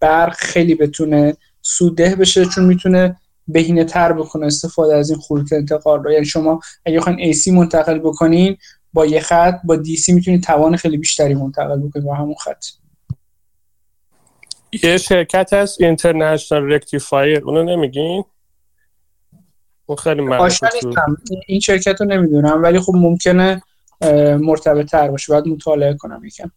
برق خیلی بتونه سودده بشه چون می‌تونه بهینه تر بکنه استفاده از این خطوط انتقال رو. یعنی شما اگه بخواین AC منتقل بکنین با یه خط با DC می‌تونید توان خیلی بیشتری منتقل بکنید با همون خط. یه شرکت هست International Rectifier اونو نمیگین؟ اون خیلی این شرکت رو نمی‌دونم ولی خب ممکنه مرتبط تر باشه. باید مطالعه کنم یکم.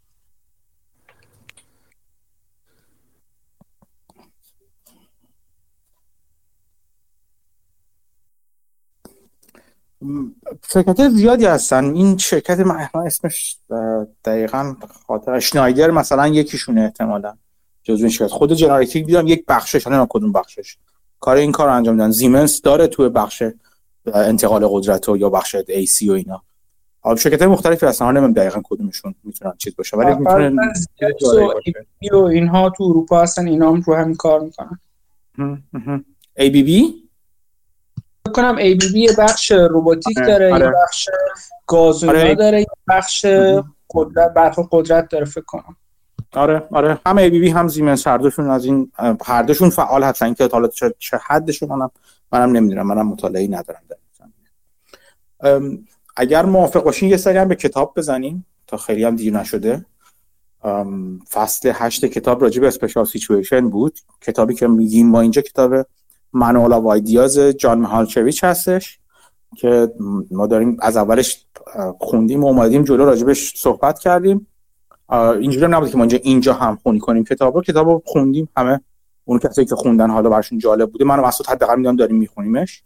شرکت زیادی هستن. این شرکت من اسمش دقیقا خاطر شنایدر مثلا یکیشونه احتمالا. جزو این شرکت. خود جنراتیک دیدم یک بخشش نه کدوم بخشش. کار این کار انجام میدن زیمنس داره توی بخش انتقال قدرت و یا بخش ای سی و اینا. حالا شرکت مختلفی هستن. حالا نمی‌دونم دقیقا کدومشون می‌تونن چیز باشه. ولی می‌تونن اینها تو اروپا هستن. اینا هم رو همین کار می‌کنن. ای بی بی کنم ای بی بی بخش روباتیک آره، داره آره. یه بخش گازونا آره. داره یه بخش قدرت برق قدرت داره فکر کنم. آره آره. هم ABB هم زیمنس هر دوشون از این هر دوشون فعال هستن. که حالا چه, چه حدشون منم منم نمی‌دونم. منم مطالعه ندارم. در اگر موافق باشین یه سری هم به کتاب بزنیم تا خیلی هم دیر نشده. فصل هشت کتاب راجع به special situation بود. کتابی که میگیم ما اینجا کتاب Manual of Ideas جان میهالیویچ هستش که ما داریم از اولش خوندیم و اومدیم جلو راجبش صحبت کردیم. اینجوری نبود که ما اینجا اینجا هم خونی کنیم کتاب رو کتاب رو خوندیم همه اون کسایی که خوندن حالا براشون جالب بوده. من و مسعود حداقل می‌دونم داریم میخونیمش.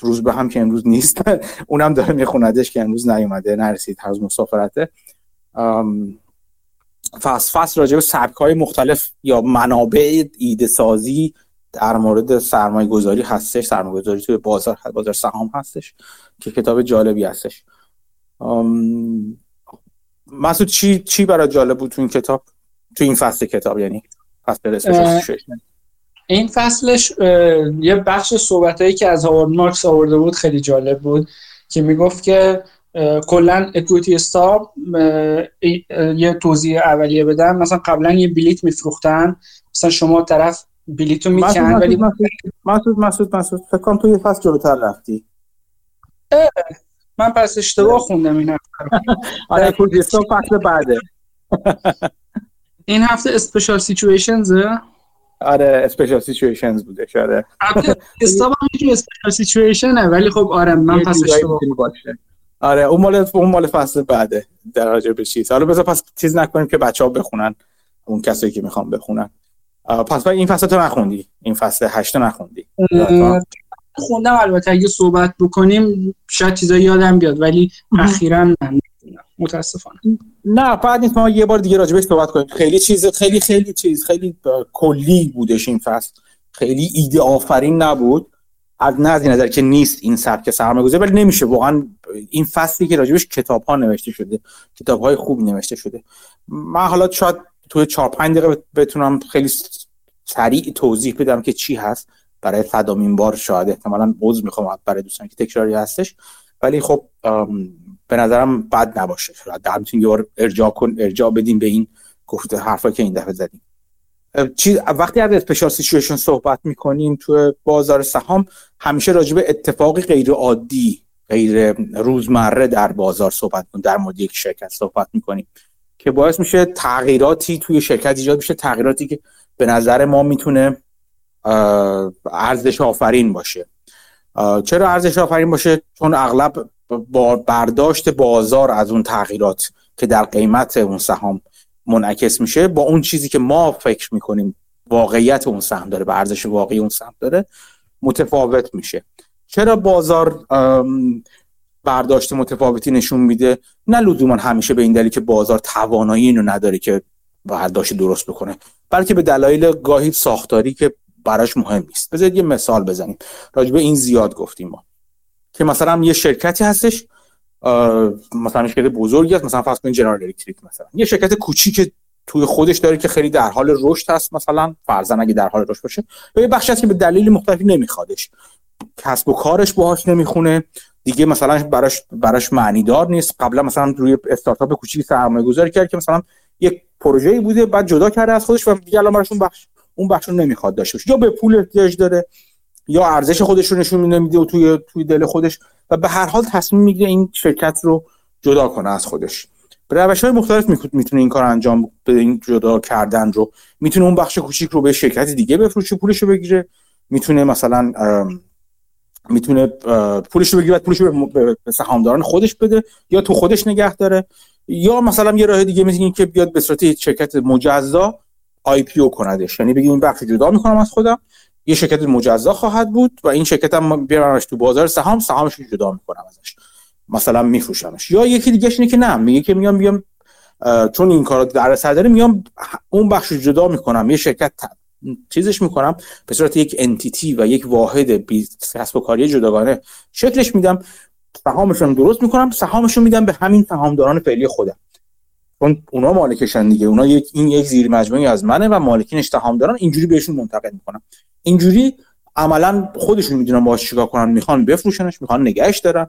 روز به هم که امروز نیست. اونم داره میخوندش که امروز نیومده نرسید هر مسافرته. فصل فصل راجع به سبک های مختلف یا منابع ایده سازی در مورد سرمایه گذاری هستش. سرمایه گذاری توی بازار بازار سهام هستش که کتاب جالبی هستش. مسعود چی چی برای جالب بود تو این کتاب؟ تو این فصل کتاب یعنی فصل این فصلش یه بخش صحبت هایی که از هاوارد مارکس آورده بود خیلی جالب بود که می‌گفت که کلا اکویتی استاب یه توضیح اولیه بدم. مثلا قبلا یه بلیت میفروختن. مثلا شما طرف بلیتو میکن ولی مسعود مسعود مسعود فکر کنم تو یه فصل جلوتر رفتی. من پس اشتباه خوندم این هفته. آره equity stubs فصل بعده. این هفته special situations آره special situations بوده آره. stub هم special situation ه ولی خب آره من پس اشتباه آره اون مال اون مال فصل بعده در راجع به چیز. حالا بذار پس چیز نکنیم که بچه ها بخونن اون کسایی که می‌خوان بخونن. پس این فصل تو نخوندی. این فصل هشت نخوندی. خوندم البته. اگه صحبت بکنیم شاید چیزایی یادم بیاد ولی اخیرا متاسفانه. نه بعد نیست. ما یه بار دیگه راجبش صحبت کنیم. خیلی چیز خیلی خیلی چیز خیلی کلی بودش این فصل. خیلی ایده آفرین نبود. از نه از این نظر که نیست این سبک سرمایه‌گذاری ولی نمیشه. واقعا این فصلی که راجبش کتاب ها نوشته شده کتاب های خوب نوشته شده. من حالا شاید توی 4 5 دقیقه بتونم خیلی سریع توضیح بدم که چی هست. برای صدامین بار شاید احتمالاً عذر می‌خوام برای دوستان که تکراری هستش. ولی خب به نظرم بد نباشه. در می‌تونیم یه بار ارجاع کن ارجاع بدیم به این گفته حرفا که این دفعه زدیم. چیز وقتی از اسپیشال سیچویشن صحبت می‌کنیم تو بازار سهام همیشه راجع به اتفاقی غیر عادی غیر روزمره در بازار صحبت کنیم در مورد یک شرکت صحبت می‌کنیم. که باعث میشه تغییراتی توی شرکت ایجاد میشه تغییراتی که به نظر ما می‌تونه ارزش آفرین باشه. چرا ارزش آفرین باشه؟ چون اغلب با برداشت بازار از اون تغییرات که در قیمت اون سهام منعکس میشه با اون چیزی که ما فکر می‌کنیم واقعیت اون سهم داره به ارزش واقعی اون سهم داره متفاوت میشه. چرا بازار برداشت متفاوتی نشون میده. نه لزوما همیشه به این دلیل که بازار توانایی اینو نداره که برداشت درست بکنه بلکه به دلایل گاهی ساختاری که براش مهم نیست. بذارید یه مثال بزنیم. راجع به این زیاد گفتیم ما که مثلا یه شرکتی هستش مثلا شرکت بزرگی هست مثلا فرض کنید جنرال الکتریک مثلا. یه شرکت کوچیک توی خودش داره که خیلی در حال رشد هست مثلا فرضاً اگه در حال رشد باشه. یا یه بخشی هست که به دلیل مختلفی نمیخوادش. کسب و کارش باهاش نمی‌خونه. دیگه مثلا براش براش معنی دار نیست. قبلا مثلا روی استارتاپ کوچیک سرمایه گذاری کرد که مثلا یک پروژه‌ای بوده بعد جدا کرده از خودش و دیگه الان براش بخش اون بخش رو نمی‌خواد داشته باشه. یا به پول احتیاج داره یا ارزش خودش رو نشون نمیده و توی توی دل خودش و به هر حال تصمیم می‌گیره این شرکت رو جدا کنه از خودش. به روش های مختلف می‌تونه این کار انجام به این جدا کردن رو می‌تونه اون بخش کوچیک رو به شرکت دیگه بفروشه پولش رو بگیره. می‌تونه مثلا می‌تونه پولش رو بگیره پولش رو به سهامداران خودش بده یا تو خودش نگه داره یا مثلا یه راه دیگه مثل که بیاد به صورت شرکت مجزا آی پی او کندش. یعنی بگیم این بخش جدا می‌کنم از خودم یه شرکت مجزا خواهد بود و این شرکت هم بیارمش تو بازار سهام سهامش جدا می‌کنم ازش. مثلا میفروشمش. یا یکی دیگه اینه که نه میگه که میام میام چون این کارا در داره میام اون بخش جدا می‌کنم. یه شرکت چیزش می‌کنم. به صورت یک انتیتی و یک واحد کسب و کاری جداگانه شکلش میدم. سهامشون درست می‌کنم. سهامشون میدم به همین سهامداران فعلی خودم. چون اونا مالکشن دیگه. اونا یک این یک زیر مجموعی از منه و مالکینش دارن اینجوری بهشون منتقل می‌کنم. اینجوری عملا خودشون می‌دونن باهاش چیکار کنن. می‌خوان بفروشنش می‌خوان نگهش دارن.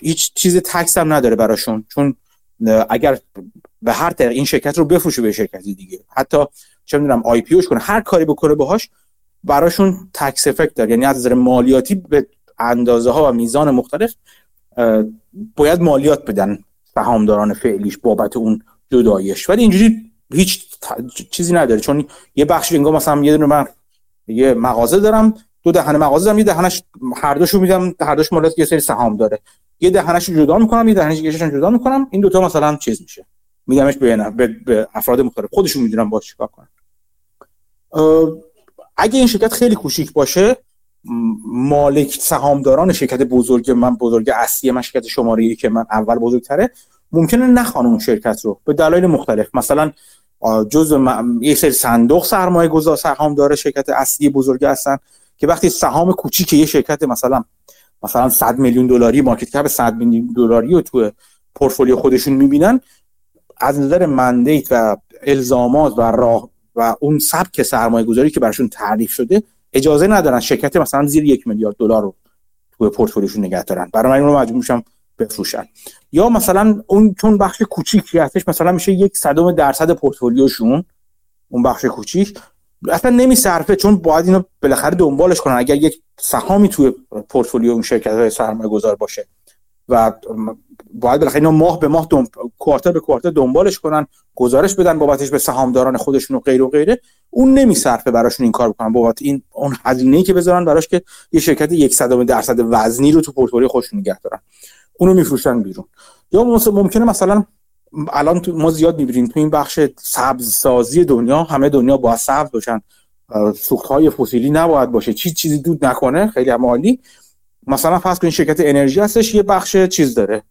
هیچ چیز تکس هم نداره براشون. چون اگر به هر طریق این شرکت رو بفروشه به شرکتی دیگه. حتی چه می‌دونم آی پی کنه. هر کاری بکنه باهاش براشون تکس افکت داره. یعنی از نظر مالیاتی به اندازه ها و میزان مختلف باید مالیات بدن سهامداران فعلیش بابت اون جدایش. ولی اینجوری هیچ چیزی نداره. چون یه بخشی انگار مثلا یه دونه من یه مغازه دارم دو دهنه مغازه دارم یه دهنش هر دوشو میدم هر دوش مالت یه سری سهام داره. یه دهنش جدا می‌کنم یه دهنش جدا می‌کنم این دوتا مثلا چیز میشه. میدمش به, به, افراد مختلف. خودشون می‌دونن باش چیکار کنن. اگه این شرکت خیلی کوچیک باشه مالک سهامداران شرکت بزرگ من بزرگ اصلی من شرکت شماره که من اول بزرگتره ممکنه نخوان اون شرکت رو به دلایل مختلف. مثلا جزء یک سری صندوق سرمایه گذار سهام داره شرکت اصلی بزرگ هستن که وقتی سهام کوچیک یه شرکت مثلا مثلا 100 میلیون دلاری مارکت کپ 100 میلیون دلاری رو تو پورتفولیو خودشون می‌بینن از نظر مندیت و الزامات و راه و اون سبک سرمایه گذاری که براشون تعریف شده اجازه ندارن شرکت مثلا زیر یک میلیارد دلار رو تو پورتفولیوشون نگه دارن. برای من رو مجبور میشم بفروشن. یا مثلا اون چون بخش کوچیکی هستش مثلا میشه یک صدم درصد پورتفولیوشون اون بخش کوچیک اصلا نمیصرفه چون باید اینو بالاخره دنبالش کنن. اگر یک سهامی توی پورتفولیو اون شرکت های سرمایه گذار باشه. و باید بالاخره اینا ماه به ماه دنب... کوارتر به کوارتر دنبالش کنن گزارش بدن بابتش به سهامداران خودشون و غیر و غیره. اون نمیصرفه براشون این کار بکنن. بابت این اون هزینه‌ای که بذارن براش که یه شرکت یک صدم درصد وزنی رو تو پورتفولیو خودشون نگه دارن. اونو میفروشن بیرون. یا ممکنه مثلا الان تو ما زیاد می‌بینیم تو این بخش سبز سازی دنیا همه دنیا با سبز باشن. سوخت های فسیلی نباید باشه. چی چیزی دود نکنه خیلی عالی. مثلا فرض کنید شرکت انرژی هستش یه بخش چیز داره.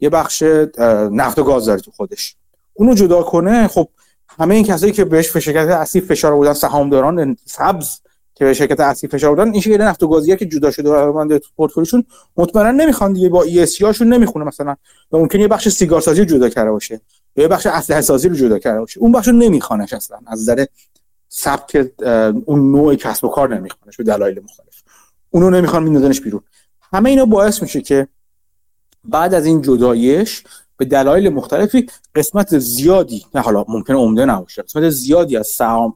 یه بخش نفت و گاز داره تو خودش. اونو جدا کنه خب همه این کسایی که بهش شرکت اصلی فشار بودن سهامداران سبز که به شرکت اصلی فشار بودن این شرکت نفت و گازی که جدا شده و تو پورتفولیوشون مطمئنا نمی‌خوان دیگه با ESG هاشون نمی‌خونه مثلا. و ممکن یه بخش سیگار سازی رو جدا کرده باشه یا یه بخش اسلحه سازی رو جدا کرده باشه. اون بخش رو نمیخوانش اصلا. از نظر سبک اون نوع کسب و کار نمیخوانش به دلایل مختلف. اونو نمی‌خوان میندازنش بیرون. همه اینا باعث میشه که بعد از این جدایش به دلایل مختلفی قسمت زیادی نه حالا ممکنه عمده نباشه قسمت زیادی از سهام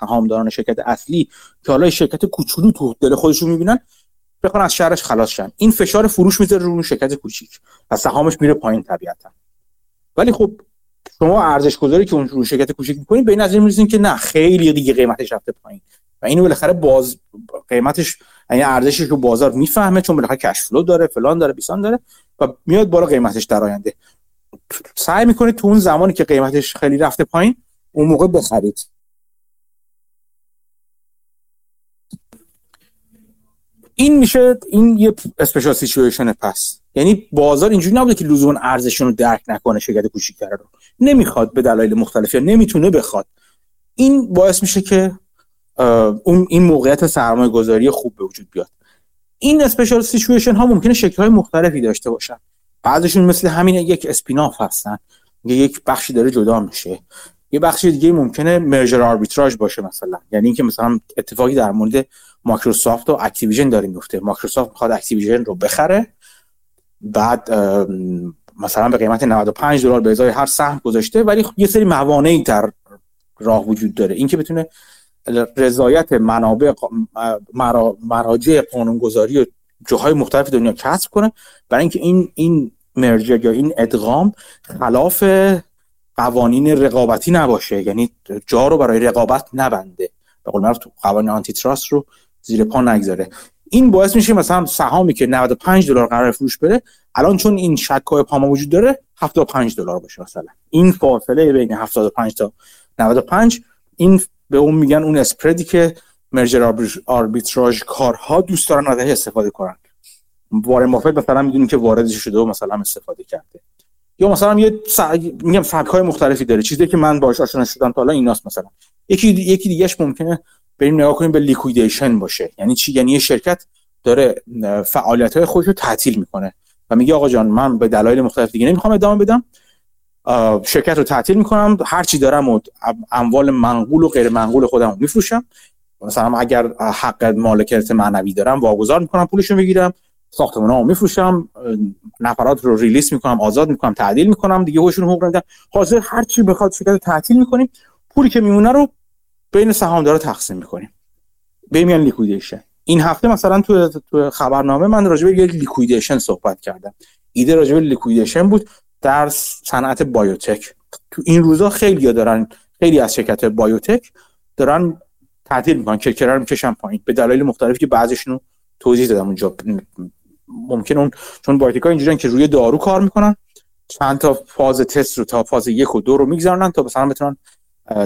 سهامداران شرکت اصلی که حالا شرکت کوچولو تو دل خودشون می‌بینن بخوان از شهرش خلاص شن. این فشار فروش می‌ذاره رو شرکت کوچیک و سهامش میره پایین طبیعتا. ولی خب شما ارزش گذاری که اون شرکت کوچیک می‌کنید به این نظر می‌رسین که نه خیلی دیگه قیمتش رفته پایین. و اینو بالاخره باز قیمتش یعنی ارزشش رو بازار می‌فهمه چون بالاخره کش فلو داره فلان داره بیسان داره و میاد بالا قیمتش در آینده. سعی می‌کنید تو اون زمانی که قیمتش خیلی رفته پایین اون موقع بخرید. این میشه این یه special situation پس. یعنی بازار اینجوری نبوده که لزوما ارزششون رو درک نکنه شرکت کوچیک‌تر رو نمی‌خواد به دلایل مختلف یا نمی‌تونه بخواد. این باعث میشه که اون این موقعیت سرمایه گذاری خوب به وجود بیاد. این special situation ها ممکنه شکل های مختلفی داشته باشن. بعضشون مثل همین یک spin-off هستن. یک بخشی داره جدا میشه. یه بخشی دیگه ممکنه merger arbitrage باشه مثلا. یعنی اینکه مثلا اتفاقی در مورد مایکروسافت و اکتیویژن داره میفته. مایکروسافت می‌خواد اکتیویژن رو بخره. بعد مثلا به قیمت 95 دلار به ازای هر سهم گذاشته ولی یه سری موانعی در راه وجود داره. اینکه بتونه رضایت منابع مراجع قانونگذاری و جاهای مختلف دنیا کسب کنه. برای اینکه این این مرجر یا این ادغام خلاف قوانین رقابتی نباشه. یعنی جا رو برای رقابت نبنده. به قول معروف قوانین آنتی تراست رو زیر پا نگذاره. این باعث میشه مثلا سهامی که 95 دلار قرار فروش بره الان چون این شکای پاما وجود داره 75 دلار باشه مثلا. این فاصله بین 75 تا 95 این به اون میگن اون اسپردی که مرجر آربیتراژ کارها دوست دارن ازش استفاده کنن. وارن بافت مثلا می‌دونیم که واردش شده و مثلا استفاده کرده. یا مثلا یه میگم سبک های مختلفی داره. چیزی که من باهاش آشنا شدم تا حالا ایناست مثلا. یکی یکی دیگهش ممکنه بریم نگاه کنیم به liquidation باشه. یعنی چی؟ یعنی یه شرکت داره فعالیت های خودش رو تعطیل می‌کنه و میگه آقا جان من به دلایل مختلف دیگه نمی‌خوام ادامه بدم. شرکت رو تعطیل می‌کنم هر چی دارم و اموال منقول و غیر منقول خودم میفروشم. مثلا اگر حق مالکیت معنوی دارم واگذار می‌کنم پولش رو می‌گیرم ساختمان ها میفروشم نفرات رو release می‌کنم آزاد می‌کنم تعدیل می‌کنم دیگه بهشون حقوق نمیدن حاضر هر چی بخواد شرکت رو تعطیل می‌کنیم پولی که میمونه رو بین سهامدارا تقسیم می‌کنیم. بهش میگن liquidation. این هفته مثلا تو تو خبرنامه من راجع به liquidation صحبت کردم. ایده راجع به liquidation بود در صنعت بایوتک. تو این روزا خیلی دارن خیلی از شرکت بایوتک دارن تعطیل می‌کنن کرکره رو می‌کشن پایین. به دلایل مختلفی که بعضیشون توضیح دادم اونجا. ممکن اون چون بایوتکا اینجوریان که روی دارو کار می‌کنن چند تا فاز تست رو تا فاز یک و دو رو می‌گذارن تا مثلا بتونن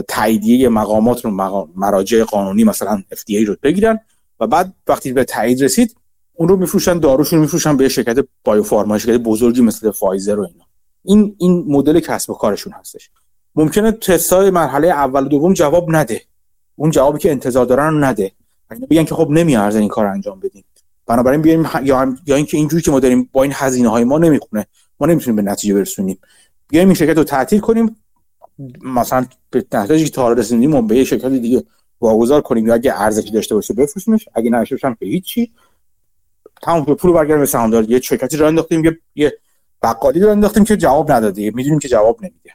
تاییدیه مقامات رو مراجع قانونی مثلا FDA رو بگیرن و بعد وقتی به تایید رسید اون رو میفروشن داروشون رو میفروشن به شرکت بایوفارما شرکت بزرگی مثل فایزر و اینا. این این مدل کسب و کارشون هستش. ممکنه تستای مرحله اول و دوم جواب نده. اون جوابی که انتظار دارن رو نده. بگن که خب نمیارزه این کار انجام بدیم بنابراین بیایم یا یا اینکه اینجوری که ما داریم با این هزینه های ما نمی‌خونه. ما نمی‌تونیم به نتیجه برسونیم. بیایم این شرکت رو تعطیل کنیم. مثلا به نتیجه تا رسیدیم و به یه شرکت دیگه واگذار کنیم یا اگه ارزشی داشته باشه بفروشیمش اگه نشه هم که هیچی. تمام پول برگردیم به سهامدار یه شرکتی رو انداختیم یه یه بقالی رو انداختیم که جواب نداده. می‌دونیم که جواب نمیده.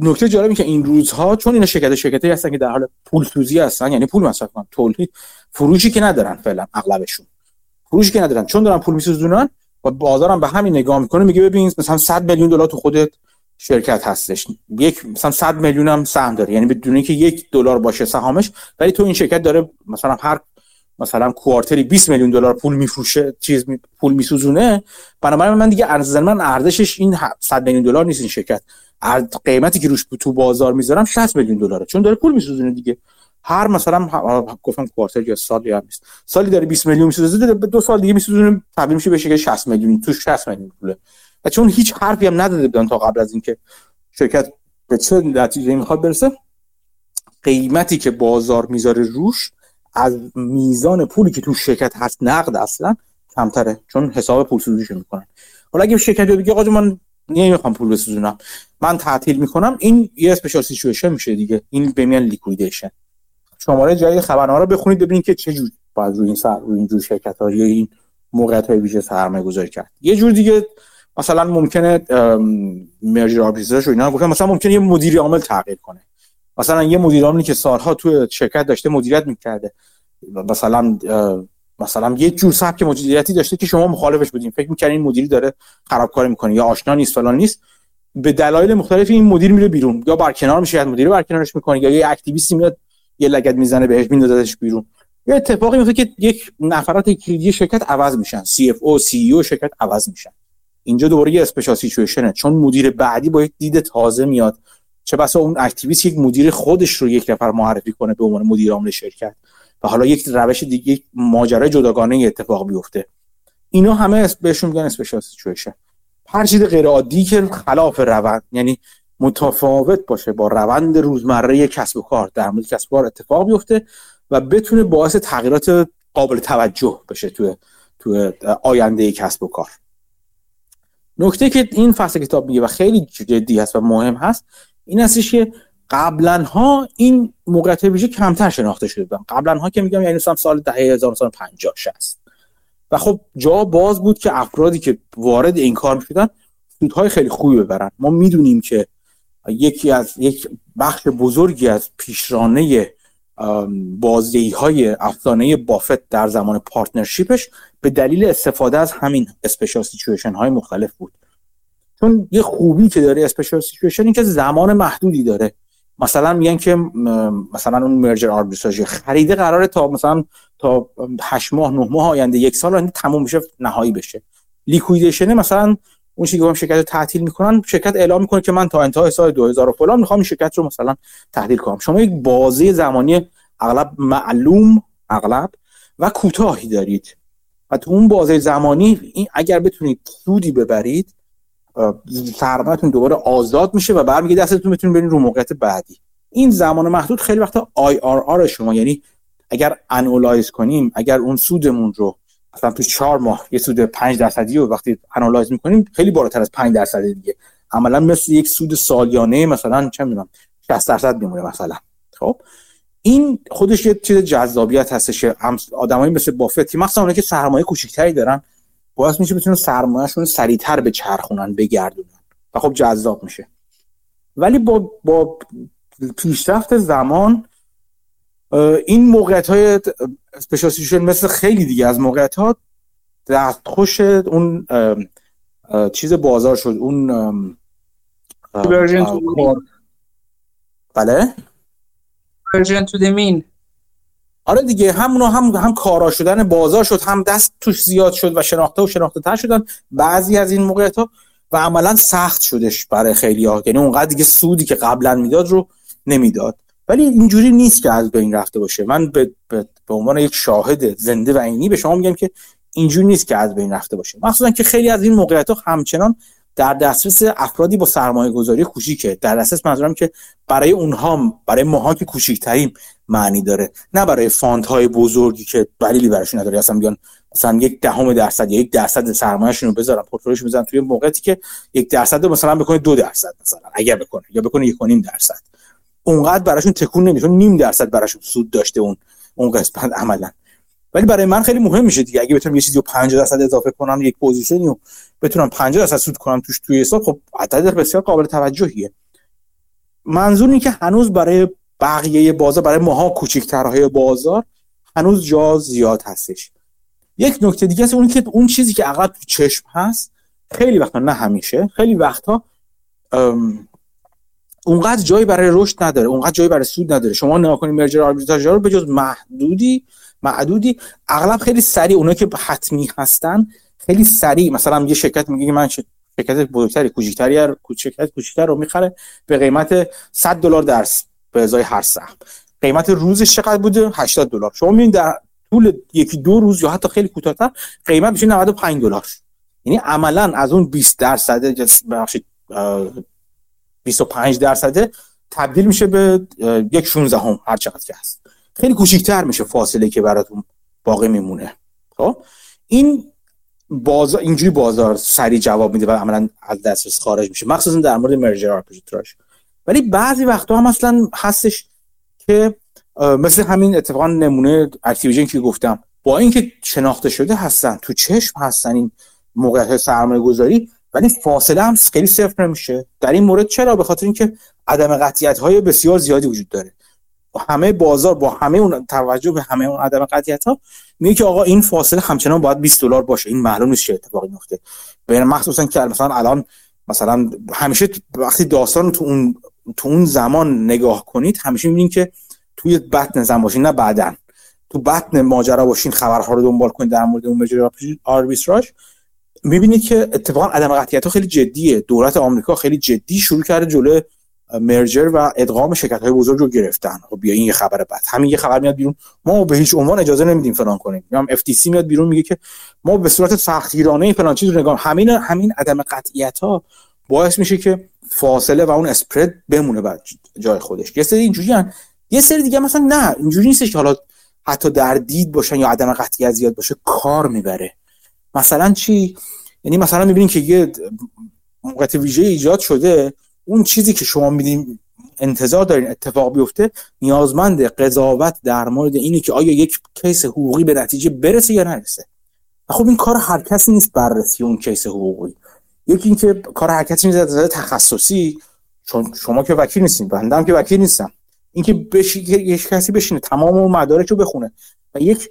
نکته جالبی که این روزها چون اینا شرکت شرکتی هستن که در حال پول سوزی هستن یعنی پول مصرف کنن تولید فروشی که ندارن فعلا اغلبشون. فروشی که ندارن. چون دارن پول میسوزونن و بازارم به همین نگاه می‌کنه میگه ببین مثلا 100 میلیون دلار تو خودت شرکت هستش. یک مثلا 100 میلیون هم سهم داره. یعنی بدون اینکه یک دلار باشه سهامش ولی تو این شرکت داره مثلا هر مثلا کوارتری 20 میلیون دلار پول میفروشه چیز می پول میسوزونه. بنابراین من دیگه ارز من ارزشش این 100 میلیون دلار نیست این شرکت. قیمتی که روش تو بازار می‌ذارم 60 میلیون دلاره. چون داره پول میسوزونه دیگه. هر مثلا گفتم کوارتر یا سال یا نیست. سالی داره 20 میلیون میسوزه دو سال دیگه میسوزونه تبدیل میشه به شکل 60 میلیون تو 60 میلیون پوله. و چون هیچ حرفی هم نداده بودن تا قبل از اینکه شرکت به چه نتیجه می‌خواد برسه قیمتی که بازار می‌ذاره روش از میزان پولی که تو شرکت هست نقد اصلا کمتره چون حساب پول سوزیشو می‌کنن. حالا اگه شرکت بگه آقا من نمی‌خوام پول بسوزونم من تعطیل می‌کنم این یه special situation میشه دیگه این بهش میگن liquidation شماره جدید خبرنامه رو بخونید ببینید که چه جور باید روی این سر روی این جور شرکت ها یا این موقعیت های ویژه سرمایه گذاری کرد. یه جور دیگه مثلا ممکنه مرجر آربیتراژ و اینا گفتم مثلا ممکنه یه مدیر عامل تغییر کنه. مثلا یه مدیر عاملی که سالها توی شرکت داشته مدیریت می‌کرده. مثلا مثلا یه جور سبک مدیریتی داشته که شما مخالفش بودین. فکر می‌کنین این مدیری داره خرابکاری می‌کنه یا آشنا نیست فلان نیست. به دلایل مختلفی این مدیر میره بیرون. یا برکنار میشه یا مدیر برکنارش می‌کنه یا یه اکتیویستی میاد یه لگد می‌زنه بهش میندازش بیرون. یه اتفاقی میفته که یک نفرات کلیدی شرکت عوض میشن. CFO CEO شرکت عوض میشن. اینجا دوباره یه special situation ه چون مدیر بعدی با یک دید تازه میاد. چه بسا اون activist یک مدیر خودش رو یک نفر معرفی کنه به عنوان مدیر عامل شرکت. و حالا یک روش دیگه یک ماجرای جداگانه اتفاق بیفته اینا همه بهشون میگن special situation هر چیز غیر عادی که خلاف روند. یعنی متفاوت باشه با روند روزمره کسب و کار در مورد کسب و کار اتفاق بیفته و بتونه باعث تغییرات قابل توجه بشه تو تو آینده کسب و کار. نکته که این فصل کتاب میگه و خیلی جدی هست و مهم هست این هستش که قبلا ها این موقعیت ویژه کمتر شناخته شده بودن. قبلا ها که میگم یعنی سال دهه 1950 60 و خب جا باز بود که افرادی که وارد این کار می‌شدن سودهای خیلی خوبی ببرن. ما می‌دونیم که یکی از یک بخش بزرگی از پیشرانه بازدهی های بافت در زمان partnership ش به دلیل استفاده از همین special situation های مختلف بود. چون یه خوبی که داره special situation این که زمان محدودی داره. مثلا میگن که مثلا اون merger arbitrage خریده قراره تا مثلا تا 8 ماه 9 ماه آینده یک سال آینده تموم بشه نهایی بشه. liquidation مثلا اون چیزی که شرکت رو تعطیل می‌کنن شرکت اعلام می‌کنه که من تا انتهای سال 2000 و فلان می‌خوام شرکت رو مثلا تعطیل کنم. شما یک بازه زمانی اغلب معلوم اغلب و کوتاهی دارید. و تو اون بازه زمانی این اگر بتونید سودی ببرید سرمایه‌تون دوباره آزاد میشه و برمیگرده دستتون بتونید برین رو موقعیت بعدی. این زمان محدود خیلی وقتا IRR شما یعنی اگر annualize کنیم اگر اون سودمون رو مثلا تو چهار ماه یه سود 5 درصدی رو وقتی انالایز می‌کنیم خیلی بالاتر از 5 درصد دیگه. عملا مثل یک سود سالیانه مثلا چه می‌دونم 60 درصد میمونه مثلا. خب؟ این خودش یه چیز جذابیت هستش آدمایی مثل بافت مثلا اونایی که سرمایه کوچیک‌تری دارن باعث میشه بتونن سرمایه‌شون سریعتر به چرخونن بگردونن و خب جذاب میشه. ولی با با پیشرفت زمان این موقعیت های مثل خیلی دیگه از موقعیت ها دستخوش اون چیز بازار شد. اون بله؟ ورژن تو مین آره دیگه همونو هم هم کارا شدن بازار شد هم دست توش زیاد شد و شناخته و شناخته تر شدن. بعضی از این موقعیت ها و عملا سخت شدش برای خیلی ها یعنی اونقدر دیگه سودی که قبلا می‌داد رو نمی‌داد. ولی اینجوری نیست که از بین رفته باشه. من به, به, به عنوان یک شاهد زنده و عینی به شما میگم که اینجوری نیست که از بین رفته باشه. مخصوصا که خیلی از این موقعیت ها همچنان در دسترس افرادی با سرمایه گذاری کوچیکه. در دسترس منظورم که برای اونها برای ماها که کوچیکتریم معنی داره. نه برای فاند های بزرگی که دلیلی براشون نداره. اصلا بیان مثلا یک دهم درصد یا یک درصد سرمایه‌شون رو بذارن پورتفولیوش بزنن توی موقعی که یک درصد مثلا بکنه دو درصد مثلا اگر بکنه یا بکنه یک درصد. اونقدر براشون تکون نمیشه نیم درصد براشون سود داشته اون اون قسمت عملا. ولی برای من خیلی مهم میشه دیگه. اگه بتونم یه چیزی رو 50 درصد اضافه کنم یک پوزیشنی رو بتونم 50 درصد سود کنم توش توی حساب خب عدد بسیار قابل توجهیه. منظور اینه که هنوز برای بقیه بازار برای ماها کوچیک‌ترهای بازار هنوز جا زیاد هستش. یک نکته دیگه است اون که اون چیزی که عقب تو چشم هست خیلی وقتا نه همیشه خیلی وقتا اونقدر جایی برای رشد نداره اونقدر جایی برای سود نداره. شما نگاه کنید مرجر آربیتراژ رو به جز محدودی معدودی اغلب خیلی سریع اونایی که حتمی هستن خیلی سریع. مثلا یه شرکت میگه من شرکت بزرگتری کوچیکتری هر شرکت کوچیکتر رو می‌خره به قیمت 100 دلار درس به ازای هر سهم. قیمت روزش چقدر بوده؟ 80 دلار. شما می‌بینید در طول یکی دو روز یا حتی خیلی کوتاه‌تر قیمت میشه 95 دلار. یعنی عملا از اون 20 درصد ببخشید 25 درصد تبدیل میشه به یک 16 هم هر چقدر که هست. خیلی کوچیکتر میشه فاصله که براتون باقی میمونه. خب؟ این بازار اینجوری بازار سریع جواب میده و عملا از دسترس خارج میشه. مخصوصا در مورد مرجر آربیتراژ. ولی بعضی وقتا هم اصلا هستش که مثل همین اتفاقا نمونه اکتیویژن که گفتم. با اینکه شناخته شده هستن تو چشم هستن این موقعیت سرمایه گذاری ولی فاصله هم خیلی صفر نمیشه. در این مورد چرا؟ به خاطر اینکه عدم قطعیت های بسیار زیادی وجود داره. همه بازار با همه اون توجه به همه اون عدم قطعیت ها میگه که آقا این فاصله همچنان باید 20 دلار باشه. این معلوم نیست چه اتفاقی میفته بین مخصوصا که مثلا الان مثلا همیشه وقتی داستان تو اون تو اون زمان نگاه کنید همیشه می‌بینید که توی بطن زمان باشین نه بعدن تو بطن ماجرا باشین خبرها رو دنبال کنید در مورد اون ماجرا آربیتراژ. می‌بینید که اتفاقا عدم قطعیت ها خیلی جدیه. دولت آمریکا خیلی جدی شروع کرده جلوی مرجر و ادغام شرکت های بزرگ رو گرفتن. خب بیا این یه خبر بعد. همین یه خبر میاد بیرون. ما به هیچ عنوان اجازه نمیدیم فلان کنیم. هم اف تی سی میاد بیرون میگه که ما به صورت سختگیرانه فلان چیز رو نگاه همین همین عدم قطعیت ها باعث میشه که فاصله و اون اسپرد بمونه بعد جای خودش. یه سری اینجوری هن. یه سری دیگه مثلا نه اینجوری نیستش که حالا حتی در دید باشن یا عدم قطعیت زیاد باشه کار می‌بره. مثلا چی؟ یعنی مثلا می‌بینین که یه موقعیت ویژه ایجاد شده اون چیزی که شما میدین انتظار دارین اتفاق بیفته نیازمند قضاوت در مورد اینه که آیا یک کیس حقوقی به نتیجه برسه یا نرسه. خب این کار هر کسی نیست بررسی اون case حقوقی. یکی اینکه کار هر کسی نیست تخصصی چون شما که وکیل نیستین بنده هم که وکیل نیستم. اینکه بشی یک کسی بشینه تمام اون مدارک رو بخونه. و یک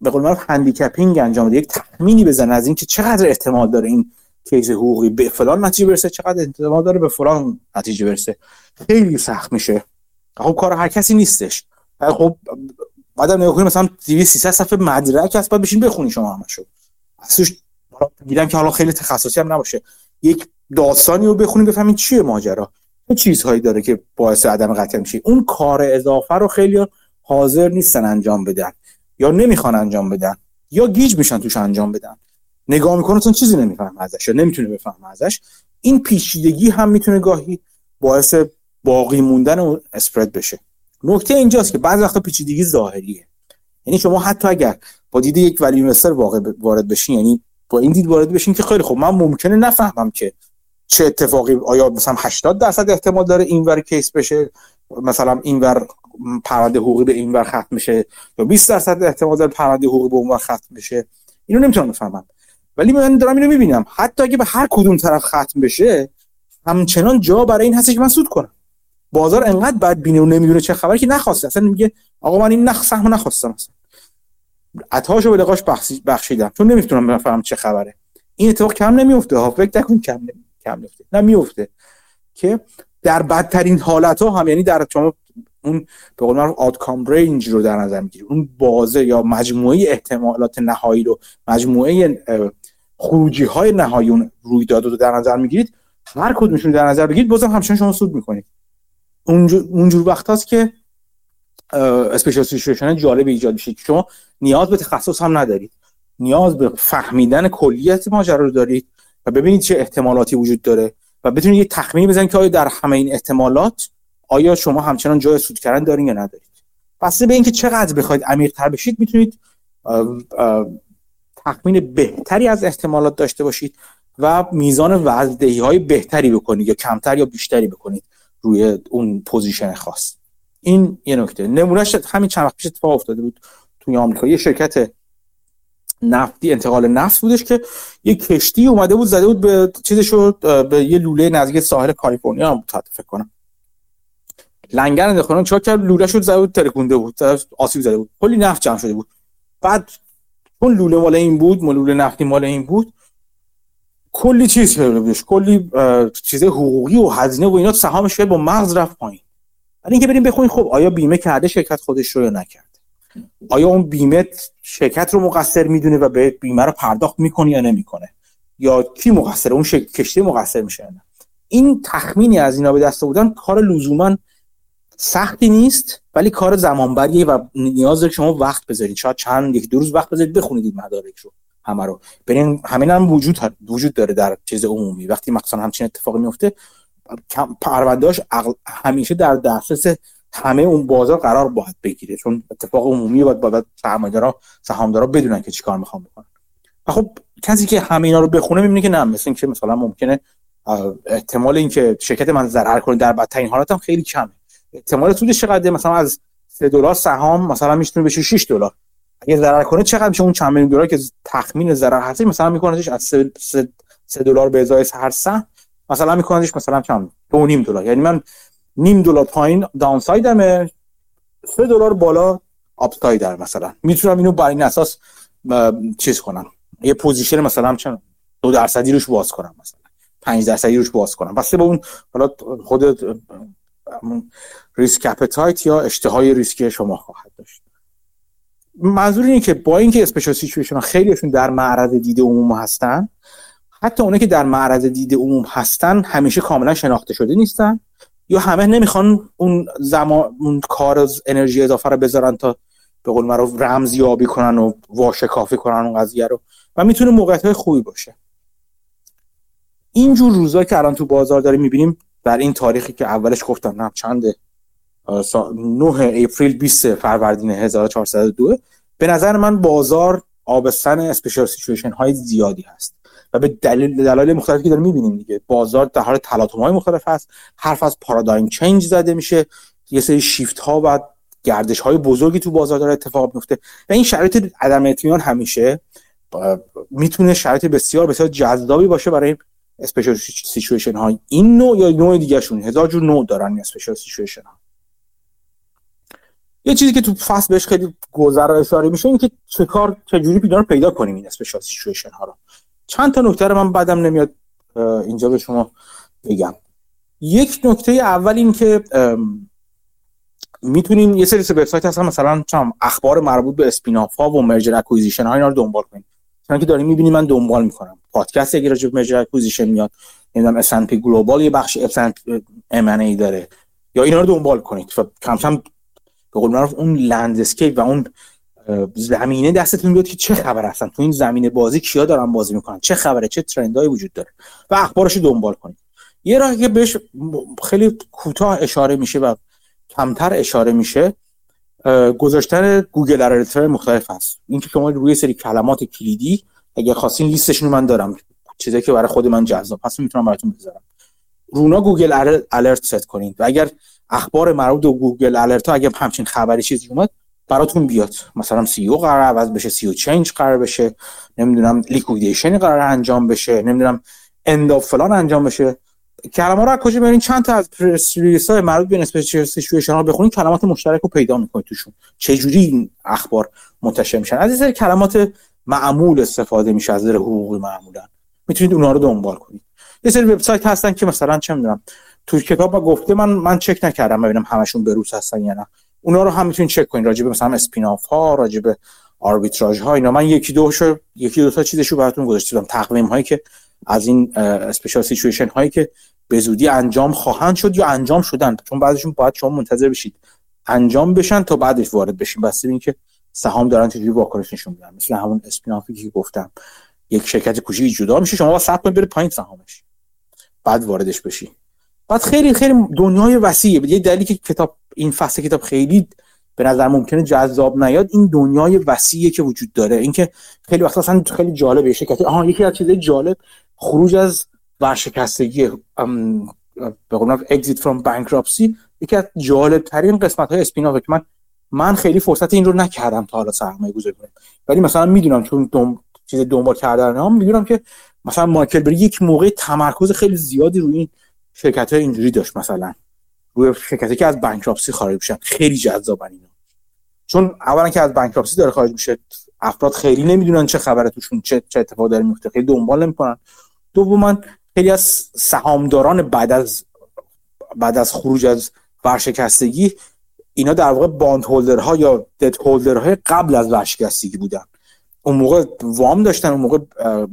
به قول معروف handicapping انجام بده. یک تخمینی بزنه از اینکه چقدر احتمال داره این case حقوقی به فلان نتیجه برسه چقدر احتمال داره به فلان نتیجه برسه. خیلی سخت میشه. خب کار هر کسی نیستش. خب بعدم نگاه کنیم مثلا 200 300 صفحه مدرک هست بعد بشین بخونی شما همشو. اصلا میگم که حالا خیلی تخصصی هم نباشه. یک داستانی رو بخونید بفهمین چیه ماجرا. چه چیزهایی داره که باعث عدم قطعیت میشه. اون کار اضافه رو خیلی حاضر نیستن انجام بدن. یا نمی‌خوان انجام بدن یا گیج میشن توش انجام بدن. نگاه می‌کنه چون چیزی نمی‌فهمه ازش یا نمی‌تونه بفهمه ازش. این پیچیدگی هم می‌تونه گاهی باعث باقی موندن اون اسپرد بشه. نکته اینجاست که بعضی وقتا پیچیدگی ظاهریه. یعنی شما حتی اگر با دید یک ولی واقع وارد بشین یعنی با این دید وارد بشین که خیلی خب من ممکنه نفهمم که چه اتفاقی آیا مثلا 80 درصد احتمال داره اینور کیس بشه مثلا اینور پرونده حقوقی به اینور ختم بشه یا 20 درصد احتمال داره پرونده حقوقی به اونور ختم بشه اینو نمی‌تونم بفهمم. ولی من دارم اینو می‌بینم. حتی اگه به هر کدوم طرف ختم بشه همچنان جا برای این هستش که من سود کنم. بازار انقدر بد بینه و نمی‌دونه چه خبری که نخواسته. اصلا میگه آقا من این نخ سهم نخواستم اصلا. عطاشو به لقاش بخشیدم. چون نمی‌تونم بفهمم چه خبره. این اتفاق کم نمیفته ها. فکر نکن کم نمی... کم نمیفته نه میفته که در بدترین حالت ها هم یعنی در شما اون به قول معروف آوتکام رنج رو در نظر می‌گیری. اون بازه یا مجموعه احتمالات نهایی رو مجموعه خروجی های نهایی اون رویداد رو در نظر می‌گیرید هر کدومشون در نظر بگیرید بازم همچنان شما سود می‌کنید. اونجور, اونجور وقت هست که اسپیشال سیچویشن جالب ایجاد میشه. شما نیاز به تخصص هم ندارید. نیاز به فهمیدن کلیت ماجرا رو دارید و ببینید چه احتمالاتی وجود داره و بتونید یه تخمینی بزنید که آیا در همه این احتمالات آیا شما همچنان جای سود کردن دارین یا ندارید؟ پس به اینکه چقدر بخواید عمیق تر بشید می‌تونید تخمین بهتری از احتمالات داشته باشید و میزان وزدهی های بهتری بکنید یا کمتر یا بیشتری بکنید روی اون position خاص. این یه نکته. نمونهش همین چند وقت پیش اتفاق افتاده بود توی آمریکا. یه شرکت نفتی انتقال نفت بودش که یه کشتی اومده بود زده بود به چیزش به یه لوله نزدیک ساحل کالیفرنیا بود فکر کنم. لنگر انداختن چهار کرد لوله شد زده بود ترکونده بود آسیب زده بود. کلی نفت جمع شده بود. بعد اون لوله مال این بود مال لوله نفتی مال این بود کلی چیز بهش کلی چیز حقوقی و هزینه و اینا سهامش با مغز رفت پایین. ولی اینکه بریم بخونیم خب آیا بیمه کرده شرکت خودش رو یا نکرده؟ آیا اون بیمه شرکت رو مقصر می‌دونه و به بیمه رو پرداخت می‌کنه یا نمی‌کنه؟ یا کی مقصر؟ اون کشتی مقصر میشه این تخمینی از اینا به دست بودن کار لزوما سختی نیست ولی کار زمانبریه و نیاز داره شما وقت بذارید. شاید چند یک دو روز وقت بذارید بخونید این مدارک رو همه رو. برین همین هم وجود وجود داره در چیز عمومی. وقتی مثلا همچین اتفاقی میفته پروندهاش همیشه در دسترس همه اون بازار قرار باید بگیره. چون اتفاق عمومی باید باید سرمایه‌دارا سهامدارا بدونن که چیکار می‌خوان بکنن. و خب کسی که همه اینا رو بخونه می‌بینه که نه. مثل اینکه مثلا ممکنه احتمال اینکه شرکت من ضرر کنه در بدترین حالت هم خیلی کمه. احتمال سودش چقدر مثلا از 3 دلار سهام مثلا می‌تونه بشه 6 دلار. اگه ضرر کنه چقدر میشه اون چند میلیون دلار که تخمین ضرر هست؟ مثلا می‌کنه از 3 دلار به ازای هر سهم مثلا میکننش مثلا چند؟ دو نیم دلار. یعنی من نیم دلار پایین داون سایدمه سه دلار بالا آپ در مثلا. می‌تونم اینو بر این اساس چیز کنم. یه position مثلا چند؟ دو درصدی روش باز کنم مثلا. 5 درصدی روش باز کنم. بستگی به اون حالا خود risk appetite یا اشتهای ریسکی شما خواهد داشت. منظور اینه که با اینکه special situation خیلیشون در معرض دید عموم هستن حتی اونایی که در معرض دید عموم هستن همیشه کاملا شناخته شده نیستن یا همه نمی‌خوان اون زمان اون کار از انرژی اضافه رو بذارن تا به قول معروف رمزیابی کنن و واشکافی کنن اون قضیه رو و می‌تونه موقعیت های خوبی باشه. اینجور روزا که الان تو بازار داریم می‌بینیم در این تاریخی که اولش گفتم نه چنده 9 April 20 فروردین 1402 به نظر من بازار آبستن special situation های زیادی هست. و به دلیل دلایل مختلفی که داریم می‌بینیم دیگه. بازار در حال تلاطم های مختلف هست. حرف از paradigm change زده میشه. یه سری شیفت ها و گردش های بزرگی تو بازار داره اتفاق میفته و این شرایط عدم اطمینان همیشه می‌تونه شرایط بسیار بسیار جذابی باشه برای special situation های این نوع یا نوع دیگه شون هزار جور نوع دارن special situation ها یه چیزی که تو فصل بهش خیلی گذرا اشاره میشه این که چه کار چجوری رو پیدا کنیم این special situation ها رو. چند تا نکته رو من بدم نمیاد اینجا به شما بگم. یک نکته اول این که می‌تونین یه سری وبسایت هستن مثلا چم اخبار مربوط به spin-off ها و merger acquisition ها اینا رو دنبال کنید چون که داریم می‌بینید من دنبال می‌کنم. پادکست اگه راجع به merger acquisition میاد. نمی‌دونم S&P Global یه بخش اس ام داره. یا اینا رو دنبال کنید. و کم کم به قول معروف اون landscape و اون زمینه دستتون بیاد که چه خبر هستن. تو این زمینه بازی کیا دارن بازی می‌کنن؟ چه خبره؟ چه trend هایی وجود داره؟ و اخبارش رو دنبال کنید. یه راهی که بهش خیلی کوتاه اشاره میشه و کمتر اشاره میشه گذاشتن Google Alert مختلف هست. اینکه شما روی سری کلمات کلیدی اگه خواستین لیستشون من دارم. چیزی که برای خود من جذاب. هست می‌تونم براتون بذارم. رو اونا Google Alert set کنید و اگر اخبار مربوط به Google Alert ها اگه همچین خبری چیزی اومد براتون بیاد. مثلا CEO قرار عوض بشه CEO change قرار بشه. نمی‌دونم liquidation قرار انجام بشه. نمی‌دونم and فلان انجام بشه. کلمه رو کجا میارین چند تا از پرس های مربوط به special situation ها بخونید کلمات مشترک رو پیدا می‌کنید توشون. چه جوری این اخبار منتشر میشن؟ از این کلمات معمول استفاده میشه از در حقوقی معمولا می‌تونید اونها رو دنبال کنید. یه سری وبسایت هستن که مثلا چه می‌دونم تو کتاب ما گفته من من چک نکردم ببینم همشون بروز هستن یا نه. اونا رو هم می‌تونید چک کنید. راجع به مثلا spinoff ها راجع به arbitrage ها اینا. من یکی دو شو یکی دو تا چیزشو براتون گذاشتم تقویم هایی که از این special situation هایی که به زودی انجام خواهند شد یا انجام شدن چون بعضیشون باید شما منتظر بشید انجام بشن تا بعدش وارد بشین بس اینکه سهام دارن چجوری واکنش نشون میدن. مثل همون spinoff ی که گفتم. یک شرکت کوچیکی جدا میشه شما با صبر کنید بره پایین سهامش. بعد واردش بشی. بعد خیلی خیلی دنیای وسیعه. یه دلیلی که کتاب این فصل کتاب خیلی به نظر ممکنه جذاب نیاد این دنیای وسیعی که وجود داره. اینکه خیلی وقتا اصلا خیلی جالبه. شرکت آها یکی از چیزای جالب خروج از ورشکستگی به قول اگزیت فرام بانکراپسی یکی از جالب ترین قسمت های اسپیناف که من من خیلی فرصت این رو نکردم تا حالا سرمایه گذاری کنم. ولی مثلا می‌دونم چون دم... چیز دنبال کردن هم می‌دونم که مثلا مایکل بری یک موقع تمرکز خیلی زیادی روی این شرکت های اینجوری داشت مثلا. روی شرکتی که از بانکراپسی خارج میشن. خیلی جذابن اینا. چون اولا که از بانکراپسی داره خارج میشه افراد خیلی نمی‌دونن چه خبره توشون چه چه اتفاقی داره میفته خیلی دنبال نمی‌کنن. دوما خیلی از سهامداران بعد از بعد از خروج از ورشکستگی اینا در واقع باند هولدرها یا دد هولدرهای قبل از ورشکستگی بودن. اون موقع وام داشتن اون موقع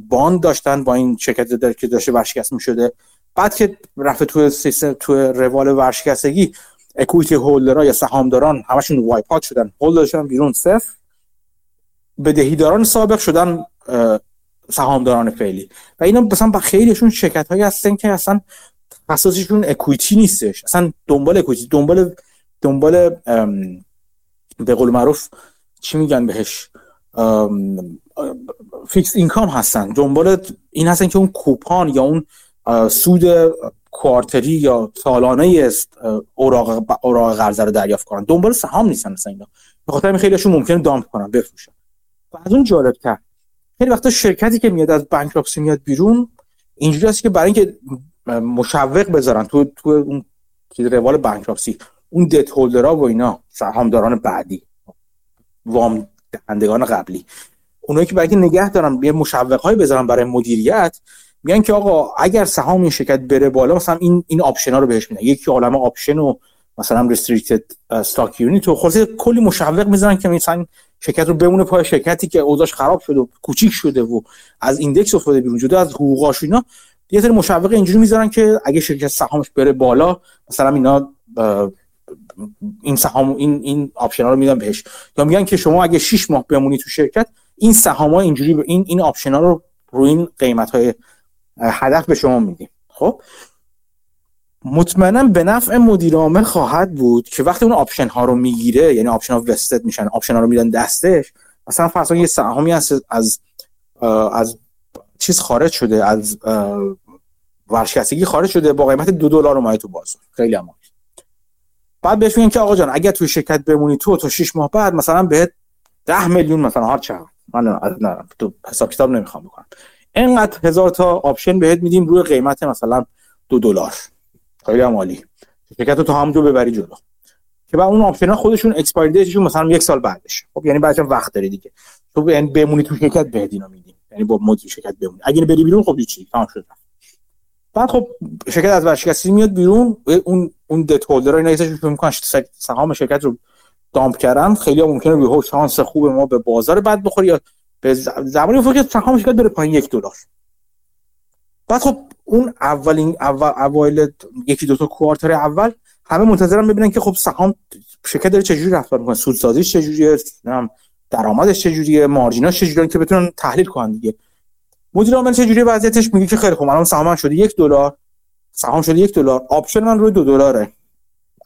باند داشتن با این شرکت در که داشته ورشکست می شده بعد که رفته تو سیستم تو روال ورشکستگی اکویتی هولدرها یا سهامداران همشون وایپات شدن هولدر شدن بیرون صفر. بدهیداران سابق شدن سهامداران فعلی. و اینا مثلا خیلیشون شرکت هایی هستن که اصلا اساسشون اکویتی نیستش. اصلا دنبال اکویتی دنبال دنبال به قول معروف چی میگن بهش؟ فیکس اینکام هستن. دنبال این هستن که اون کوپان یا اون سود کوارتری یا سالانه اوراق اوراق قرضه رو دریافت کنن. دنبال سهام نیستن مثلا اینا. به خاطر خیلیشون ممکنه دامپ کنن بفروشن. و از اون جالبتر خیلی وقتا شرکتی که میاد از بانکراپسی میاد بیرون اینجوری است که برای اینکه مشوق بذارن تو تو اون روال بانکراپسی اون دت هولدرها و اینا سهامداران بعدی وام دهندگان قبلی. اونایی که برای نگه دارن یه مشوق های بذارن برای مدیریت میگن که آقا اگر سهام این شرکت بره بالا مثلا این این option ها رو بهش میدن. یکی عالمه option و مثلا restricted stock unit و خلاص کلی مشوق می‌ذارن که مثلا شرکت رو بمونه پای شرکتی که اوضاعش خراب شده و کوچیک شده و از index افتاده بیرون جدا از حقوقاش اینا یه سری مشوق اینجوری می‌ذارن که اگه شرکت سهامش بره بالا مثلا اینا این سهام این این option ها رو میدن بهش. یا میگن که شما اگه 6 ماه بمونی تو شرکت این سهام ها اینجوری این این option ها رو روی این قیمت های هدف به شما میدیم. خب؟ مطمئنا به نفع مدیر عامل خواهد بود که وقتی اون option ها رو می‌گیره یعنی option ها vested میشن option ها رو میدن دستش مثلا فرض یه سهامی هست از از چیز خارج شده از ورشکستگی خارج شده با قیمت دو دلار اومده تو بازار. خیلی هم بعد بهش میگن که آقا جان اگر تو شرکت بمونی تو تا 6 ماه بعد مثلا بهت 10 میلیون مثلا هر چقدر من نه تو حساب کتاب نمی‌خوام بکنم. اینقدر هزار تا option بهت میدیم روی قیمت مثلا دو دلار. خیلی عالی. شرکت رو تو همونجا ببری جلو. که بعد اون option ها خودشون expire date شون مثلا یک سال بعدش خب یعنی بعدش وقت داری دیگه. تو یعنی بمونی تو شرکت بهت اینا میدیم یعنی با مدیر شرکت بمونی. اگه بری بیرون خب چی تمام شد. بعد خب شرکت از ورشکستگی میاد بیرون. اون اون دت هولدر اینا یه می‌کنن سهام شرکت رو دامپ کردن. خیلی هم ممکنه روی شانس خوب ما به بازار بعد بخوری یا به زمانی که سهام شرکت بره پایین یک دلار. بعد خب اون اولین اول اوایل یکی دو تا کوارتر اول همه منتظرن ببینن که خب سهام شرکت داره چجوری رفتار می‌کنه سودسازیش چجوریه درآمدش چجوریه مارجیناش چجوریه که بتونن تحلیل کنن دیگه. مدیر عامل چجوری وضعیتش؟ میگه که خیلی خوب الان سهام شده یک دلار. سهام شده یک دلار. option من روی دو دلاره.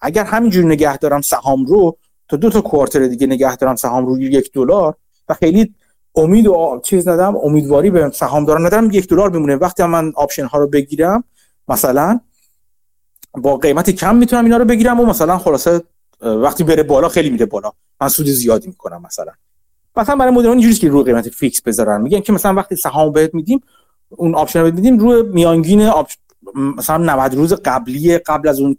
اگر همینجوری نگه دارم سهام رو تا دو تا quarter دیگه نگه دارم سهام روی یک دلار. و خیلی امید و چیز ندارم امیدواری به سهام دارم ندارم. یک دلار بمونه وقتی من option ها رو بگیرم مثلا با قیمت کم می‌تونم اینا رو بگیرم و مثلا خلاصه وقتی بره بالا خیلی میره بالا. من سود زیادی می‌کنم مثلا. مثلا برای مدیران اینجوری که روی قیمت fix بذارن. میگن که مثلا وقتی سهام بهت میدیم اون option رو میدیم روی میانگین op... مثلا 90 روز قبلی قبل از اون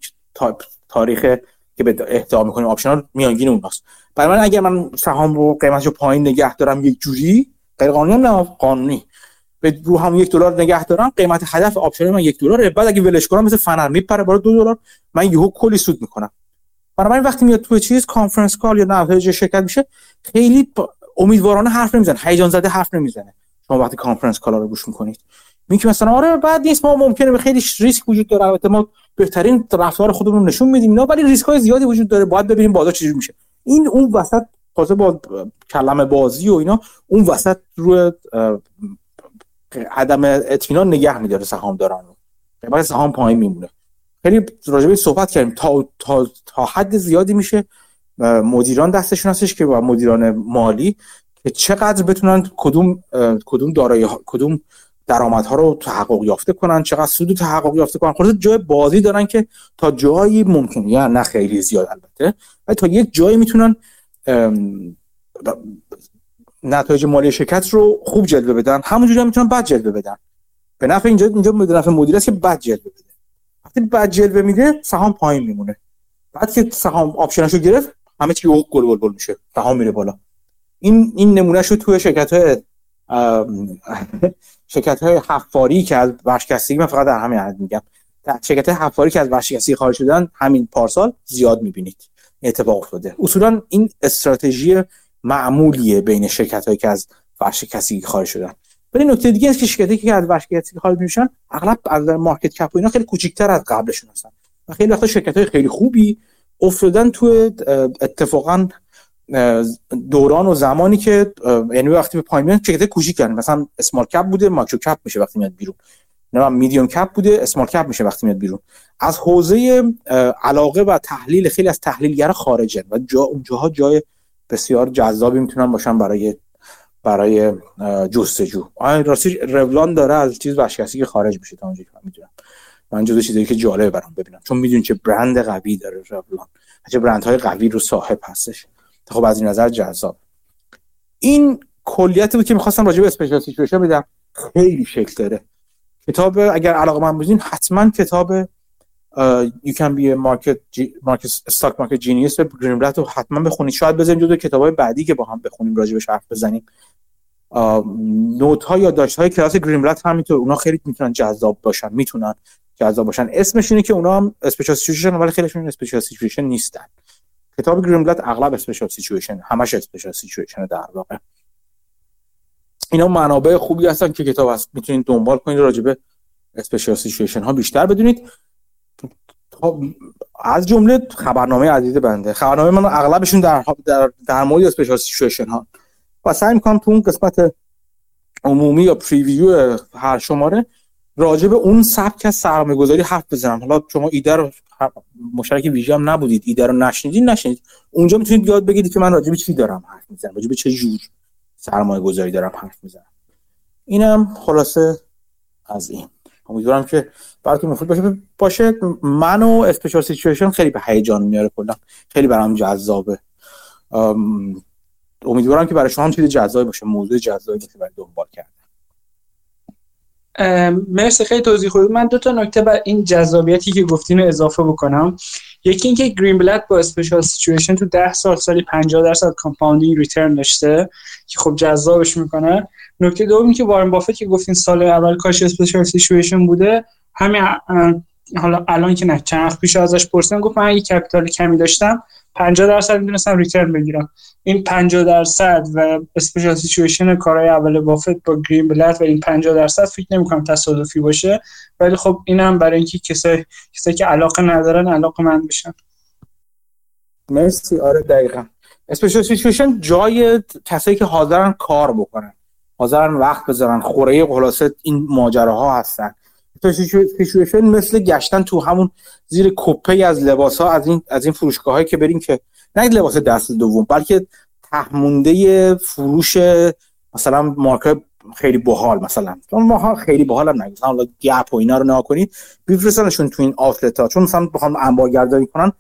تاریخ که به اهدا می‌کنیم option ها میانگین اوناست برای من اگر من سهام رو قیمتش رو پایین نگه دارم یک جوری غیر قانونی نه قانونی. به رو هم یک دلار نگه دارم قیمت هدف option من یک دلاره. بعد اگه ولش کنم مثل فنر میپره برای دو دلار من یهو کلی سود می‌کنم. برای من وقتی میاد تو چیز conference call یا نتایج شرکت میشه خیلی امیدوارانه حرف نمی‌زنه. هیجان زده حرف نمی‌زنه. شما وقتی conference call ها رو گوش می‌کنید. میگه مثلا آره بعد نیست ما ممکنه به خیلی ریسک وجود داره. البته ما بهترین رفتار خودمون نشون میدیم اینا ولی ریسک های زیادی وجود داره. باید ببینیم بازار چجوری میشه. این اون وسط تازه با کلمه بازی و اینا اون وسط روی عدم اطمینان نگه میداره سهام دارن قیمت سهام پایین میمونه. خیلی راجبه صحبت کردیم. تا, تا, تا حد زیادی میشه مدیران دستشون هستش که با مدیران مالی که چقدر بتونن کدوم کدوم دارایی کدوم درآمدها رو تحقق یافته کنن چقدر سود تحقق یافته کنن. خلاص جای بازی دارن که تا جایی ممکن یا نه خیلی زیاد البته ولی تا یک جایی می‌تونن نتایج مالی شرکت رو خوب جلوه بدن. همونجوری هم می‌تونن بد جلوه بدن. به نفع اینجا اینجا به نفع مدیر است که بد جلوه بده. وقتی بد جلوه میده سهام پایین میمونه. بعد که سهام آپشنشو گرفت همه چی گل گل میشه. سهام میره بالا. این این نمونه شو توی شرکت های شرکت های حفاری که از ورشکستگی من فقط در همین حد میگم شرکت های حفاری که از ورشکستگی خارج شدن همین پارسال زیاد می‌بینید اتفاق افتاده. اصولا این استراتژی معمولیه بین شرکت هایی که از ورشکستگی خارج شدن. ولی نکته دیگه است که شرکتی که از ورشکستگی خارج میشن اغلب از مارکت کپ و اینا خیلی کوچیک‌تر از قبلشون هستن. و خیلی وقتا شرکت های خیلی خوبی افتادن تو اتفاقا دوران و زمانی که یعنی وقتی به پایین میاد شرکت کوچیک مثلا اسمال کپ بوده ماکرو کپ میشه وقتی میاد بیرون. نه میدیوم کپ بوده اسمال کپ میشه وقتی میاد بیرون. از حوزه علاقه و تحلیل خیلی از تحلیلگرا خارجن و جا اونجاها جای بسیار جذابی می‌تونن باشن برای برای جستجو. راستی رولان داره از چیز ورشکستگی که خارج میشه تا اونجایی که من می‌دونم. من جزو چیزایی که جالبه برام ببینم. چون می‌دونی چه برند قوی داره رولان چه برندهای قوی رو صاحب هستش. خب از این نظر جذاب. این کلیت بود که می‌خواستم راجع به اسپیشال سیچویشن بدم خیلی شکل داره. کتاب اگر علاقه من بودین حتما کتاب you can be a market market stock market genius Greenblatt رو حتما بخونید. شاید بزنیم جزو کتابای بعدی که با هم بخونیم راجع بهش حرف بزنیم. note ها یادداشت های کلاس Greenblatt همینطور اونا خیلی می‌تونن جذاب باشن می‌تونن جذاب باشن. اسمش اینه که اونا هم special situation ولی خیلیشون special situation نیستن. کتاب Greenblatt اغلب special situation همش special situation در واقع. اینا منابع خوبی هستن که کتاب هست. می‌تونید دنبال کنید راجع به special situation ها بیشتر بدونید. از جمله خبرنامه عزیز بنده. خبرنامه من اغلبشون در در, در مورد special situation ها و سعی می‌کنم تو اون قسمت عمومی یا preview هر شماره راجع به اون سبک سرمایه گذاری حرف بزنم حالا شما ایده رو مشترک ویژه هم نبودید ایده رو نشنیدید نشنید اونجا می‌تونید یاد بگیرید که من راجع به چی دارم حرف می‌زنم راجع به چه جور سرمایه گذاری دارم حرف می‌زنم. اینم خلاصه از این. امیدوارم که براتون مفید باشه. باشه من و special situation خیلی به هیجان میاره کلا. خیلی برام جذابه. امیدوارم که برای شما هم چیز جذابی باشه موضوع جذابی باشه برای دنبال کردن. مرسی خیلی توضیح خوبی. من دو تا نکته بر این جذابیتی که گفتین اضافه بکنم. یکی اینکه Greenblatt با special situation تو 10 سال سالی 50 درصد compounding return داشته که خب جذابش می‌کنه. نکته دوم که وارن بافت که گفتین سال اول کارش special situation بوده همین حالا الان که نه چند پیش ازش پرسیدم گفت من یک capital کمی داشتم 50 درصد می‌تونستم return بگیرم. این 50 درصد و special situation کارهای اول بافت با گرین‌بلت و این 50 درصد فکر نمی‌کنم تصادفی باشه ولی خب اینم برای اینکه کسایی کسایی که علاقه ندارن علاقه‌مند بشن. مرسی. آره دقیقا. special situation جای کسایی که حاضرن کار بکنن. حاضرن وقت بذارن. خوره خلاصه این ماجراها هستن. سیچویشن مثل گشتن تو همون زیر کپه از لباس ها از این از این فروشگاه هایی که بریم که نه لباس دست دوم بلکه تهمونده فروش مثلا مارکه خیلی باحال مثلا. چون ما خیلی باحال هم نگید حالا گپ و اینا رو نگاه کنید بفرستنشون تو این آفلت ها. چون مثلا بخوام انبارگردانی کنن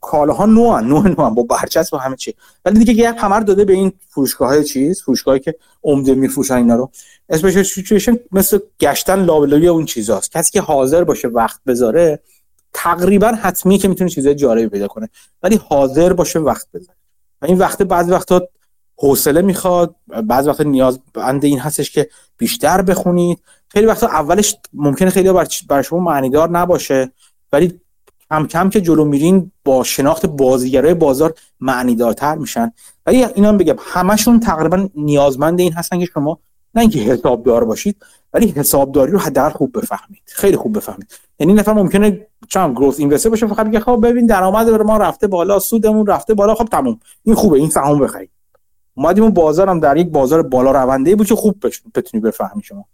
کالاها نو نو نو با برچسب و همه چی. ولی دیگه گپ همه رو داده به این فروشگاه های چیز فروشگاهی که عمده میفروشن اینا رو. اسپیشال سیچویشن مثل گشتن لابلوی اون چیزاست. کسی که حاضر باشه وقت بذاره تقریبا حتمی که می‌تونه چیزای جالبی پیدا کنه. ولی حاضر باشه وقت بذاره. و این وقت بعضی وقتا حوصله می‌خواد بعض وقت نیاز بنده این هستش که بیشتر بخونید. خیلی وقتا اولش ممکنه خیلی برای شما معنیدار نباشه. ولی کم کم که جلو میرین با شناخت بازیگرای بازار معنیدارتر میشن. ولی اینا بگم همشون تقریبا نیازمند این هستن که شما نه اینکه حسابدار باشید ولی حسابداری رو حداقل خوب بفهمید. خیلی خوب بفهمید. یعنی نفر ممکنه چم گروث اینوستر باشه فقط بگه خب ببین درآمد ما رفته بالا سودمون رفته بالا خب تموم. این خوبه این سهام بخرید. اومدیم اون بازارم در یک بازار بالا رونده بود که خوب بتونی بفهمی شما.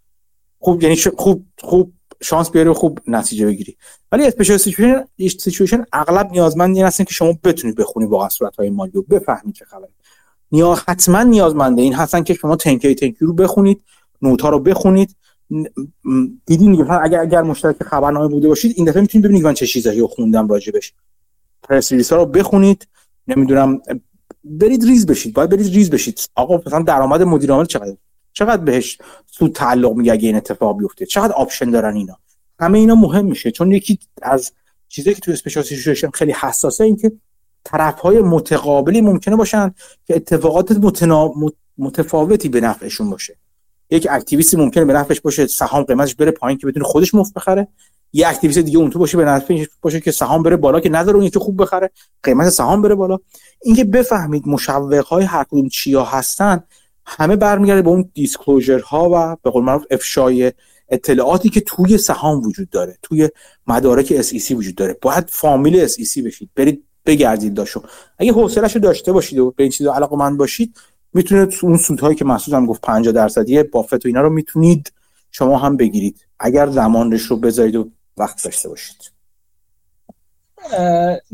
خوب یعنی خوب خوب شانس بیاری خوب نتیجه بگیری. ولی special situation situation اغلب نیازمند این هستن که شما بتونید بخونی واقعا صورت های مالی رو. بفهمید چه خبره. نیاز حتما نیازمنده این هستن که شما تنکی تنکی رو بخونید note رو بخونید. دیدین دیگه. اگر اگر مشترک خبرنامه بوده باشید این دفعه می‌تونید ببینید من چه چیزایی رو خوندم راجبش پرس ها رو بخونید. نمی‌دونم برید ریز بشید. باید برید ریز بشید. آقا مثلا درآمد مدیر عامل چقدر چقدر بهش سود تعلق می‌گیره اگه این اتفاق بیفته؟ چقدر option دارن اینا؟ همه اینا مهم میشه. چون یکی از چیزایی که تو special خیلی حساسه این که طرف های متقابلی ممکنه باشن که اتفاقات متنا... متفاوتی به نفعشون باشه. یک activist ی ممکنه به نفعش باشه سهام قیمتش بره پایین که بتونه خودش مفت بخره. یه activist دیگه اون تو باشه به نفعش باشه که سهام بره بالا که نظر اون یکی خوب بخره قیمت سهام بره بالا. اینکه بفهمید مشوق های هر کدوم چیا هستن همه برمیگرده به اون disclosure ها و به قول معروف افشای اطلاعاتی که توی سهام وجود داره توی مدارک SEC وجود داره. باید فامیل SEC بشید. برید بگردید توشو. اگه حوصله‌اش رو داشته باشید و به این چیزا علاقه باشید می‌تونه اون سودهایی که محسوس هم گفت 50 درصدی بافت و اینا رو می‌تونید شما هم بگیرید. اگر زمانش رو بذارید و وقت داشته باشید.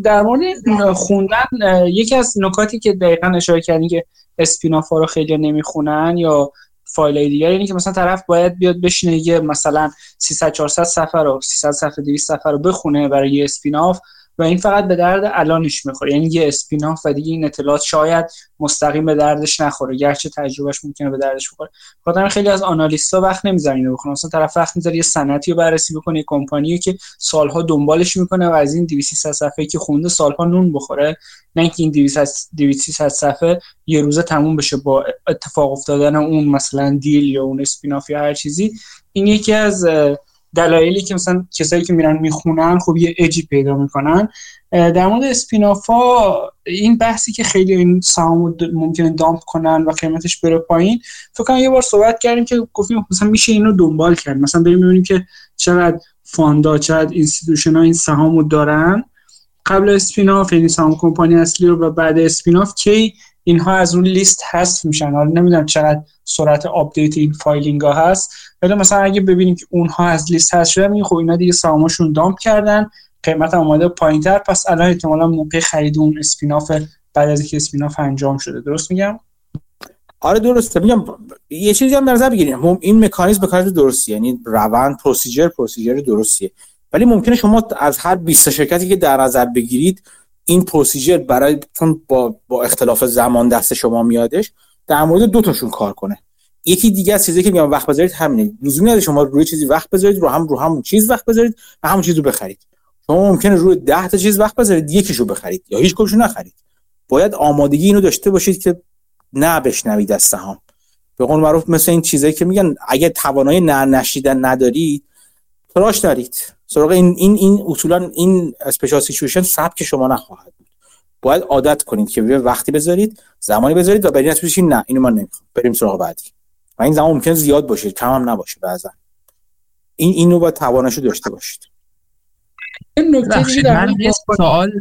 در مورد خوندن یکی از نکاتی که دقیقا اشاره کردین که اسپینافا رو خیلی نمی‌خونن یا فایل دیگر اینه که مثلا طرف باید بیاد بشینه یه مثلا 300 400 صفحه رو 300 صفحه 200 صفحه رو بخونه برای یه اسپیناف. و این فقط به درد الانش می‌خوره. یعنی یه اسپیناف و دیگه این اطلاعات شاید مستقیم به دردش نخوره. گرچه تجربهش ممکنه به دردش بخوره. خاطر خیلی از آنالیست‌ها وقت نمی‌ذارن اینو بخونن. مثلا طرف وقت می‌ذاره یه سنتی رو بررسی بکنه یه کمپانی که سالها دنبالش می‌کنه و از این 200 صفحه که خونده سالها نون بخوره. نه اینکه این 200 صفحه یه روزه تموم بشه با اتفاق افتادن اون مثلا دیل یا اون اسپیناف یا هر چیزی. این یکی از دلایلی که مثلا کسایی که میرن می‌خونن خب یه اجی پیدا می‌کنن. در مورد اسپینافا این بحثی که خیلی این سهام ممکنه دامپ کنن و قیمتش بره پایین فکر کنم یه بار صحبت کردیم که گفتیم مثلا میشه اینو دنبال کرد. مثلا بریم ببینیم که چقدر fund ا چقدر institution ها این سهامو دارن. قبل spin-off یعنی سهام کمپانی اصلی رو و بعد spin-off کی اینها از اون لیست هست میشن. حالا نمی‌دونم چقدر سرعت update این filing ها هست ولی مثلا اگه ببینیم که اونها از لیست هست شدن میگه خب اینا دیگه سهامشون dump کردن قیمت اومده پایینتر. پس الان احتمالا موقع خرید اون spin-off بعد از اینکه اسپیناف انجام شده. درست میگم؟ آره درسته. میگم یه چیزی هم در نظر بگیریم. این مکانیزم کار درستی یعنی روند پروسیجر پروسیجر درستیه. ولی ممکنه شما از هر 20 شرکتی که در نظر بگیرید این پروسیجر برای چون با, با اختلاف زمان دست شما میادش در مورد دو تاشون کار کنه. یکی دیگه چیزی که میگم وقت بذارید همینه. لزومی نداره شما روی چیزی وقت بذارید رو هم رو همون چیز وقت بذارید و همون چیز بخرید. شما ممکنه روی 10 تا چیز وقت بذارید یکیشو بخرید یا هیچ کدومشو نخرید. باید آمادگی اینو داشته باشید که نه بشنوید از سهام. به قول معروف مثل این چیزایی که میگن اگه توانایی نه نشیدن ندارید تراش دارید. سراغ این این این اصولا این اسپیشال سیچویشن سبک شما نخواهد بود. باید عادت کنید که وقتی بذارید زمانی بذارید و برین بشین نه اینو من نمی‌خوام. بریم سراغ بعدی. و این زمان ممکن زیاد باشه کم هم نباشه بعضا. این اینو با توانشو داشته باشید. این نکته من یه سوال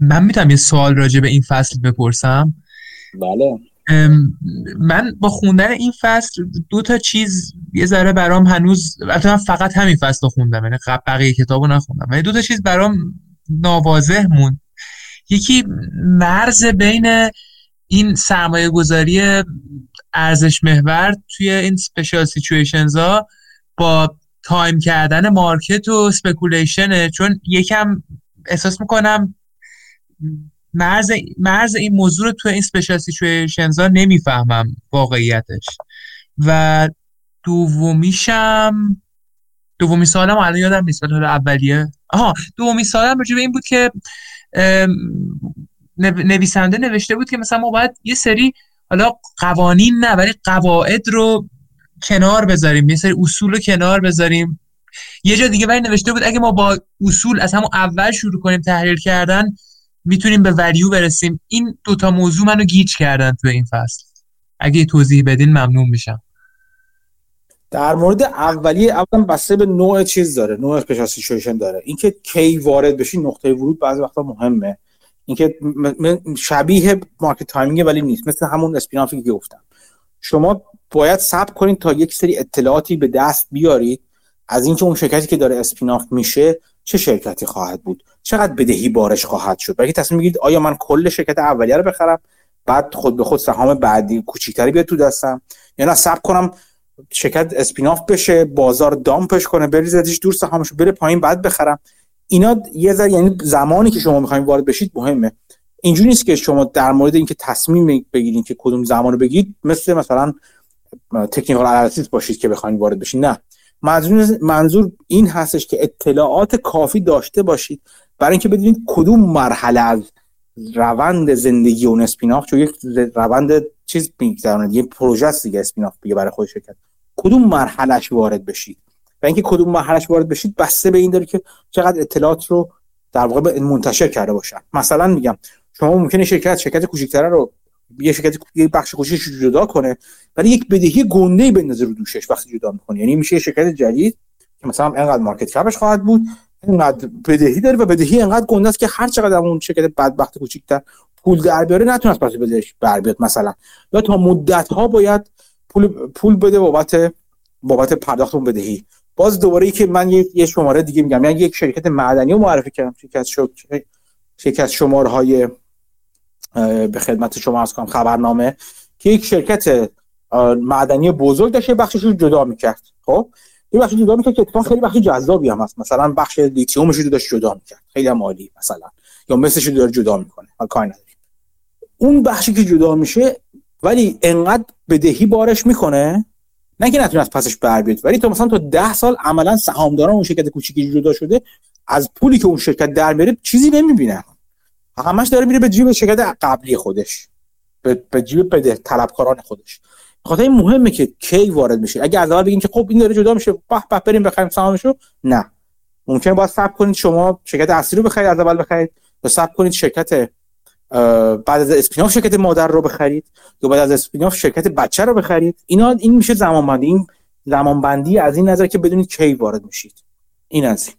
من می‌تونم یه سوال راجع به این فصل بپرسم؟ بله. من با خوندن این فصل دو تا چیز یه ذره برام هنوز من فقط همین فصل رو خوندم یعنی بقیه کتابو نخوندم ولی دو تا چیز برام ناواضح موند. یکی مرز بین این سرمایه گذاری ارزش محور توی این special situations ها با time کردن market و speculation ه چون یکم احساس می‌کنم مرز, مرز این موضوع رو توی این special situations نمی‌فهمم واقعیتش. و دومیشم دومی سوالم الان یادم نیست حالا اولیه. آها دومی سوالم راجع این بود که نویسنده نوشته بود که مثلا ما باید یه سری حالا قوانین نه ولی قواعد رو کنار بذاریم یه سری اصول رو کنار بذاریم. یه جا دیگه ولی نوشته بود اگه ما با اصول از همون اول شروع کنیم تحلیل کردن می‌تونیم به ولیو برسیم. این دوتا موضوع منو گیج کردن تو این فصل. اگه توضیح بدین ممنون میشم. در مورد اولی اولا بسته به نوع چیز داره. نوع اسپیشال داره. اینکه کی وارد بشی نقطه ورود بعضی وقتا مهمه. اینکه شبیه market timing ولی نیست. مثل همون spin-off ی که گفتم. شما باید صبر کنید تا یک سری اطلاعاتی به دست بیارید. از اینکه اون شرکتی که داره spin-off میشه چه شرکتی خواهد بود؟ چقدر بدهی بارش خواهد شد؟ برای تصمیم می‌گیرید آیا من کل شرکت اولیه رو بخرم بعد خود به خود سهام بعدی کوچیکتری بیاد تو دستم؟ یا نه صبر کنم شرکت spin-off بشه بازار dump ش کنه بریزتش دور سهامش بره پایین بعد بخرم؟ اینا یه ذره یعنی زمانی که شما می‌خواین وارد بشید مهمه. اینجوری نیست که شما در مورد اینکه تصمیم بگیرید که کدوم زمان رو بگیرید مثل مثلا تکنیکال انالیسیس باشید که بخواید وارد بشید نه. منظور منظور این هستش که اطلاعات کافی داشته باشید برای اینکه بدونید کدوم مرحله از روند زندگی اون اسپیناف چون یک روند چیز میگذرونید یه پروژه است دیگه اسپیناف دیگه برای خود شرکت. کدوم مرحلهش وارد بشید؟ و اینکه کدوم مرحلهش وارد بشید بسته به این داره که چقدر اطلاعات رو در واقع منتشر کرده باشن. مثلا میگم شما ممکنه شرکت شرکت کوچیک‌تر رو یه شرکت یه بخش کوچیکش جدا کنه ولی یک بدهی گنده ای بندازه رو دوشش وقتی جدا می‌کنه. یعنی میشه شرکت جدید که مثلا انقدر مارکت کپش خواهد بود اینقدر بدهی داره و بدهی انقدر گنده است که هر چقدر اون شرکت بدبخت کوچیک‌تر پول در بیاره نتونست پس بدهش بر بیاد مثلا. یا تا مدت ها باید پول پول بده بابت بابت پرداخت اون بدهی. باز دوباره ای که من یه شماره دیگه میگم. یعنی یک شرکت معدنی رو معرفی کردم. شرکت شرکت شماره های به خدمت شما از کنم خبرنامه که یک شرکت معدنی بزرگ داشته بخشش رو جدا می‌کرد. خب؟ یه بخش جدا می‌کرد که اتفاقا خیلی بخش جذابی هم هست. مثلا بخش لیتیومش رو داشت جدا می‌کرد. خیلی هم عالی مثلا. یا مثلش رو جدا می‌کنه. حال کار نداریم. اون بخشی که جدا میشه ولی انقدر بدهی بارش می‌کنه نه که نتونه از پسش بر بیاد ولی تو مثلا تا ده سال عملا سهامداران اون شرکت کوچیکی جدا شده از پولی که اون شرکت در میاره چیزی نمی‌بینن همش داره میره به جیب شرکت قبلی خودش. به جیب بده طلبکاران خودش. خاطر این مهمه که کی وارد میشه. اگه از اول بگیم که خب این داره جدا میشه به به بریم بخریم سهامشو نه. ممکن باید صبر کنید شما شرکت اصلی رو بخرید از اول بخرید. یا صبر کنید شرکت بعد از spin-off شرکت مادر رو بخرید. یا بعد از spin-off شرکت بچه رو بخرید. اینا این میشه زمان بندی این زمان بندی از این نظر که بدونید کی وارد میشید. این از این.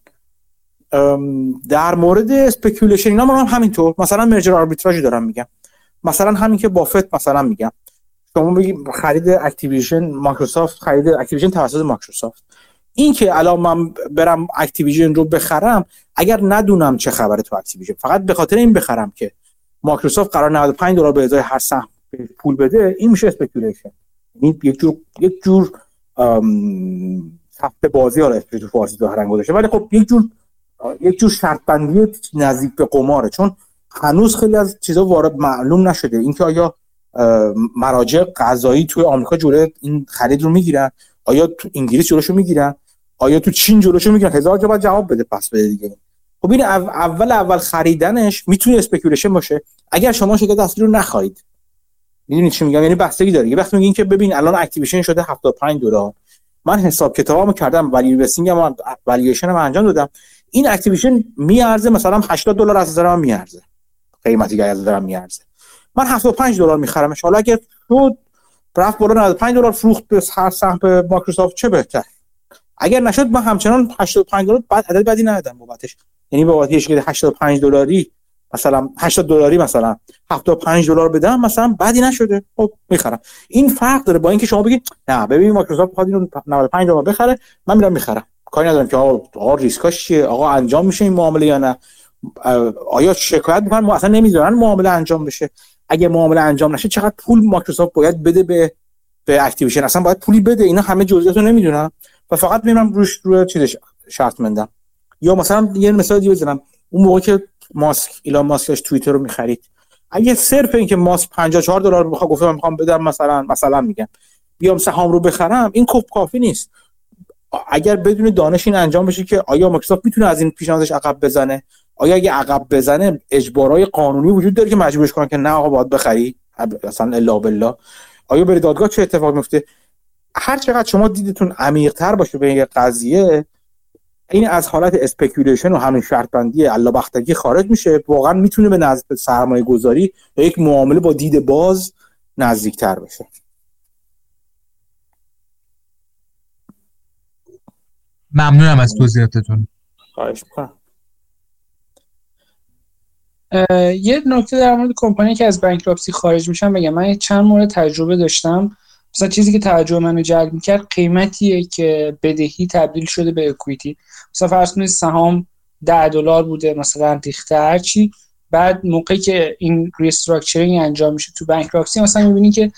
در مورد speculation اینا من هم همینطور. مثلا merger arbitrage دارم میگم. مثلا همین که بافت مثلا میگم. شما بگید خرید اکتیویژن مایکروسافت خرید اکتیویژن توسط مایکروسافت این که الان من برم اکتیویژن رو بخرم اگر ندونم چه خبره تو اکتیویژن فقط به خاطر این بخرم که مایکروسافت قرار 95 دلار به ازای هر سهم پول بده این میشه speculation این یک جور یک جور سفته بازی حالا تو فارسی ظاهرا گذاشته. ولی خب یک جور یک جور شرط بندی نزدیک به قماره چون هنوز خیلی از چیزا وارد معلوم نشده. اینکه آیا مراجع قضایی توی آمریکا جلوی این خرید رو می‌گیرن؟ آیا تو انگلیس جلوشو می‌گیرن؟ آیا تو چین جلوشو می‌گیرن؟ هزار جا باید جواب بده پس بده دیگه. خب این اول اول خریدنش می‌تونه speculation باشه. اگر شما شرکت اصلی رو نخواهید. می‌دونید چی میگم؟ یعنی بستگی داره. یه وقت میگین که ببین الان اکتیویژن شده 75 دلار. من حساب کتابامو کردم ولی هم والیویشن هم انجام دادم. این اکتیویژن میارزه مثلا 80 دلار از نظر میارزه. قیمتی که از نظر میارزه. من 75 دلار میخرمش حالا اگه شد رفت بالا 95 دلار فروخت به هر سهم مایکروسافت چه بهتر؟ اگر نشد من همچنان 85 دلار بعد عدد بدی ندادم بابتش. یعنی بابت یه شرکت 85 دلاری مثلا 80 دلاری مثلا 75 دلار بدم مثلا بعدی نشده. خب می‌خرم. این فرق داره با اینکه شما بگید نه ببین مایکروسافت می‌خواد اینو 95 دلار بخره من میرم می‌خرم. کاری ندارم که آقا ریسکاش چیه؟ آقا انجام میشه این معامله یا نه؟ آیا شکایت می‌کنن؟ اصلا نمی‌ذارن معامله انجام بشه. اگه معامله انجام نشه چقدر پول مایکروسافت باید بده به به اکتیویژن؟ اصلا باید پولی بده. اینا همه جزئیات رو نمی‌دونم و فقط میرم روش روی چیزش شرط می‌بندم یا مثلا یه مثال دیگه بزنم. اون موقع که ماسک ایلان ماسکش توییتر رو می‌خرید. اگه صرف اینکه ماسک 54 دلار بخوام گفتم می‌خوام بدم مثلا مثلا میگم. بیام سهام رو بخرم این کپ کافی نیست. اگر بدون دانش این انجام بشه که آیا مایکروسافت می‌تونه از این پیشنهادش عقب بزنه؟ آیا اگه عقب بزنه اجبارای قانونی وجود داره که مجبورش کنن که نه آقا باید بخری؟ اصلا الا بالله. آیا بری دادگاه چه اتفاق میفته هر چقدر شما دیدتون عمیق‌تر باشه به این قضیه این از حالت speculation و همین شرط بندی بختکی خارج میشه. واقعا می‌تونه به نزد سرمایه گذاری یک معامله با دید باز نزدیکتر بشه. ممنونم از توضیحاتتون. خواهش می‌کنم. یه نکته در مورد کمپانی که از bankruptcy خارج میشن بگم. من چند مورد تجربه داشتم. مثلا چیزی که توجه منو جلب می‌کرد قیمتیه که بدهی تبدیل شده به equity مثلا فرض کنید سهام 10 دلار بوده مثلا ریخته هرچی بعد موقعی که این restructuring انجام میشه تو bankruptcy مثلا می‌بینی که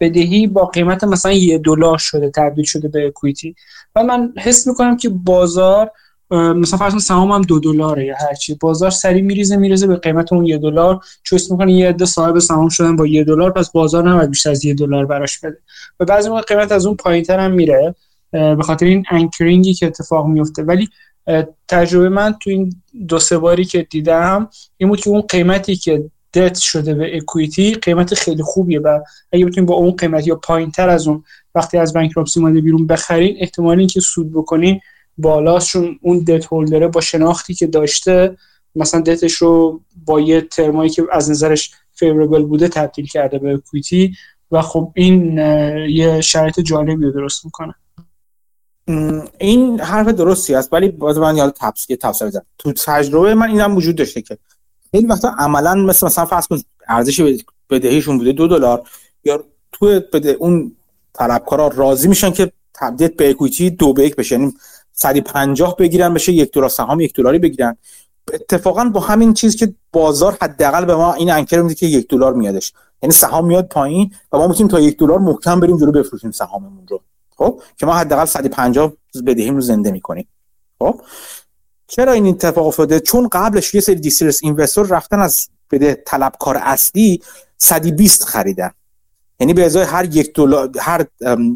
بدهی با قیمت مثلا یه دلار شده تبدیل شده به equity و من حس می‌کنم که بازار مثلا فرض سهام هم دو دلاره یا هرچی بازار سری میریزه میریزه به قیمت اون یه دلار. چوس می‌کنه یه عده صاحب سهام شدن با یه دلار پس بازار نباید بیشتر از یه دلار براش بده. و بعضی موقع قیمت از اون پایینتر هم میره به خاطر این انکرینگی که اتفاق میفته ولی تجربه من تو این دو سه باری که دیدم این بود که اون قیمتی که دت شده به اکویتی قیمت خیلی خوبیه و اگه بتونیم با اون قیمت یا پایین تر از اون وقتی از بانکراپسی اومده بیرون بخرین احتمال اینکه سود بکنین بالاست چون اون دت هولدره با شناختی که داشته مثلا دتش رو با یه ترمایی که از نظرش فیوربل بوده تبدیل کرده به اکویتی و خب این یه شرایط جالبی رو درست می‌کنه. این حرف درستی است ولی باز من یاد تفسیر تفسیر بزنم. تو تجربه من اینم وجود داشته که خیلی وقتا عملا مثل مثلا فرض کن ارزش بدهیشون بوده دو دلار. یا تو بده اون طلبکارا راضی میشن که تبدیل به اکویتی دو به یک بشه. یعنی 150 بگیرن بشه یک دلار سهام یک دلاری بگیرن. اتفاقا با همین چیز که بازار حداقل به ما این انکر میده که یک دلار میادش. یعنی سهام میاد پایین و ما می‌تونیم تا یک دلار محکم بریم جلو بفروشیم سهاممون رو. خب؟ که ما حداقل 150 بدهیم رو زنده می‌کنیم. خب؟ چرا این اتفاق افتاده؟ چون قبلش یه سری دیسترس اینوستور رفتن از بده طلبکار اصلی 120 خریدن. یعنی به ازای هر یک دلار هر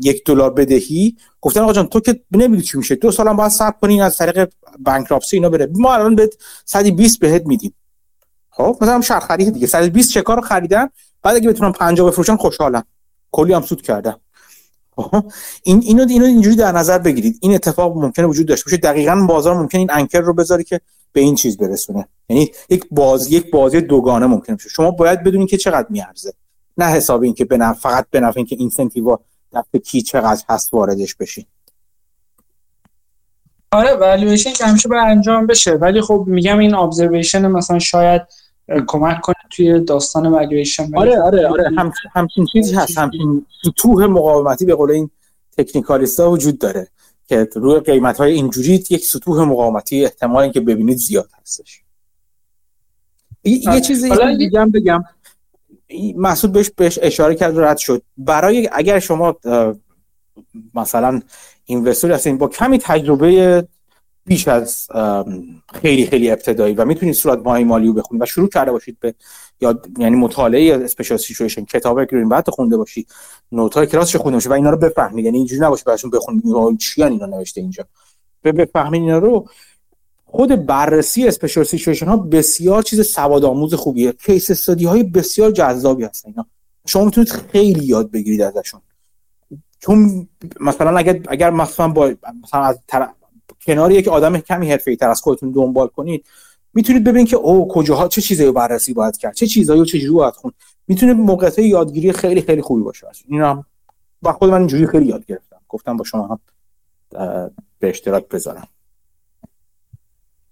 یک دلار بدهی گفتن آقا جان تو که نمی‌دونی چی میشه. دو سالم باید صبر کنین از طریق بانکراپسی اینا بره. ما الان به 120 بهت میدیم. خب مثلا شرط خرید دیگه. 120 چکار رو خریدن؟ بعد اگه بتونن 50 بفروشن خوشحالم. کلی هم سود کردن خب؟ این اینو اینو اینجوری در نظر بگیرید. این اتفاق ممکنه وجود داشته باشه. دقیقا بازار ممکن این anchor رو بذاره که به این چیز برسونه. یعنی یک باز یک بازی دوگانه ممکنه بشه. شما باید بدونید که چقدر میارزه. نه حساب این که به فقط به نفع اینکه incentive دفعه کی چقدر هست واردش بشین آره والویشن که همیشه باید انجام بشه. ولی خب میگم این observation مثلا شاید کمک کنه. توی داستان والویشن آره آره آره هم همچین چیزی هست همچین سطوح مقاومتی به قول این تکنیکالیستا وجود داره که روی قیمت های اینجوری یک سطوح مقاومتی احتمال اینکه ببینید زیاد هستش. یه آره. چیزی دیگه بگم. محسود بهش بهش اشاره کرد رد شد. برای اگر شما مثلا اینوستوری هستین با کمی تجربه بیش از خیلی خیلی ابتدایی و می‌تونید صورت ماهی مالی رو بخونید و شروع کرده باشید به یا یعنی مطالعه special situation کتاب Greenblatt خونده باشید note های کلاسش خونده باشید و اینا رو بفهمید. یعنی اینجوری نباشه براشون بخونید. چی اینا نوشته اینجا؟ بفهمید اینا رو. خود بررسی special situation ها بسیار چیز سواد آموز خوبیه. case study های بسیار جذابی هستن اینا. شما می‌تونید خیلی یاد بگیرید ازشون. چون مثلا اگر اگر مثلا با مثلا از طرف کنار یک آدم کمی حرفه‌ای تر از خودتون دنبال کنید. می‌تونید ببینید که او کجاها چه چیزایی بررسی باید کرد چه چیزایی و چه جوری باید خوند می‌تونه موقعیت یادگیری خیلی خیلی خوبی باشه. این هم با خود من اینجوری خیلی یاد گرفتم. گفتم با شما هم به اشتراک بذارم.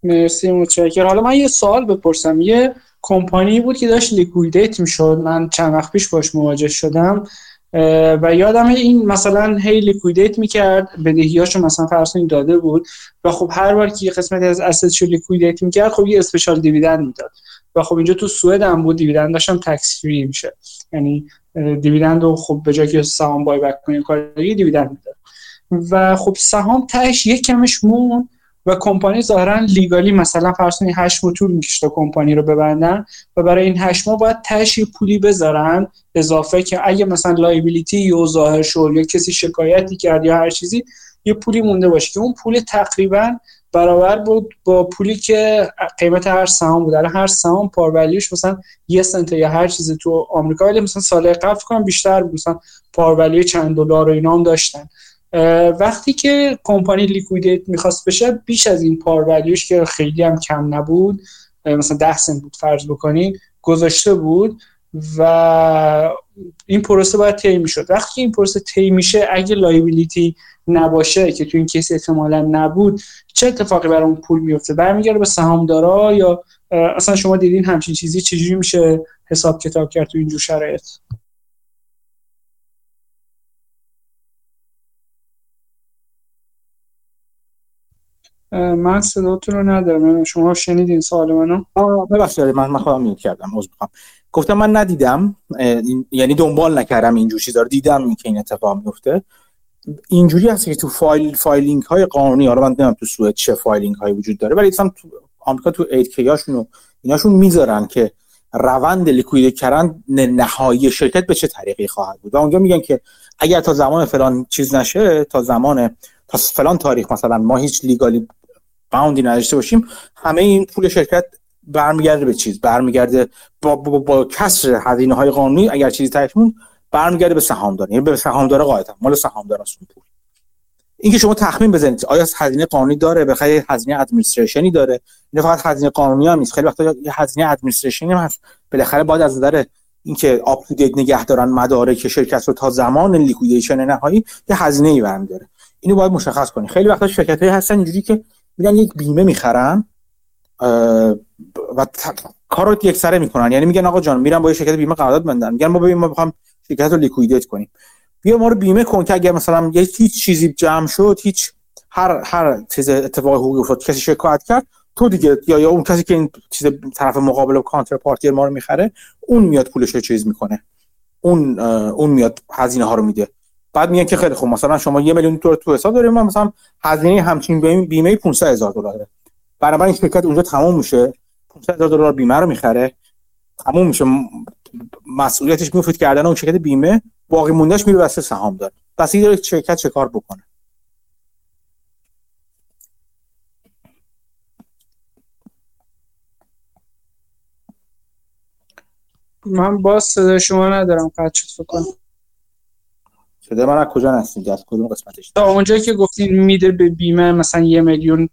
مرسی متشکرم. حالا من یه سوال بپرسم. یه کمپانی بود که داشت liquidate می‌شد. من چند وقت پیش باش مواجه شدم. و یادم این مثلا هی liquidate می‌کرد بدهیاشو مثلا فرض داده بود و خب هر بار که یه قسمتی از asset شو liquidate می‌کرد خب یه special dividend می‌داد. و خب اینجا تو سوئد هم بود dividend داشتم tax free میشه یعنی dividend رو خب به جای که سهام buyback کنی کار dividend می‌داد. و خب سهام تهش یک کمش موند و کمپانی ظاهرا legally مثلا فرض کنید 8 ماه طول می‌کشه تا کمپانی رو ببندن و برای این 8 ماه باید تهش یه پولی بذارن اضافه که اگه مثلا liability ای ظاهر شد یا کسی شکایتی کرد یا هر چیزی یه پولی مونده باشه که اون پول تقریبا برابر بود با پولی که قیمت هر سهام بود. هر سهام پارولیوش مثلا یه سنت یا هر چیزی تو آمریکا ولی مثلا سال قبل کنم بیشتر بود. مثلا پارولی چند دلار و اینا هم داشتن. وقتی که کمپانی لیکویدیت می‌خواست بشه بیش از این پار که خیلی هم کم نبود مثلا ده سنت بود فرض بکنین گذاشته بود و این پروسه باید طی می‌شد. وقتی این پروسه طی میشه اگه لایبیلیتی نباشه که تو این کیس احتمالا نبود چه اتفاقی برای اون پول میفته برمیگرده به سهامدارا یا اصلا شما دیدین همچین چیزی چجوری میشه حساب کتاب کرد تو اینجور شرایط؟ من صداتون رو ندارم. شما شنیدین سوال منو؟ ببخشید من من خودم mute کردم. عذر می‌خوام. گفتم من ندیدم. یعنی دنبال نکردم اینجور چیزا رو. دیدم که این اتفاق میفته اینجوری هست که تو file filing های قانونی حالا من نمی‌دونم تو سوئد چه filing هایی وجود داره ولی مثلا تو آمریکا تو 8-K هاشون ایناشون می‌ذارن که روند liquid کردن نهایی شرکت به چه طریقی خواهد بود. و اونجا میگن که اگر تا زمان فلان چیز نشه تا زمان تا فلان تاریخ مثلا ما هیچ legally bound ی نداشته باشیم همه این پول شرکت برمیگرده به چیز برمیگرده با, با, با کسر هزینه های قانونی اگر چیزی تهش موند برمیگرده به سهامدار یعنی به سهامدار قاعدتا مال سهامدار است پول. اینکه شما تخمین بزنید آیا هزینه قانونی داره؟ بخاطر هزینه administration ی داره؟ نه فقط هزینه قانونی هم نیست. خیلی وقتا یه هزینه administration ی هم هست. بالاخره باید از نظر اینکه up to date نگه دارن مدارک شرکت رو تا زمان liquidation نهایی یه هزینه ای برمی داره اینو باید مشخص کنی. خیلی وقتا شرکت هایی هستن اینجوری که میگن یک بیمه می‌خرن و کار رو یک سره می‌کنن. یعنی میگن آقا جان میرم با یه شرکت بیمه قرارداد بندن میگن ما ببین ما بخوام شرکت رو لیکویدیت کنیم. بیا ما رو بیمه کن که اگر مثلا یه هیچ چیزی جمع شد هیچ هر هر چیز اتفاق حقوقی افتاد کسی شکایت کرد تو دیگه یا یا اون کسی که این چیز طرف مقابل کانتر پارتی ما رو می‌خره اون میاد پولش رو چیز می‌کنه. اون اون میاد هزینه ها رو میده. بعد میگن که خیلی خوب مثلا شما یه میلیون دلار تو حساب داریم مثلا هزینه همچین بیمه 500 هزار دلاره. بنابراین شرکت اونجا تمام میشه. 500 هزار دلار بیمه رو می‌خره. تموم میشه. مسئولیتش میفته کردن اون شرکت بیمه. باقی موندهش میره واسه سهام داره. پس این شرکت چه کار بکنه؟ من باز صدا شما ندارم قطع شد فکر صدا من از کجا نستید از کدوم قسمتش؟ تا اونجایی که گفتین میده به بیمه مثلا یه میلیون